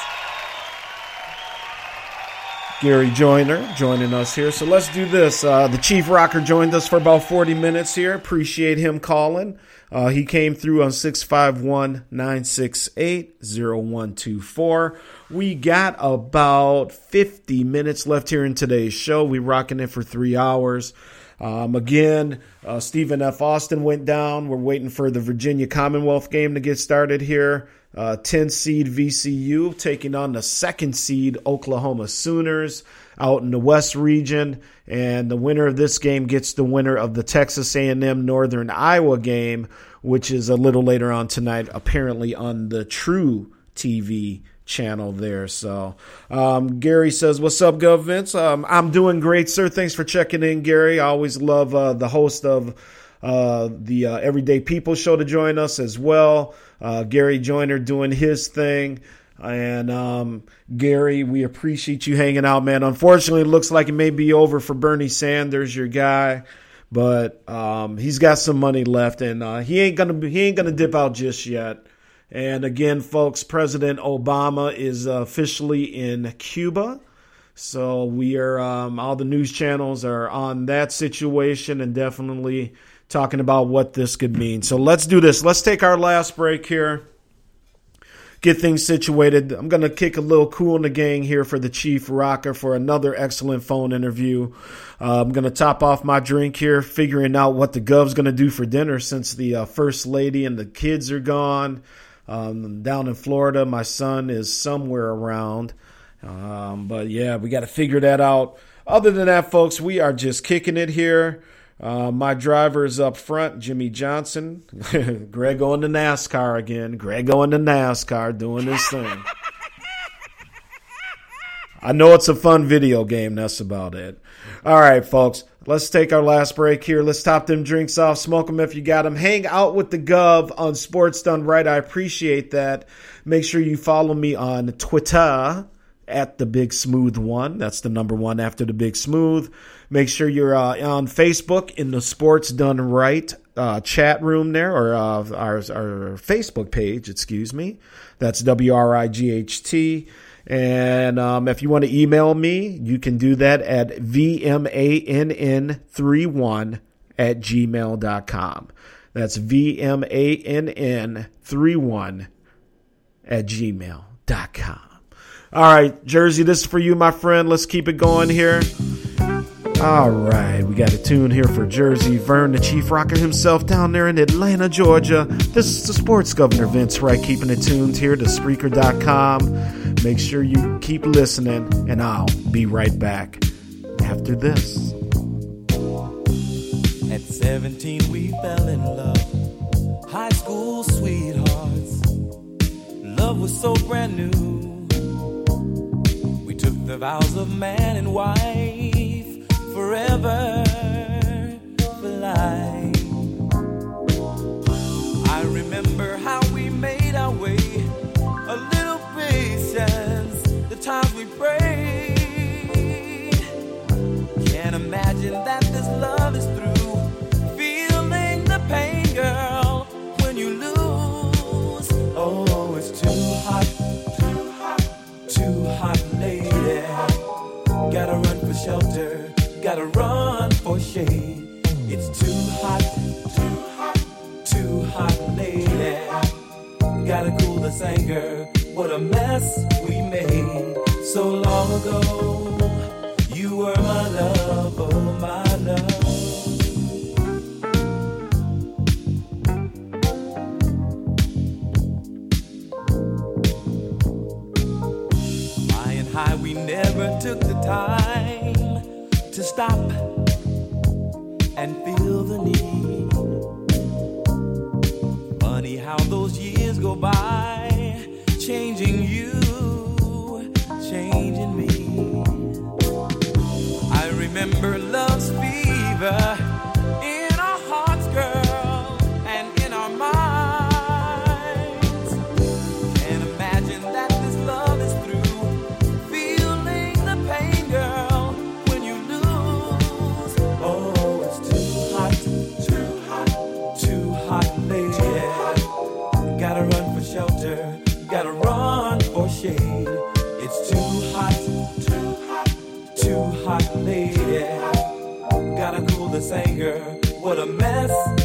Gary Joyner joining us here. So let's do this. Uh, the Chief Rocker joined us for about 40 minutes here. Appreciate him calling. Uh, he came through on 651 968 0124. We got about 50 minutes left here in today's show. We rocking it for three hours. Um, again, uh, Stephen F. Austin went down. We're waiting for the Virginia Commonwealth game to get started here. Uh, 10 seed VCU taking on the second seed Oklahoma Sooners out in the West region. And the winner of this game gets the winner of the Texas A&M Northern Iowa game, which is a little later on tonight, apparently on the True TV channel there. So, um, Gary says, "What's up, Gov Vince? Um, I'm doing great, sir. Thanks for checking in, Gary. I always love uh, the host of uh, the uh, Everyday People show to join us as well. Uh, Gary Joyner doing his thing." And um, Gary, we appreciate you hanging out, man. Unfortunately, it looks like it may be over for Bernie Sanders, your guy, but um, he's got some money left, and uh, he ain't gonna he ain't gonna dip out just yet. And again, folks, President Obama is officially in Cuba. So we are, um, all the news channels are on that situation and definitely talking about what this could mean. So let's do this. Let's take our last break here, get things situated. I'm going to kick a little cool in the gang here for the Chief Rocker for another excellent phone interview. Uh, I'm going to top off my drink here, figuring out what the gov's going to do for dinner since the uh, First Lady and the kids are gone. Um, down in Florida, my son is somewhere around. Um, but yeah, we got to figure that out. Other than that, folks, we are just kicking it here. Uh, my driver is up front, Jimmie Johnson. Greg going to NASCAR again. Greg going to NASCAR doing his thing. I know it's a fun video game. That's about it. All right, folks. Let's take our last break here. Let's top them drinks off, smoke them if you got them. Hang out with the Gov on Sports Done Right. I appreciate that. Make sure you follow me on Twitter at the Big Smooth One. That's the number one after the Big Smooth. Make sure you're uh, on Facebook in the Sports Done Right uh, chat room there, or uh, our, our Facebook page, excuse me. That's W R I G H T. And um, if you want to email me, you can do that at vmann31 at gmail.com. That's vmann31 at gmail.com. All right, Jersey, this is for you, my friend. Let's keep it going here. All right, we got a tune here for Jersey. Vern, the Chief Rocker himself, down there in Atlanta, Georgia. This is the Sports Governor Vince Wright, keeping it tuned here to Spreaker.com. Make sure you keep listening, and I'll be right back after this. At 17, we fell in love. High school sweethearts. Love was so brand new. We took the vows of man and wife forever for life. Patience, times we pray. Can't imagine that this love is through. Feeling the pain, girl, when you lose. Oh, it's too hot, too hot, too hot, lady. Gotta run for shelter, gotta run for shade. It's too hot, too hot, too hot, lady. Gotta cool this anger. What a mess so long ago. You were my love, oh my love. Flying high, we never took the time to stop and feel the need. Funny how those years go by, fever this anger. What a mess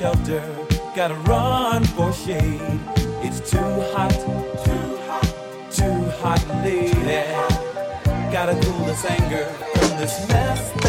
shelter, gotta run for shade. It's too hot, too hot, too hot lady. Gotta cool this anger from this mess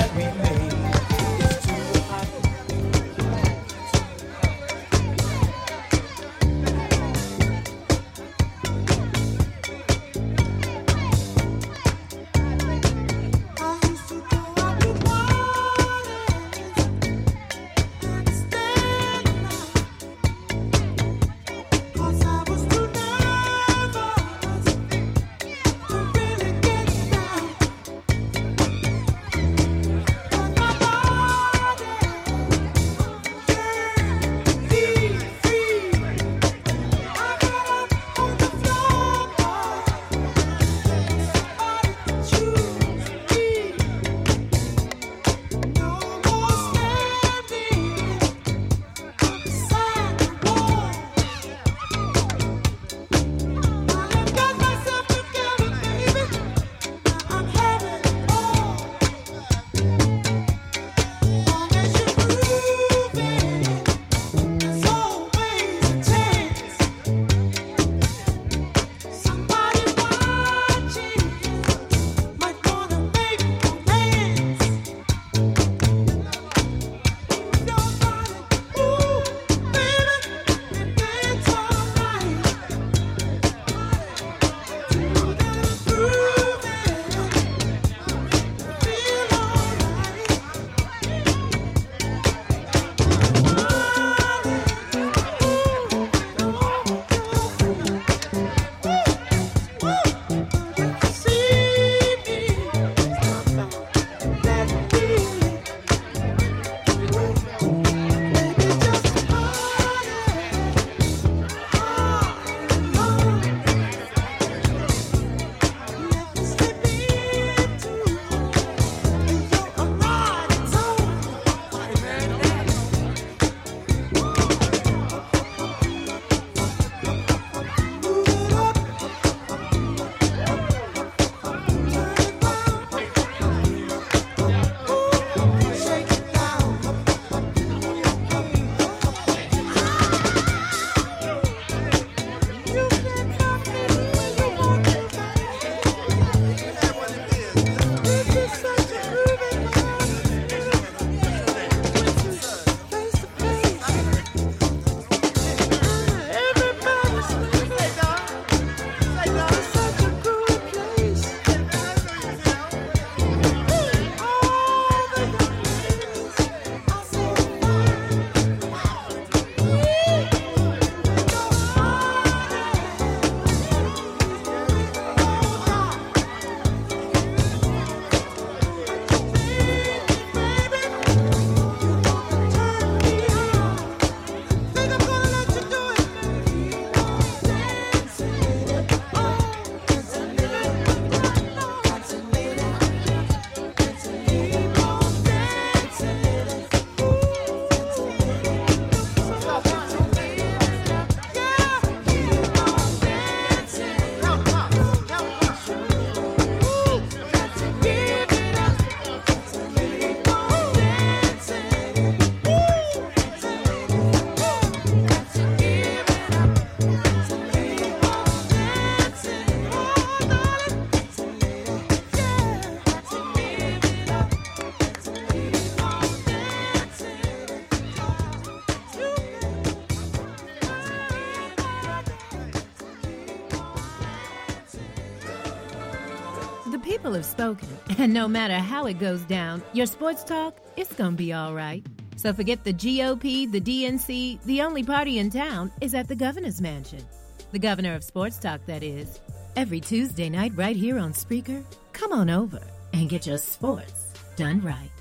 have spoken, and no matter how it goes down, your sports talk, it's gonna be all right. So forget the GOP, the DNC, the only party in town is at the governor's mansion. The governor of sports talk, that is. Every Tuesday night, right here on Spreaker. Come on over and get your sports done right.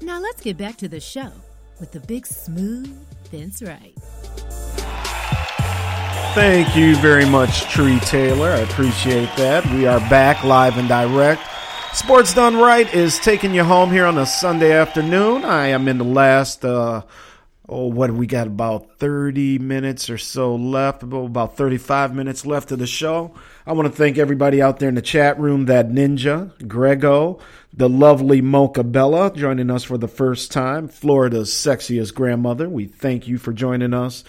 Now let's get back to the show with the big smooth Vince Wright. Thank you very much, Tree Taylor. I appreciate that. We are back live and direct. Sports Done Right is taking you home here on a Sunday afternoon. I am in the last uh, oh, what we got about 30 minutes or so left, about 35 minutes left of the show. I want to thank everybody out there in the chat room, that ninja, Grego, the lovely Mocha Bella joining us for the first time, Florida's sexiest grandmother. We thank you for joining us.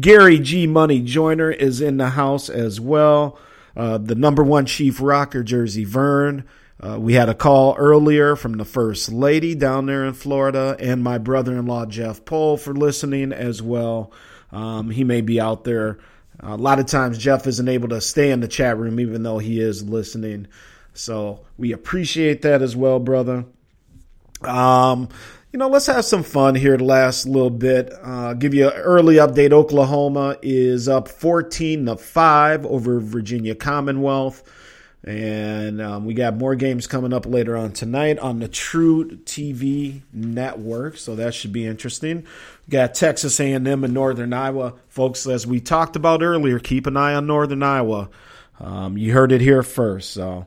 Gary G. Money Joiner is in the house as well. Uh, the number one chief rocker, Jersey Vern. Uh, we had a call earlier from the First Lady down there in Florida, and my brother in law, Jeff Pohl, for listening as well. Um, he may be out there. A lot of times, Jeff isn't able to stay in the chat room, even though he is listening. So we appreciate that as well, brother. Um, you know, let's have some fun here the last little bit. Uh, give you an early update. Oklahoma is up 14 to 5 over Virginia Commonwealth. And um, we got more games coming up later on tonight on the truTV network, so that should be interesting. We got Texas A&M and Northern Iowa, folks. As we talked about earlier, keep an eye on Northern Iowa. Um, you heard it here first. So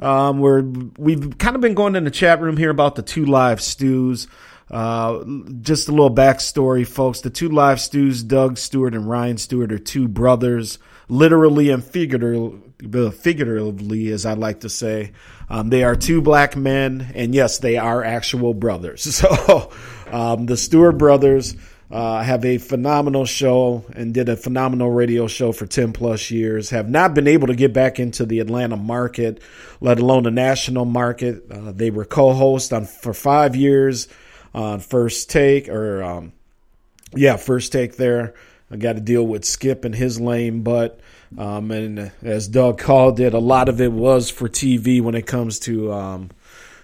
um, we're we've kind of been going in the chat room here about the two live stews. Uh, just a little backstory, folks. The two live stews, Doug Stewart and Ryan Stewart, are two brothers, literally and figuratively figuratively, as I like to say. Um, they are two black men, and yes, they are actual brothers. So, um, the Stewart brothers uh, have a phenomenal show and did a phenomenal radio show for 10 plus years. Have not been able to get back into the Atlanta market, let alone the national market. Uh, they were co hosts on for five years on First Take, or um, yeah, First Take there. I got to deal with Skip and his lame butt. Um, and as Doug called it, a lot of it was for TV when it comes to um,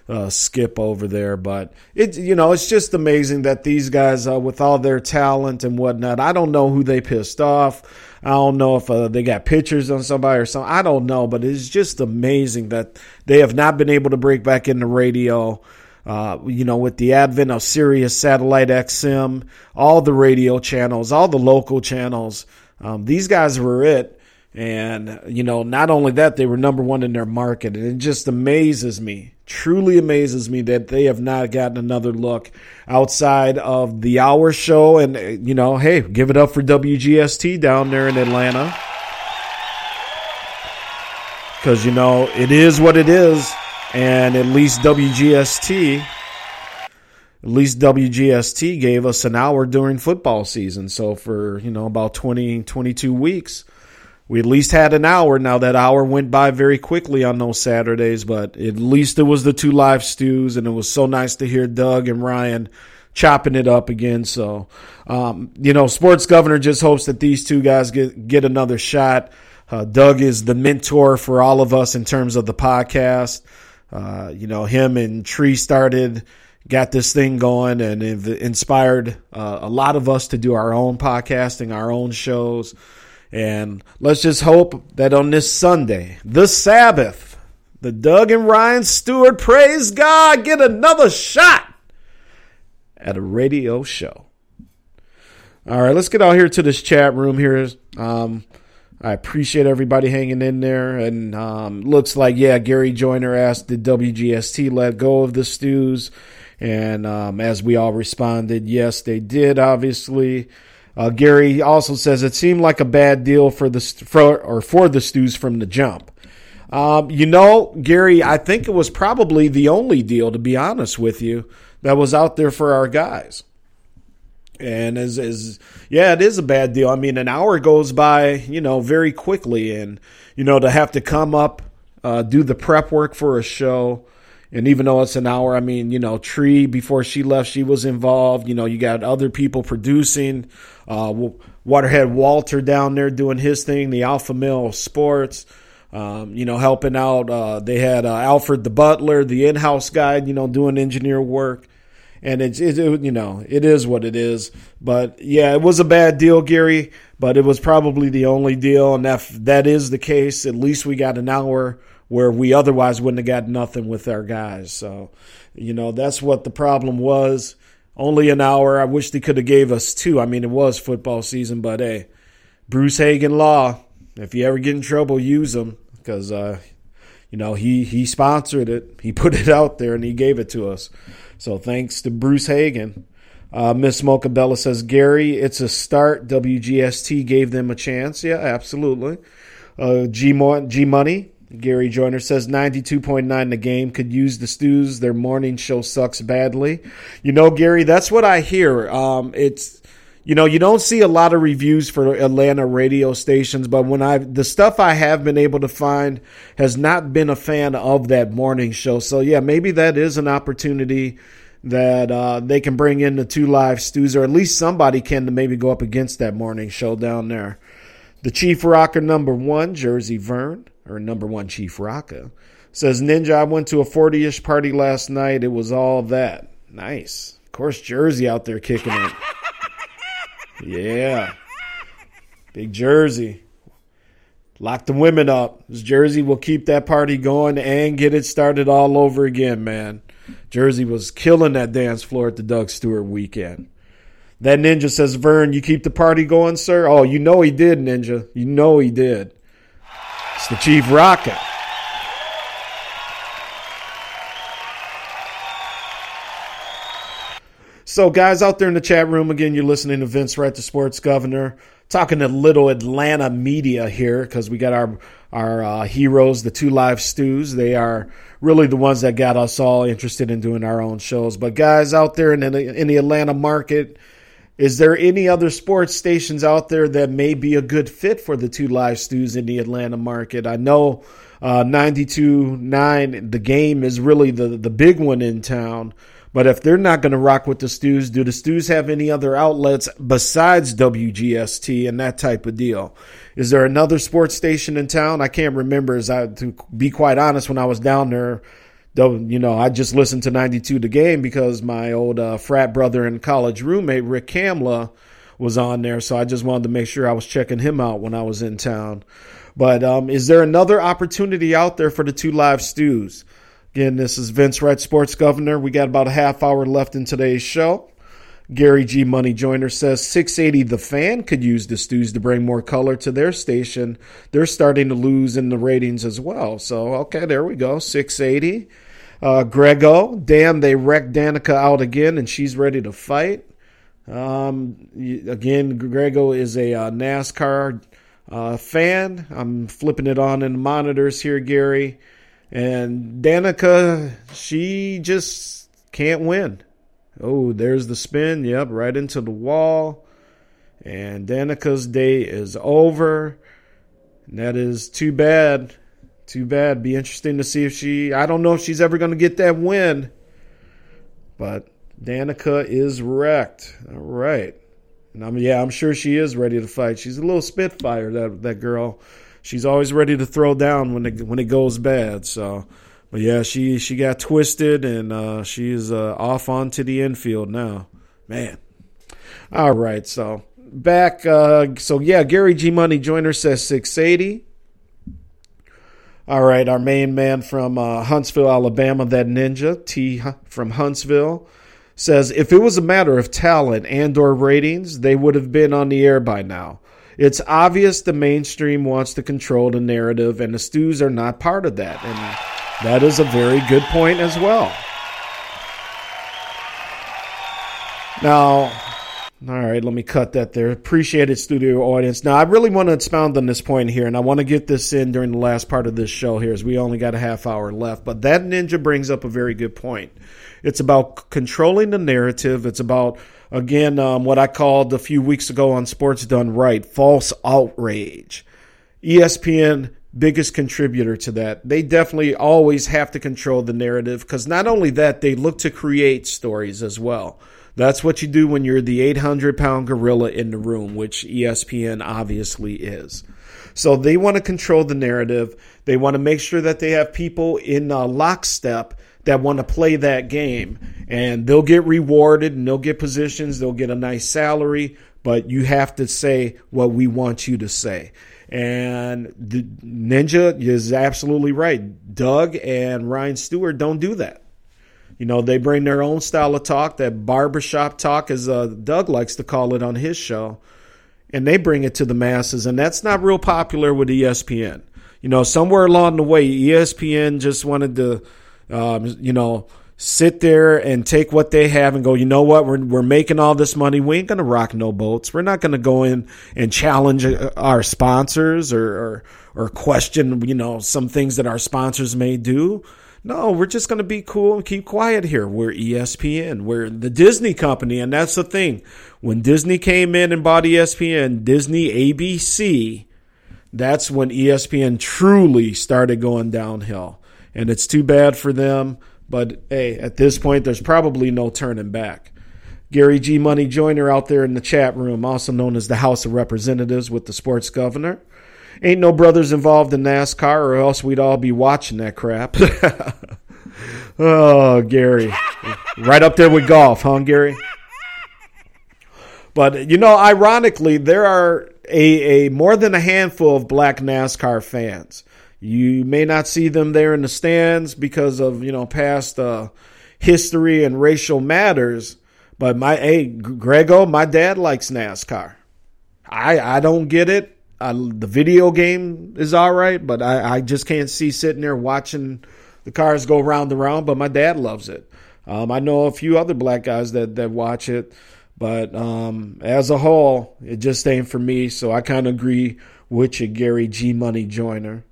uh, Skip over there. But it, you know, it's just amazing that these guys, uh, with all their talent and whatnot, I don't know who they pissed off. I don't know if uh, they got pictures on somebody or something. I don't know, but it's just amazing that they have not been able to break back into radio. Uh, you know, with the advent of Sirius Satellite XM, all the radio channels, all the local channels, um, these guys were it. And, you know, not only that, they were number one in their market. And it just amazes me, truly amazes me that they have not gotten another look outside of the hour show. And, you know, hey, give it up for WGST down there in Atlanta. Because, you know, it is what it is. And at least WGST, at least WGST gave us an hour during football season. So for, you know, about 20, 22 weeks we at least had an hour. Now that hour went by very quickly on those Saturdays, but at least it was the two live stews, and it was so nice to hear Doug and Ryan chopping it up again. So, um, you know, Sports Governor just hopes that these two guys get get another shot. Uh, Doug is the mentor for all of us in terms of the podcast. Uh, you know, him and Tree started, got this thing going, and inspired uh, a lot of us to do our own podcasting, our own shows. And let's just hope that on this Sunday, the Sabbath, the Doug and Ryan Stewart, praise God, get another shot at a radio show. All right, let's get out here to this chat room here. Um, I appreciate everybody hanging in there. And um, looks like, yeah, Gary Joyner asked, did WGST let go of the stews? And um, as we all responded, yes, they did, obviously. Uh, Gary also says it seemed like a bad deal for the for or for the Stews from the jump. Um, you know, Gary, I think it was probably the only deal, to be honest with you, that was out there for our guys. And as as yeah, it is a bad deal. I mean, an hour goes by, you know, very quickly, and you know to have to come up, uh, do the prep work for a show. And even though it's an hour, I mean, you know, Tree before she left, she was involved. You know, you got other people producing. Uh, Waterhead Walter down there doing his thing, the Alpha Mill Sports, um, you know, helping out. Uh, they had uh, Alfred the Butler, the in house guy, you know, doing engineer work. And it's, it, it, you know, it is what it is. But yeah, it was a bad deal, Gary, but it was probably the only deal. And if that is the case, at least we got an hour where we otherwise wouldn't have got nothing with our guys. So, you know, that's what the problem was only an hour. I wish they could have gave us two. I mean, it was football season, but hey, Bruce Hagen law. If you ever get in trouble, use them because uh, you know he he sponsored it. He put it out there and he gave it to us. So thanks to Bruce Hagen. Uh, Miss Mocha Bella says, Gary, it's a start. WGST gave them a chance. Yeah, absolutely. Uh, G Money, Gary Joyner says 92.9 the game could use the stews. Their morning show sucks badly. You know, Gary, that's what I hear. Um, it's, you know, you don't see a lot of reviews for Atlanta radio stations, but when I, the stuff I have been able to find has not been a fan of that morning show. So yeah, maybe that is an opportunity that uh, they can bring in the two live stews, or at least somebody can to maybe go up against that morning show down there. The Chief Rocker number one, Jersey Vern, or number one Chief Rocker, says Ninja, I went to a 40 ish party last night. It was all that. Nice. Of course, Jersey out there kicking it. Yeah. Big Jersey. Lock the women up. This Jersey will keep that party going and get it started all over again, man. Jersey was killing that dance floor at the Doug Stewart weekend. That ninja says, Vern, you keep the party going, sir? Oh, you know he did, ninja. You know he did. It's the Chief Rocker. So, guys out there in the chat room, again, you're listening to Vince Wright, the sports governor, talking to little Atlanta media here because we got our our uh, heroes, the two live stews. They are really the ones that got us all interested in doing our own shows. But guys out there in the, in the Atlanta market, is there any other sports stations out there that may be a good fit for the two live stews in the Atlanta market? I know uh, 92.9, the game is really the, the big one in town. But if they're not going to rock with the Stews, do the Stews have any other outlets besides WGST and that type of deal? Is there another sports station in town? I can't remember. As I to be quite honest, when I was down there, you know, I just listened to 92 the game because my old uh, frat brother and college roommate Rick Kamla was on there, so I just wanted to make sure I was checking him out when I was in town. But um, is there another opportunity out there for the two live stews? Again, this is Vince Wright, Sports Governor. We got about a half hour left in today's show. Gary G. Money Joiner says 680 The Fan could use the Stews to bring more color to their station. They're starting to lose in the ratings as well. So, okay, there we go. 680. Uh, Grego, damn, they wrecked Danica out again and she's ready to fight. Um, again, Grego is a uh, NASCAR uh, fan. I'm flipping it on in the monitors here, Gary. And Danica, she just can't win. Oh, there's the spin. Yep, right into the wall. And Danica's day is over. And that is too bad. Too bad. Be interesting to see if she. I don't know if she's ever going to get that win. But Danica is wrecked. All right. And I'm yeah, I'm sure she is ready to fight. She's a little spitfire that that girl she's always ready to throw down when it when it goes bad. So, but yeah, she she got twisted and uh, she's uh, off onto the infield now. Man, all right. So back. Uh, so yeah, Gary G Money Joiner says six eighty. All right, our main man from uh, Huntsville, Alabama, that ninja T from Huntsville says if it was a matter of talent and or ratings, they would have been on the air by now. It's obvious the mainstream wants to control the narrative, and the stews are not part of that. And that is a very good point as well. Now, all right, let me cut that there. Appreciated studio audience. Now, I really want to expound on this point here, and I want to get this in during the last part of this show here, as we only got a half hour left. But that ninja brings up a very good point. It's about controlling the narrative. It's about Again, um, what I called a few weeks ago on Sports Done Right false outrage. ESPN, biggest contributor to that. They definitely always have to control the narrative because not only that, they look to create stories as well. That's what you do when you're the 800 pound gorilla in the room, which ESPN obviously is. So they want to control the narrative. They want to make sure that they have people in uh, lockstep that want to play that game. And they'll get rewarded and they'll get positions, they'll get a nice salary, but you have to say what we want you to say. And the Ninja is absolutely right. Doug and Ryan Stewart don't do that. You know, they bring their own style of talk, that barbershop talk, as uh, Doug likes to call it on his show, and they bring it to the masses. And that's not real popular with ESPN. You know, somewhere along the way, ESPN just wanted to um, you know, sit there and take what they have and go, you know what, we're, we're making all this money. We ain't going to rock no boats. We're not going to go in and challenge uh, our sponsors or, or, or question, you know, some things that our sponsors may do. No, we're just going to be cool and keep quiet here. We're ESPN. We're the Disney company. And that's the thing. When Disney came in and bought ESPN, Disney ABC, that's when ESPN truly started going downhill. And it's too bad for them. But hey, at this point, there's probably no turning back. Gary G. Money Joyner out there in the chat room, also known as the House of Representatives with the sports governor. Ain't no brothers involved in NASCAR, or else we'd all be watching that crap. oh, Gary. right up there with golf, huh, Gary? But, you know, ironically, there are a, a more than a handful of black NASCAR fans. You may not see them there in the stands because of, you know, past uh, history and racial matters. But my, hey, Grego, my dad likes NASCAR. I, I don't get it. The video game is all right, but I, I just can't see sitting there watching the cars go round and round. But my dad loves it. Um, I know a few other black guys that, that watch it, but um, as a whole, it just ain't for me. So I kind of agree with you, Gary G Money Joyner.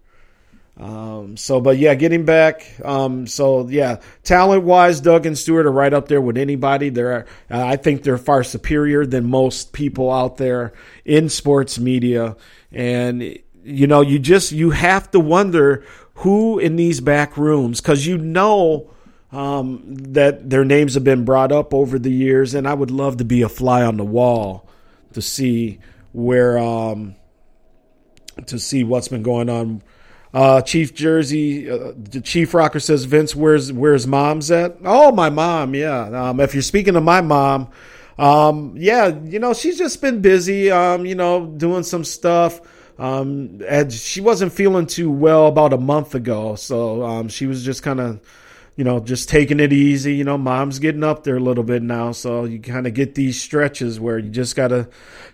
Um, so, but yeah, getting back. Um, so yeah, talent wise, Doug and Stewart are right up there with anybody. They're, uh, I think they're far superior than most people out there in sports media. And, you know, you just, you have to wonder who in these back rooms, cause you know, um, that their names have been brought up over the years. And I would love to be a fly on the wall to see where, um, to see what's been going on uh, Chief Jersey, uh, Chief Rocker says, Vince, where's where's mom's at? Oh, my mom, yeah. Um, if you're speaking to my mom, um, yeah, you know, she's just been busy, um, you know, doing some stuff. Um, and she wasn't feeling too well about a month ago, so um, she was just kind of, you know, just taking it easy. You know, mom's getting up there a little bit now, so you kind of get these stretches where you just gotta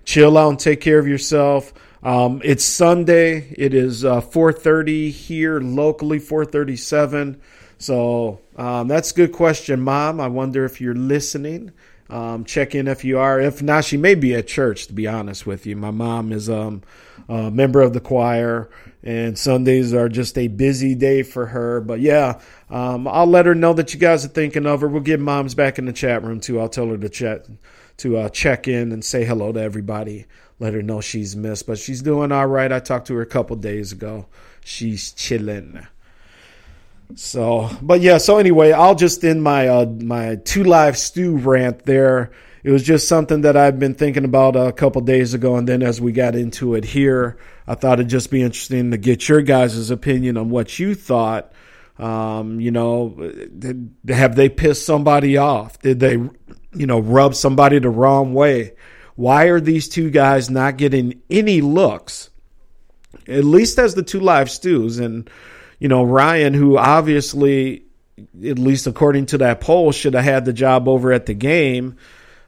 chill out and take care of yourself. Um, it's Sunday. It is uh, 4:30 here locally, 4:37. So um, that's a good question, Mom. I wonder if you're listening. Um, check in if you are. If not, she may be at church. To be honest with you, my mom is um, a member of the choir, and Sundays are just a busy day for her. But yeah, um, I'll let her know that you guys are thinking of her. We'll get moms back in the chat room too. I'll tell her to chat to uh, check in and say hello to everybody let her know she's missed. But she's doing all right. I talked to her a couple days ago. She's chilling. So, but yeah. So anyway, I'll just end my uh, my two live stew rant there. It was just something that I've been thinking about a couple days ago, and then as we got into it here, I thought it'd just be interesting to get your guys' opinion on what you thought. Um, you know, have they pissed somebody off? Did they, you know, rub somebody the wrong way? Why are these two guys not getting any looks? At least as the two live stews. And, you know, Ryan, who obviously, at least according to that poll, should have had the job over at the game.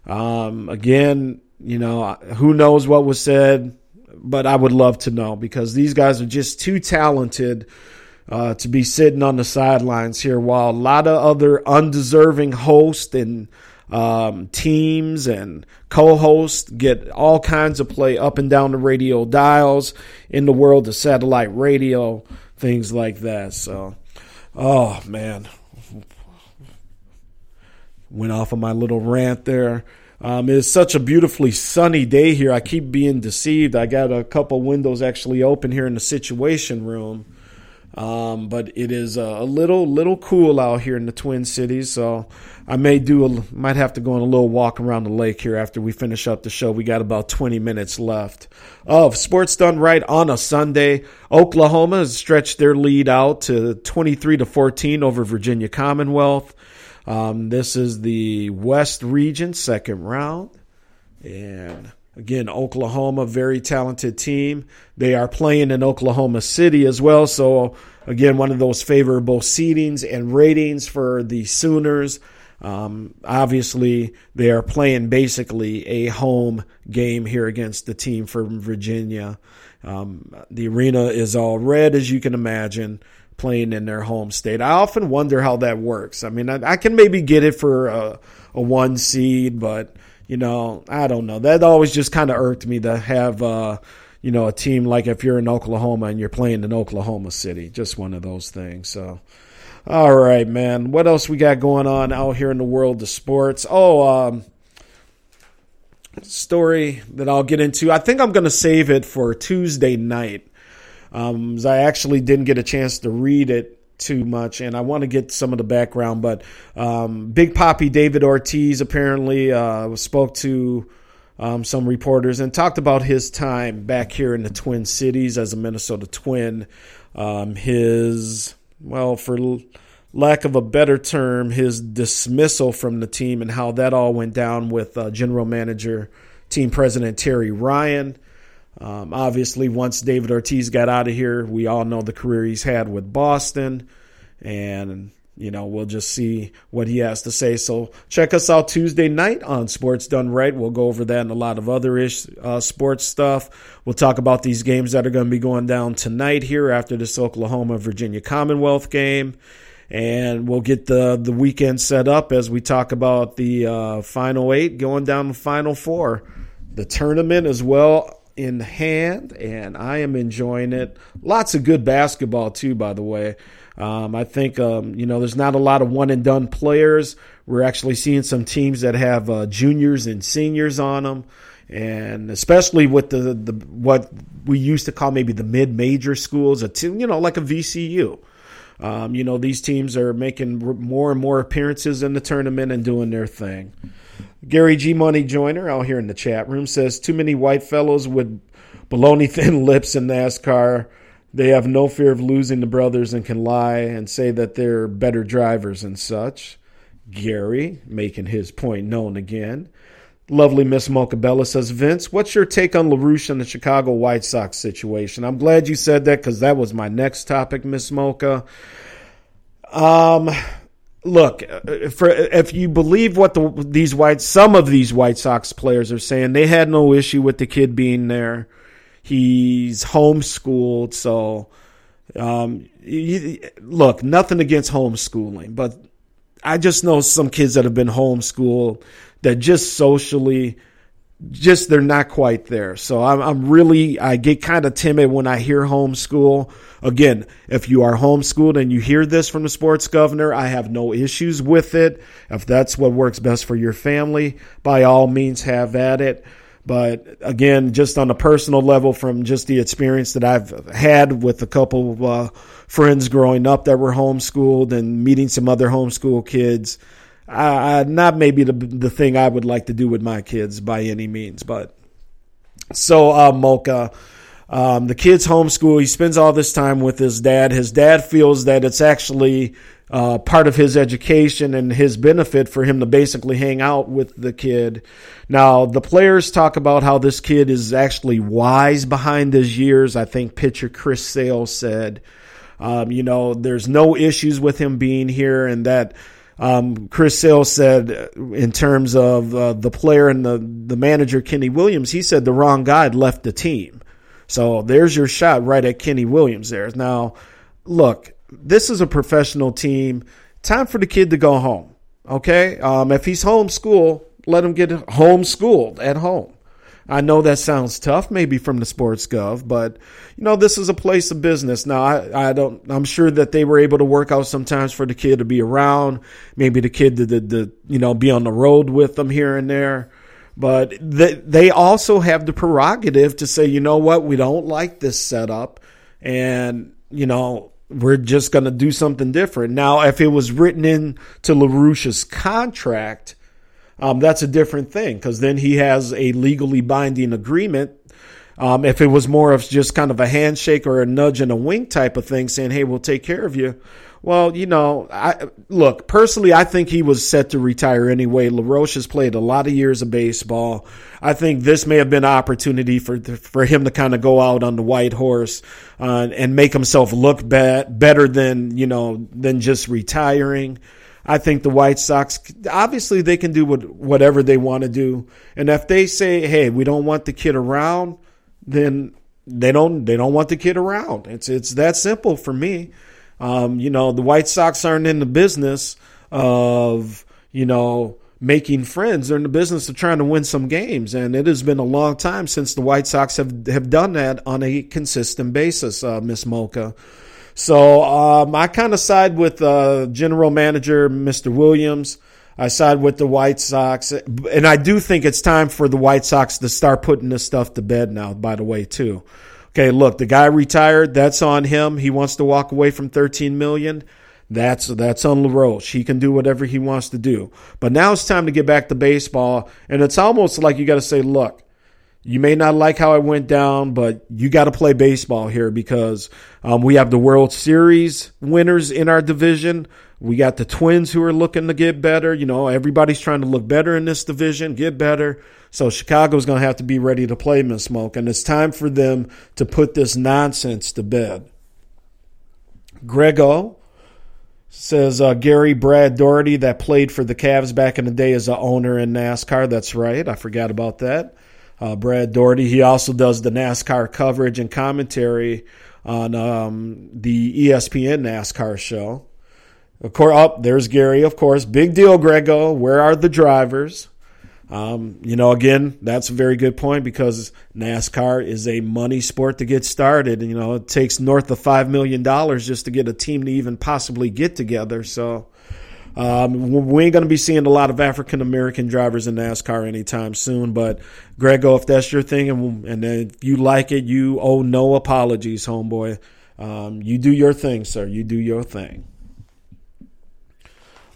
Um, again, you know, who knows what was said, but I would love to know because these guys are just too talented uh, to be sitting on the sidelines here while a lot of other undeserving hosts and um, teams and co-hosts get all kinds of play up and down the radio dials in the world of satellite radio, things like that. So, oh man, went off on my little rant there. Um, it's such a beautifully sunny day here. I keep being deceived. I got a couple windows actually open here in the situation room. Um, but it is a little little cool out here in the Twin Cities, so I may do a, might have to go on a little walk around the lake here after we finish up the show. We got about 20 minutes left of sports done right on a Sunday. Oklahoma has stretched their lead out to 23 to 14 over Virginia Commonwealth. Um, this is the West Region second round, and Again, Oklahoma, very talented team. They are playing in Oklahoma City as well. So, again, one of those favorable seedings and ratings for the Sooners. Um, obviously, they are playing basically a home game here against the team from Virginia. Um, the arena is all red, as you can imagine. playing in their home state. I often wonder how that works. I mean, I, I can maybe get it for a, a, one seed, but you know, I don't know. That always just kind of irked me to have, uh, you know, a team like if you're in Oklahoma and you're playing in Oklahoma City, just one of those things. So, all right, man. What else we got going on out here in the world of sports? Oh, um, story that I'll get into. I think I'm going to save it for Tuesday night. Um, I actually didn't get a chance to read it too much, and I want to get some of the background. But um, Big Poppy David Ortiz apparently uh, spoke to um, some reporters and talked about his time back here in the Twin Cities as a Minnesota Twin. Um, his well, for lack of a better term, his dismissal from the team and how that all went down with uh, general manager, team president Terry Ryan. Um, obviously, once David Ortiz got out of here, we all know the career he's had with Boston. And, you know, we'll just see what he has to say. So check us out Tuesday night on Sports Done Right. We'll go over that and a lot of other ish uh, sports stuff. We'll talk about these games that are going to be going down tonight here after this Oklahoma Virginia Commonwealth game and we'll get the the weekend set up as we talk about the uh, final eight going down the final four. The tournament as well in hand, and I am enjoying it. Lots of good basketball too, by the way. Um, I think um, you know there's not a lot of one and done players. We're actually seeing some teams that have uh, juniors and seniors on them, and especially with the the what we used to call maybe the mid major schools, a team, you know like a VCU. Um, you know, these teams are making more and more appearances in the tournament and doing their thing. Gary G. Money Joiner out here in the chat room says too many white fellows with baloney thin lips in NASCAR. They have no fear of losing the brothers and can lie and say that they're better drivers and such. Gary making his point known again. Lovely Miss Mocha Bella says, Vince, what's your take on LaRoche and the Chicago White Sox situation? I'm glad you said that because that was my next topic, Miss Mocha. Um, look, for if you believe what the, these white, some of these White Sox players are saying, they had no issue with the kid being there. He's homeschooled, so um, he, look, nothing against homeschooling, but I just know some kids that have been homeschooled that just socially just they're not quite there. So I'm, I'm really I get kind of timid when I hear homeschool. Again, if you are homeschooled and you hear this from the sports governor, I have no issues with it. If that's what works best for your family, by all means have at it. But again, just on a personal level, from just the experience that I've had with a couple of uh, friends growing up that were homeschooled and meeting some other homeschool kids, uh, not maybe the the thing I would like to do with my kids by any means, but so uh, Mocha. Um, the kid's homeschool. He spends all this time with his dad. His dad feels that it's actually uh, part of his education and his benefit for him to basically hang out with the kid. Now, the players talk about how this kid is actually wise behind his years. I think pitcher Chris Sale said, um, you know, there's no issues with him being here and that um, Chris Sale said, in terms of uh, the player and the, the manager, Kenny Williams, he said the wrong guy left the team. So there's your shot right at Kenny Williams there. Now, look, this is a professional team. Time for the kid to go home. Okay? Um, if he's home homeschooled, let him get homeschooled at home. I know that sounds tough, maybe from the sports gov, but you know this is a place of business. Now, I, I don't. I'm sure that they were able to work out sometimes for the kid to be around, maybe the kid to, to, to you know be on the road with them here and there. But they they also have the prerogative to say, you know what, we don't like this setup, and you know we're just going to do something different. Now, if it was written into LaRoche's contract um, that's a different thing because then he has a legally binding agreement. Um, if it was more of just kind of a handshake or a nudge and a wink type of thing, saying, "Hey, we'll take care of you," well, you know, I look personally. I think he was set to retire anyway. LaRoche has played a lot of years of baseball. I think this may have been an opportunity for for him to kind of go out on the white horse uh, and make himself look bad, better than you know than just retiring. I think the White Sox obviously they can do what, whatever they want to do, and if they say, "Hey, we don't want the kid around," then they don't they don't want the kid around. It's it's that simple for me. Um, you know, the White Sox aren't in the business of, you know, making friends. They're in the business of trying to win some games. And it has been a long time since the White Sox have, have done that on a consistent basis, uh, Miss Mocha. So um, I kind of side with uh, general manager Mr. Williams. I side with the White Sox, and I do think it's time for the White Sox to start putting this stuff to bed now. By the way, too. Okay, look, the guy retired. That's on him. He wants to walk away from 13 million. That's that's on LaRoche. He can do whatever he wants to do. But now it's time to get back to baseball, and it's almost like you got to say, look, you may not like how it went down, but you got to play baseball here because um, we have the World Series winners in our division. We got the Twins who are looking to get better. You know, everybody's trying to look better in this division, get better. So Chicago's going to have to be ready to play Miss Smoke, and it's time for them to put this nonsense to bed. Grego says uh, Gary Brad Daugherty that played for the Cavs back in the day as an owner in NASCAR. That's right. I forgot about that. Uh, Brad Daugherty. He also does the NASCAR coverage and commentary on um, the ESPN NASCAR show. Of course, up oh, there's Gary. Of course, big deal, Grego. Where are the drivers? Um, you know, again, that's a very good point because NASCAR is a money sport to get started. You know, it takes north of five million dollars just to get a team to even possibly get together. So, um, we ain't going to be seeing a lot of African American drivers in NASCAR anytime soon. But Grego, if that's your thing and, and if you like it, you owe no apologies, homeboy. Um, you do your thing, sir. You do your thing.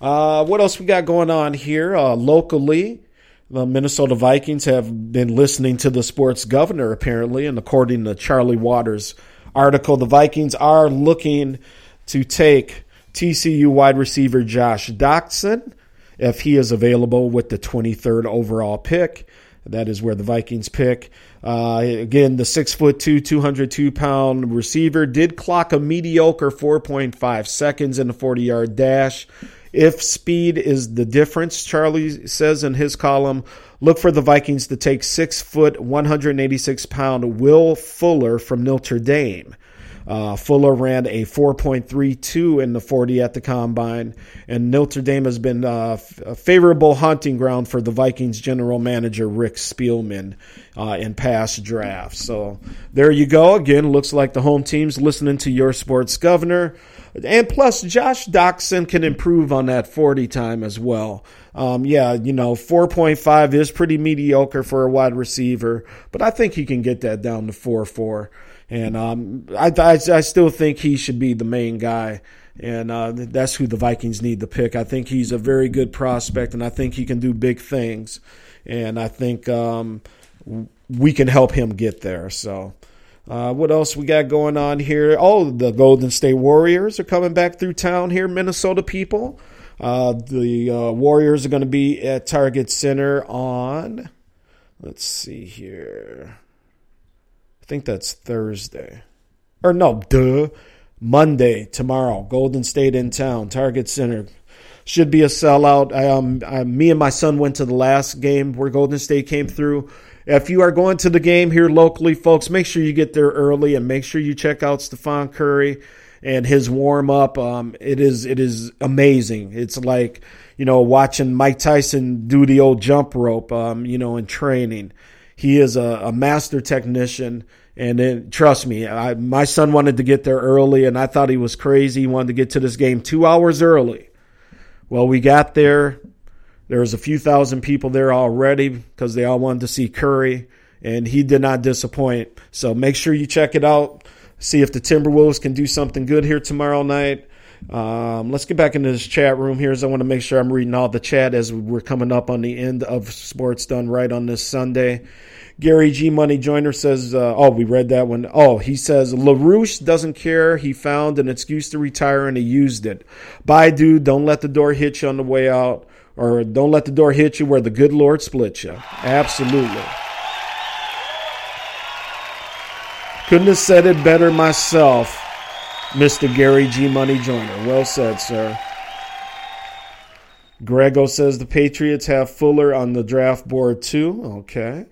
Uh, what else we got going on here uh, locally? The Minnesota Vikings have been listening to the sports governor, apparently, and according to Charley Walters' article, the Vikings are looking to take TCU wide receiver Josh Doctson, if he is available with the 23rd overall pick. That is where the Vikings pick. Uh, again, the six foot two, 202 pound receiver did clock a mediocre 4.5 seconds in the 40 yard dash. If speed is the difference, Charley says in his column, look for the Vikings to take six foot, 186 pound Will Fuller from Notre Dame. Uh, Fuller ran a 4.32 in the 40 at the combine, and Notre Dame has been uh, a favorable hunting ground for the Vikings general manager Rick Spielman uh, in past drafts. So there you go. Again, looks like the home team's listening to your sports governor. And plus, Josh Doctson can improve on that 40 time as well. Um, yeah, you know, 4.5 is pretty mediocre for a wide receiver, but I think he can get that down to 4 4. And um, I, I, I, still think he should be the main guy. And uh, that's who the Vikings need to pick. I think he's a very good prospect, and I think he can do big things. And I think um, we can help him get there. So, uh, what else we got going on here? Oh, the Golden State Warriors are coming back through town here, Minnesota people. Uh, the uh, Warriors are going to be at Target Center on, let's see here. I think that's Thursday. Or no, duh. Monday, tomorrow. Golden State in town. Target Center. Should be a sellout. Um, I, me and my son went to the last game where Golden State came through. If you are going to the game here locally, folks, make sure you get there early and make sure you check out Stephen Curry and his warm up. Um, it is it is amazing. It's like you know watching Mike Tyson do the old jump rope. Um, you know in training. He is a, a master technician. And then, trust me, I, my son wanted to get there early, and I thought he was crazy. He wanted to get to this game two hours early. Well, we got there. There was a few thousand people there already because they all wanted to see Curry, and he did not disappoint. So make sure you check it out. See if the Timberwolves can do something good here tomorrow night. Um, let's get back into this chat room here. As I want to make sure I'm reading all the chat as we're coming up on the end of Sports Done Right on this Sunday. Gary G Money Joiner says, uh, "Oh, we read that one. Oh, he says LaRoche doesn't care. He found an excuse to retire and he used it. Bye, dude. Don't let the door hit you on the way out, or don't let the door hit you where the good Lord split you. Absolutely." Couldn't have said it better myself. Mr. Gary G. Money Joiner. Well said, sir. Grego says the Patriots have Fuller on the draft board too. Okay.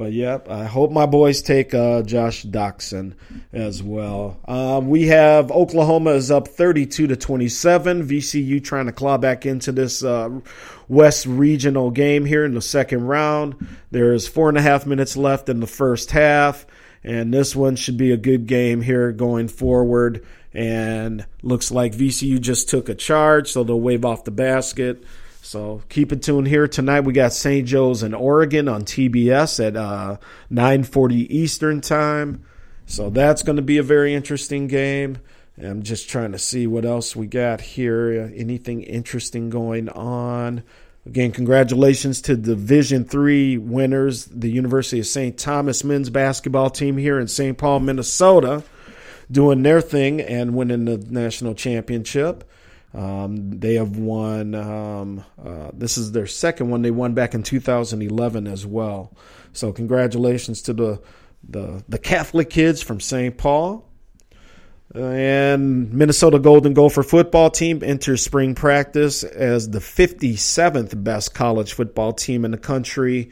But yep, I hope my boys take uh, Josh Doctson as well. Um, we have Oklahoma is up 32 to 27. VCU trying to claw back into this uh, West Regional game here in the second round. There's four and a half minutes left in the first half, and this one should be a good game here going forward. And looks like VCU just took a charge, so they'll wave off the basket. So keep it tuned here tonight. We got St. Joe's in Oregon on TBS at uh, 9:40 Eastern time. So that's going to be a very interesting game. I'm just trying to see what else we got here. Anything interesting going on? Again, congratulations to Division Three winners, the University of St. Thomas men's basketball team here in St. Paul, Minnesota, doing their thing and winning the national championship. Um, they have won. Um, uh, this is their second one. They won back in 2011 as well. So congratulations to the the, the Catholic kids from St. Paul. And Minnesota Golden Gopher football team enters spring practice as the 57th best college football team in the country,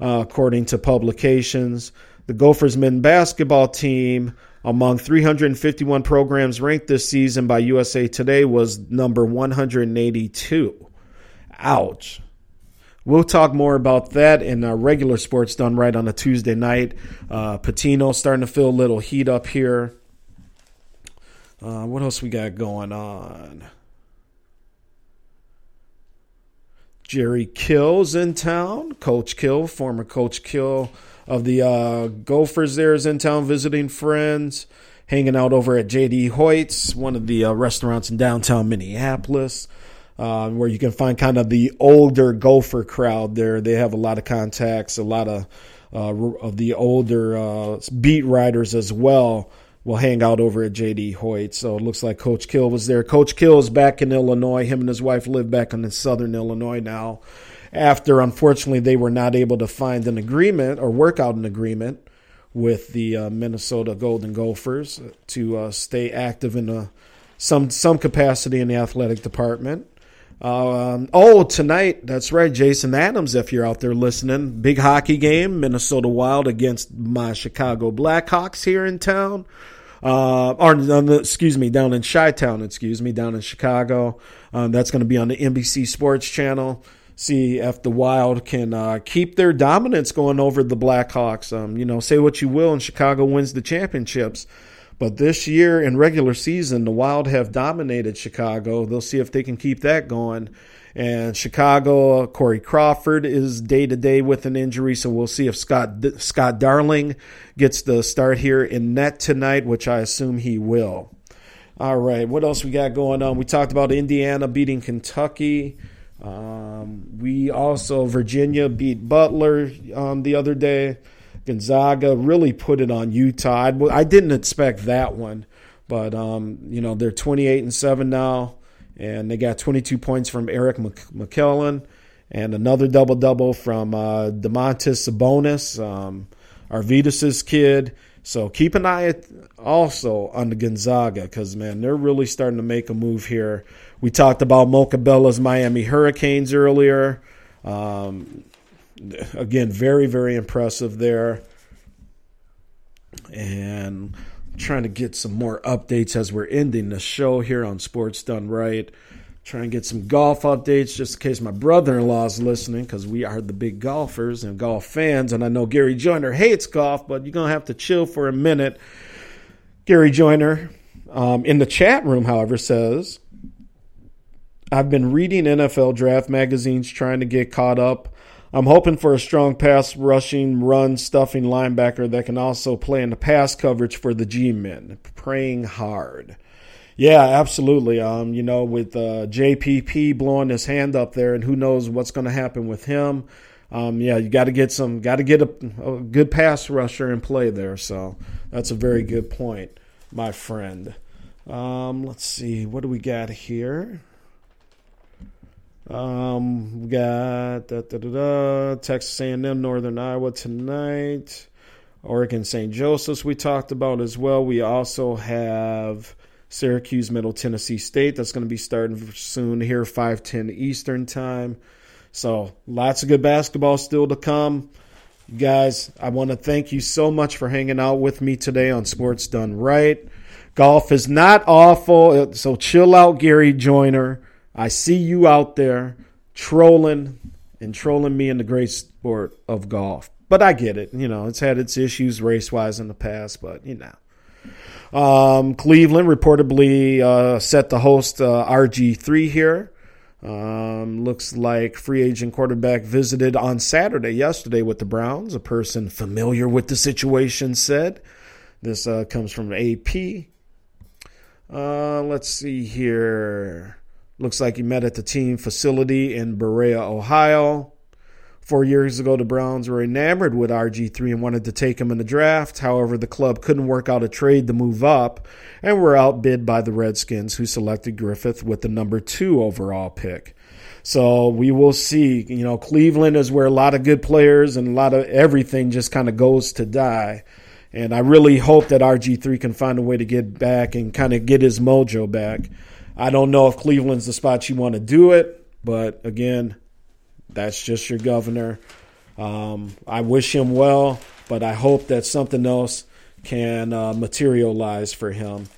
uh, according to publications. The Gophers men basketball team among 351 programs ranked this season by USA Today was number 182. Ouch. We'll talk more about that in our regular sports done right on a Tuesday night. Uh, Pitino starting to feel a little heat up here. Uh, what else we got going on? Jerry Kill's in town. Coach Kill, former Coach Kill of the uh, Gophers there is in town visiting friends, hanging out over at JD Hoyt's, one of the uh, restaurants in downtown Minneapolis, uh, where you can find kind of the older Gopher crowd there. They have a lot of contacts, a lot of uh, of the older uh, beat writers as well will hang out over at JD Hoyt. So it looks like Coach Kill was there. Coach Kill is back in Illinois. Him and his wife live back in southern Illinois now after unfortunately they were not able to find an agreement or work out an agreement with the uh, Minnesota Golden Gophers to uh, stay active in a, some some capacity in the athletic department. Um, oh, tonight, that's right, Jason Adams, if you're out there listening. Big hockey game, Minnesota Wild against my Chicago Blackhawks here in town. Uh, or, excuse me, down in Chi Town, excuse me, down in Chicago. Um, that's going to be on the NBC Sports Channel see if the Wild can uh, keep their dominance going over the Blackhawks. Um, you know, say what you will, and Chicago wins the championships. But this year in regular season, the Wild have dominated Chicago. They'll see if they can keep that going. And Chicago, Corey Crawford is day to day with an injury, so we'll see if Scott Scott Darling gets the start here in net tonight, which I assume he will. All right, what else we got going on? We talked about Indiana beating Kentucky. Um, we also Virginia beat Butler um, the other day. Gonzaga really put it on Utah. I, I didn't expect that one, but um, you know they're 28 and seven now, and they got 22 points from Eric McClellan, and another double double from uh, Domantas Sabonis, um, Arvydas' kid. So keep an eye also on the Gonzaga because man, they're really starting to make a move here. We talked about Mocha Bella's Miami Hurricanes earlier. Um, again, very, very impressive there. And trying to get some more updates as we're ending the show here on Sports Done Right. Trying to get some golf updates just in case my brother in law is listening because we are the big golfers and golf fans. And I know Gary Joyner hates golf, but you're going to have to chill for a minute. Gary Joyner um, in the chat room, however, says I've been reading NFL draft magazines trying to get caught up. I'm hoping for a strong pass rushing, run stuffing linebacker that can also play in the pass coverage for the G men. Praying hard. Yeah, absolutely. Um, you know, with uh, JPP blowing his hand up there, and who knows what's going to happen with him. Um, yeah, you got to get some, got to get a, a, good pass rusher in play there. So that's a very good point, my friend. Um, let's see, what do we got here? Um, we got da, da, da, Texas A&M, Northern Iowa tonight. Oregon St. Joseph's we talked about as well. We also have Syracuse, Middle Tennessee State. That's going to be starting soon here, 5:10 Eastern time. So lots of good basketball still to come. Guys, I want to thank you so much for hanging out with me today on Sports Done Right. Golf is not awful, so chill out, Gary Joyner. I see you out there trolling and trolling me in the great sport of golf. But I get it. You know, it's had its issues race wise in the past, but you know. Um, Cleveland reportedly uh, set to host uh, RG3 here. Um, looks like free agent quarterback visited on Saturday, yesterday, with the Browns. A person familiar with the situation said. This uh, comes from AP. Uh, let's see here. Looks like he met at the team facility in Berea, Ohio. Four years ago, the Browns were enamored with RG3 and wanted to take him in the draft. However, the club couldn't work out a trade to move up and were outbid by the Redskins, who selected Griffin with the number two overall pick. So we will see. You know, Cleveland is where a lot of good players and a lot of everything just kind of goes to die. And I really hope that RG3 can find a way to get back and kind of get his mojo back. I don't know if Cleveland's the spot you want to do it, but again, that's just your governor. Um, I wish him well, but I hope that something else can uh, materialize for him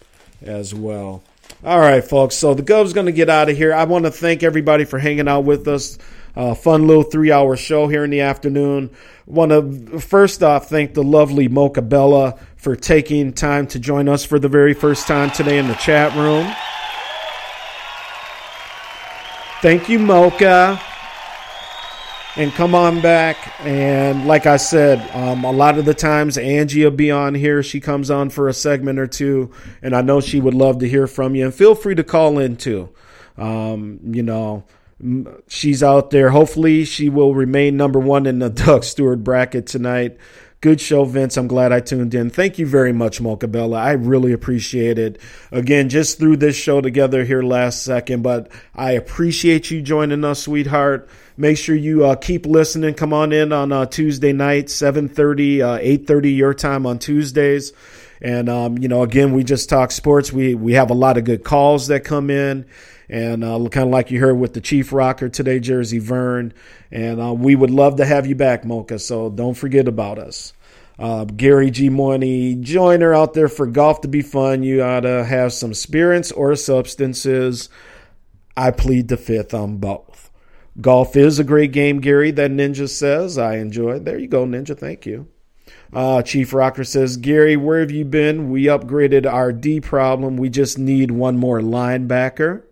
as well. All right, folks. So the Gov's going to get out of here. I want to thank everybody for hanging out with us. Uh, fun little three hour show here in the afternoon. Want to first off thank the lovely Mocha Bella for taking time to join us for the very first time today in the chat room. Thank you, Mocha and come on back. And like I said, um, a lot of the times Angie will be on here. She comes on for a segment or two, and I know she would love to hear from you. And feel free to call in too. Um, you know, she's out there. Hopefully, she will remain number one in the Doug Stewart bracket tonight. Good show, Vince. I'm glad I tuned in. Thank you very much, Mocha Bella. I really appreciate it. Again, just threw this show together here last second, but I appreciate you joining us, sweetheart. Make sure you uh, keep listening. Come on in on uh, Tuesday night, 7.30, uh, 8.30 your time on Tuesdays. And, um, you know, again, we just talk sports. We, we have a lot of good calls that come in. And uh, kind of like you heard with the Chief Rocker today, Jersey Vern. And uh, we would love to have you back, Mocha. So don't forget about us. Uh, Gary G. Money, joiner out there for golf to be fun. You ought to have some spirits or substances. I plead the fifth on both. Golf is a great game, Gary, that Ninja says. I enjoy. There you go, Ninja. Thank you. Uh, Chief Rocker says, Gary, where have you been? We upgraded our D problem. We just need one more linebacker.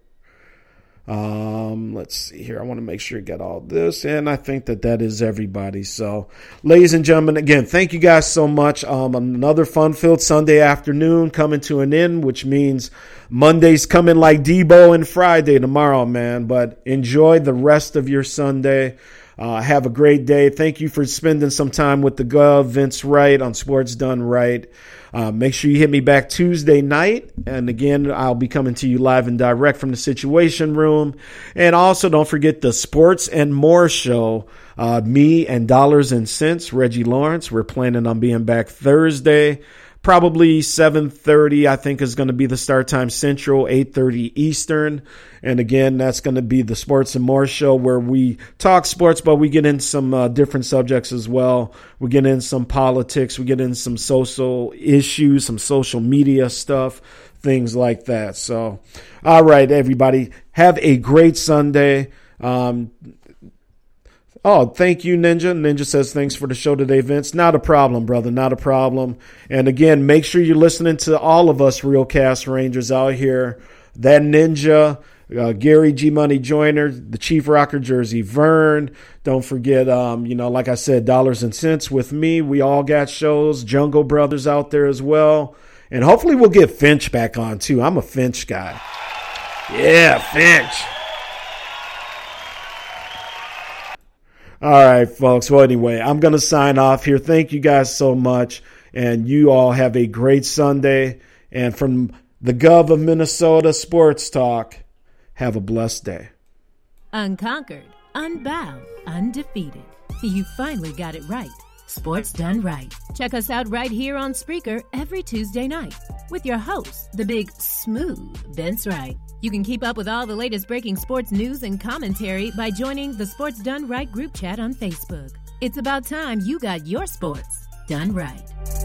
Um, let's see here. I want to make sure you get all this, and I think that that is everybody. So, ladies and gentlemen, again, thank you guys so much. Um, another fun-filled Sunday afternoon coming to an end, which means Monday's coming like Debo and Friday tomorrow, man. But enjoy the rest of your Sunday. Uh, have a great day. Thank you for spending some time with the Gov, Vince Wright on Sports Done Right. Uh, make sure you hit me back Tuesday night. And again, I'll be coming to you live and direct from the Situation Room. And also, don't forget the Sports and More show. Uh, me and Dollars and Cents, Reggie Lawrence. We're planning on being back Thursday probably 7.30 i think is going to be the start time central 8.30 eastern. And again that's going to be the sports and more show where we talk sports but we get into some uh, different subjects as well. We get into some politics we get into some social issues some social media stuff things like that. So all right everybody have a great sunday. Um, Oh, thank you, Ninja. Ninja says, thanks for the show today, Vince. Not a problem, brother. Not a problem. And again, make sure you're listening to all of us Real Cast Rangers out here. That Ninja, uh, Gary G Money Joyner, the Chief Rocker Jersey Vern. Don't forget, um, you know, like I said, Dollars and Cents with me. We all got shows. Jungle Brothers out there as well. And hopefully we'll get Finch back on too. I'm a Finch guy. Yeah, Finch. All right, folks. Well, anyway, I'm going to sign off here. Thank you guys so much. And you all have a great Sunday. And from the Gov of Minnesota Sports Talk, have a blessed day. Unconquered, unbound, undefeated. You finally got it right. Sports Done Right. Check us out right here on Spreaker every Tuesday night with your host, the big smooth Vince Wright. You can keep up with all the latest breaking sports news and commentary by joining the Sports Done Right group chat on Facebook. It's about time you got your sports done right.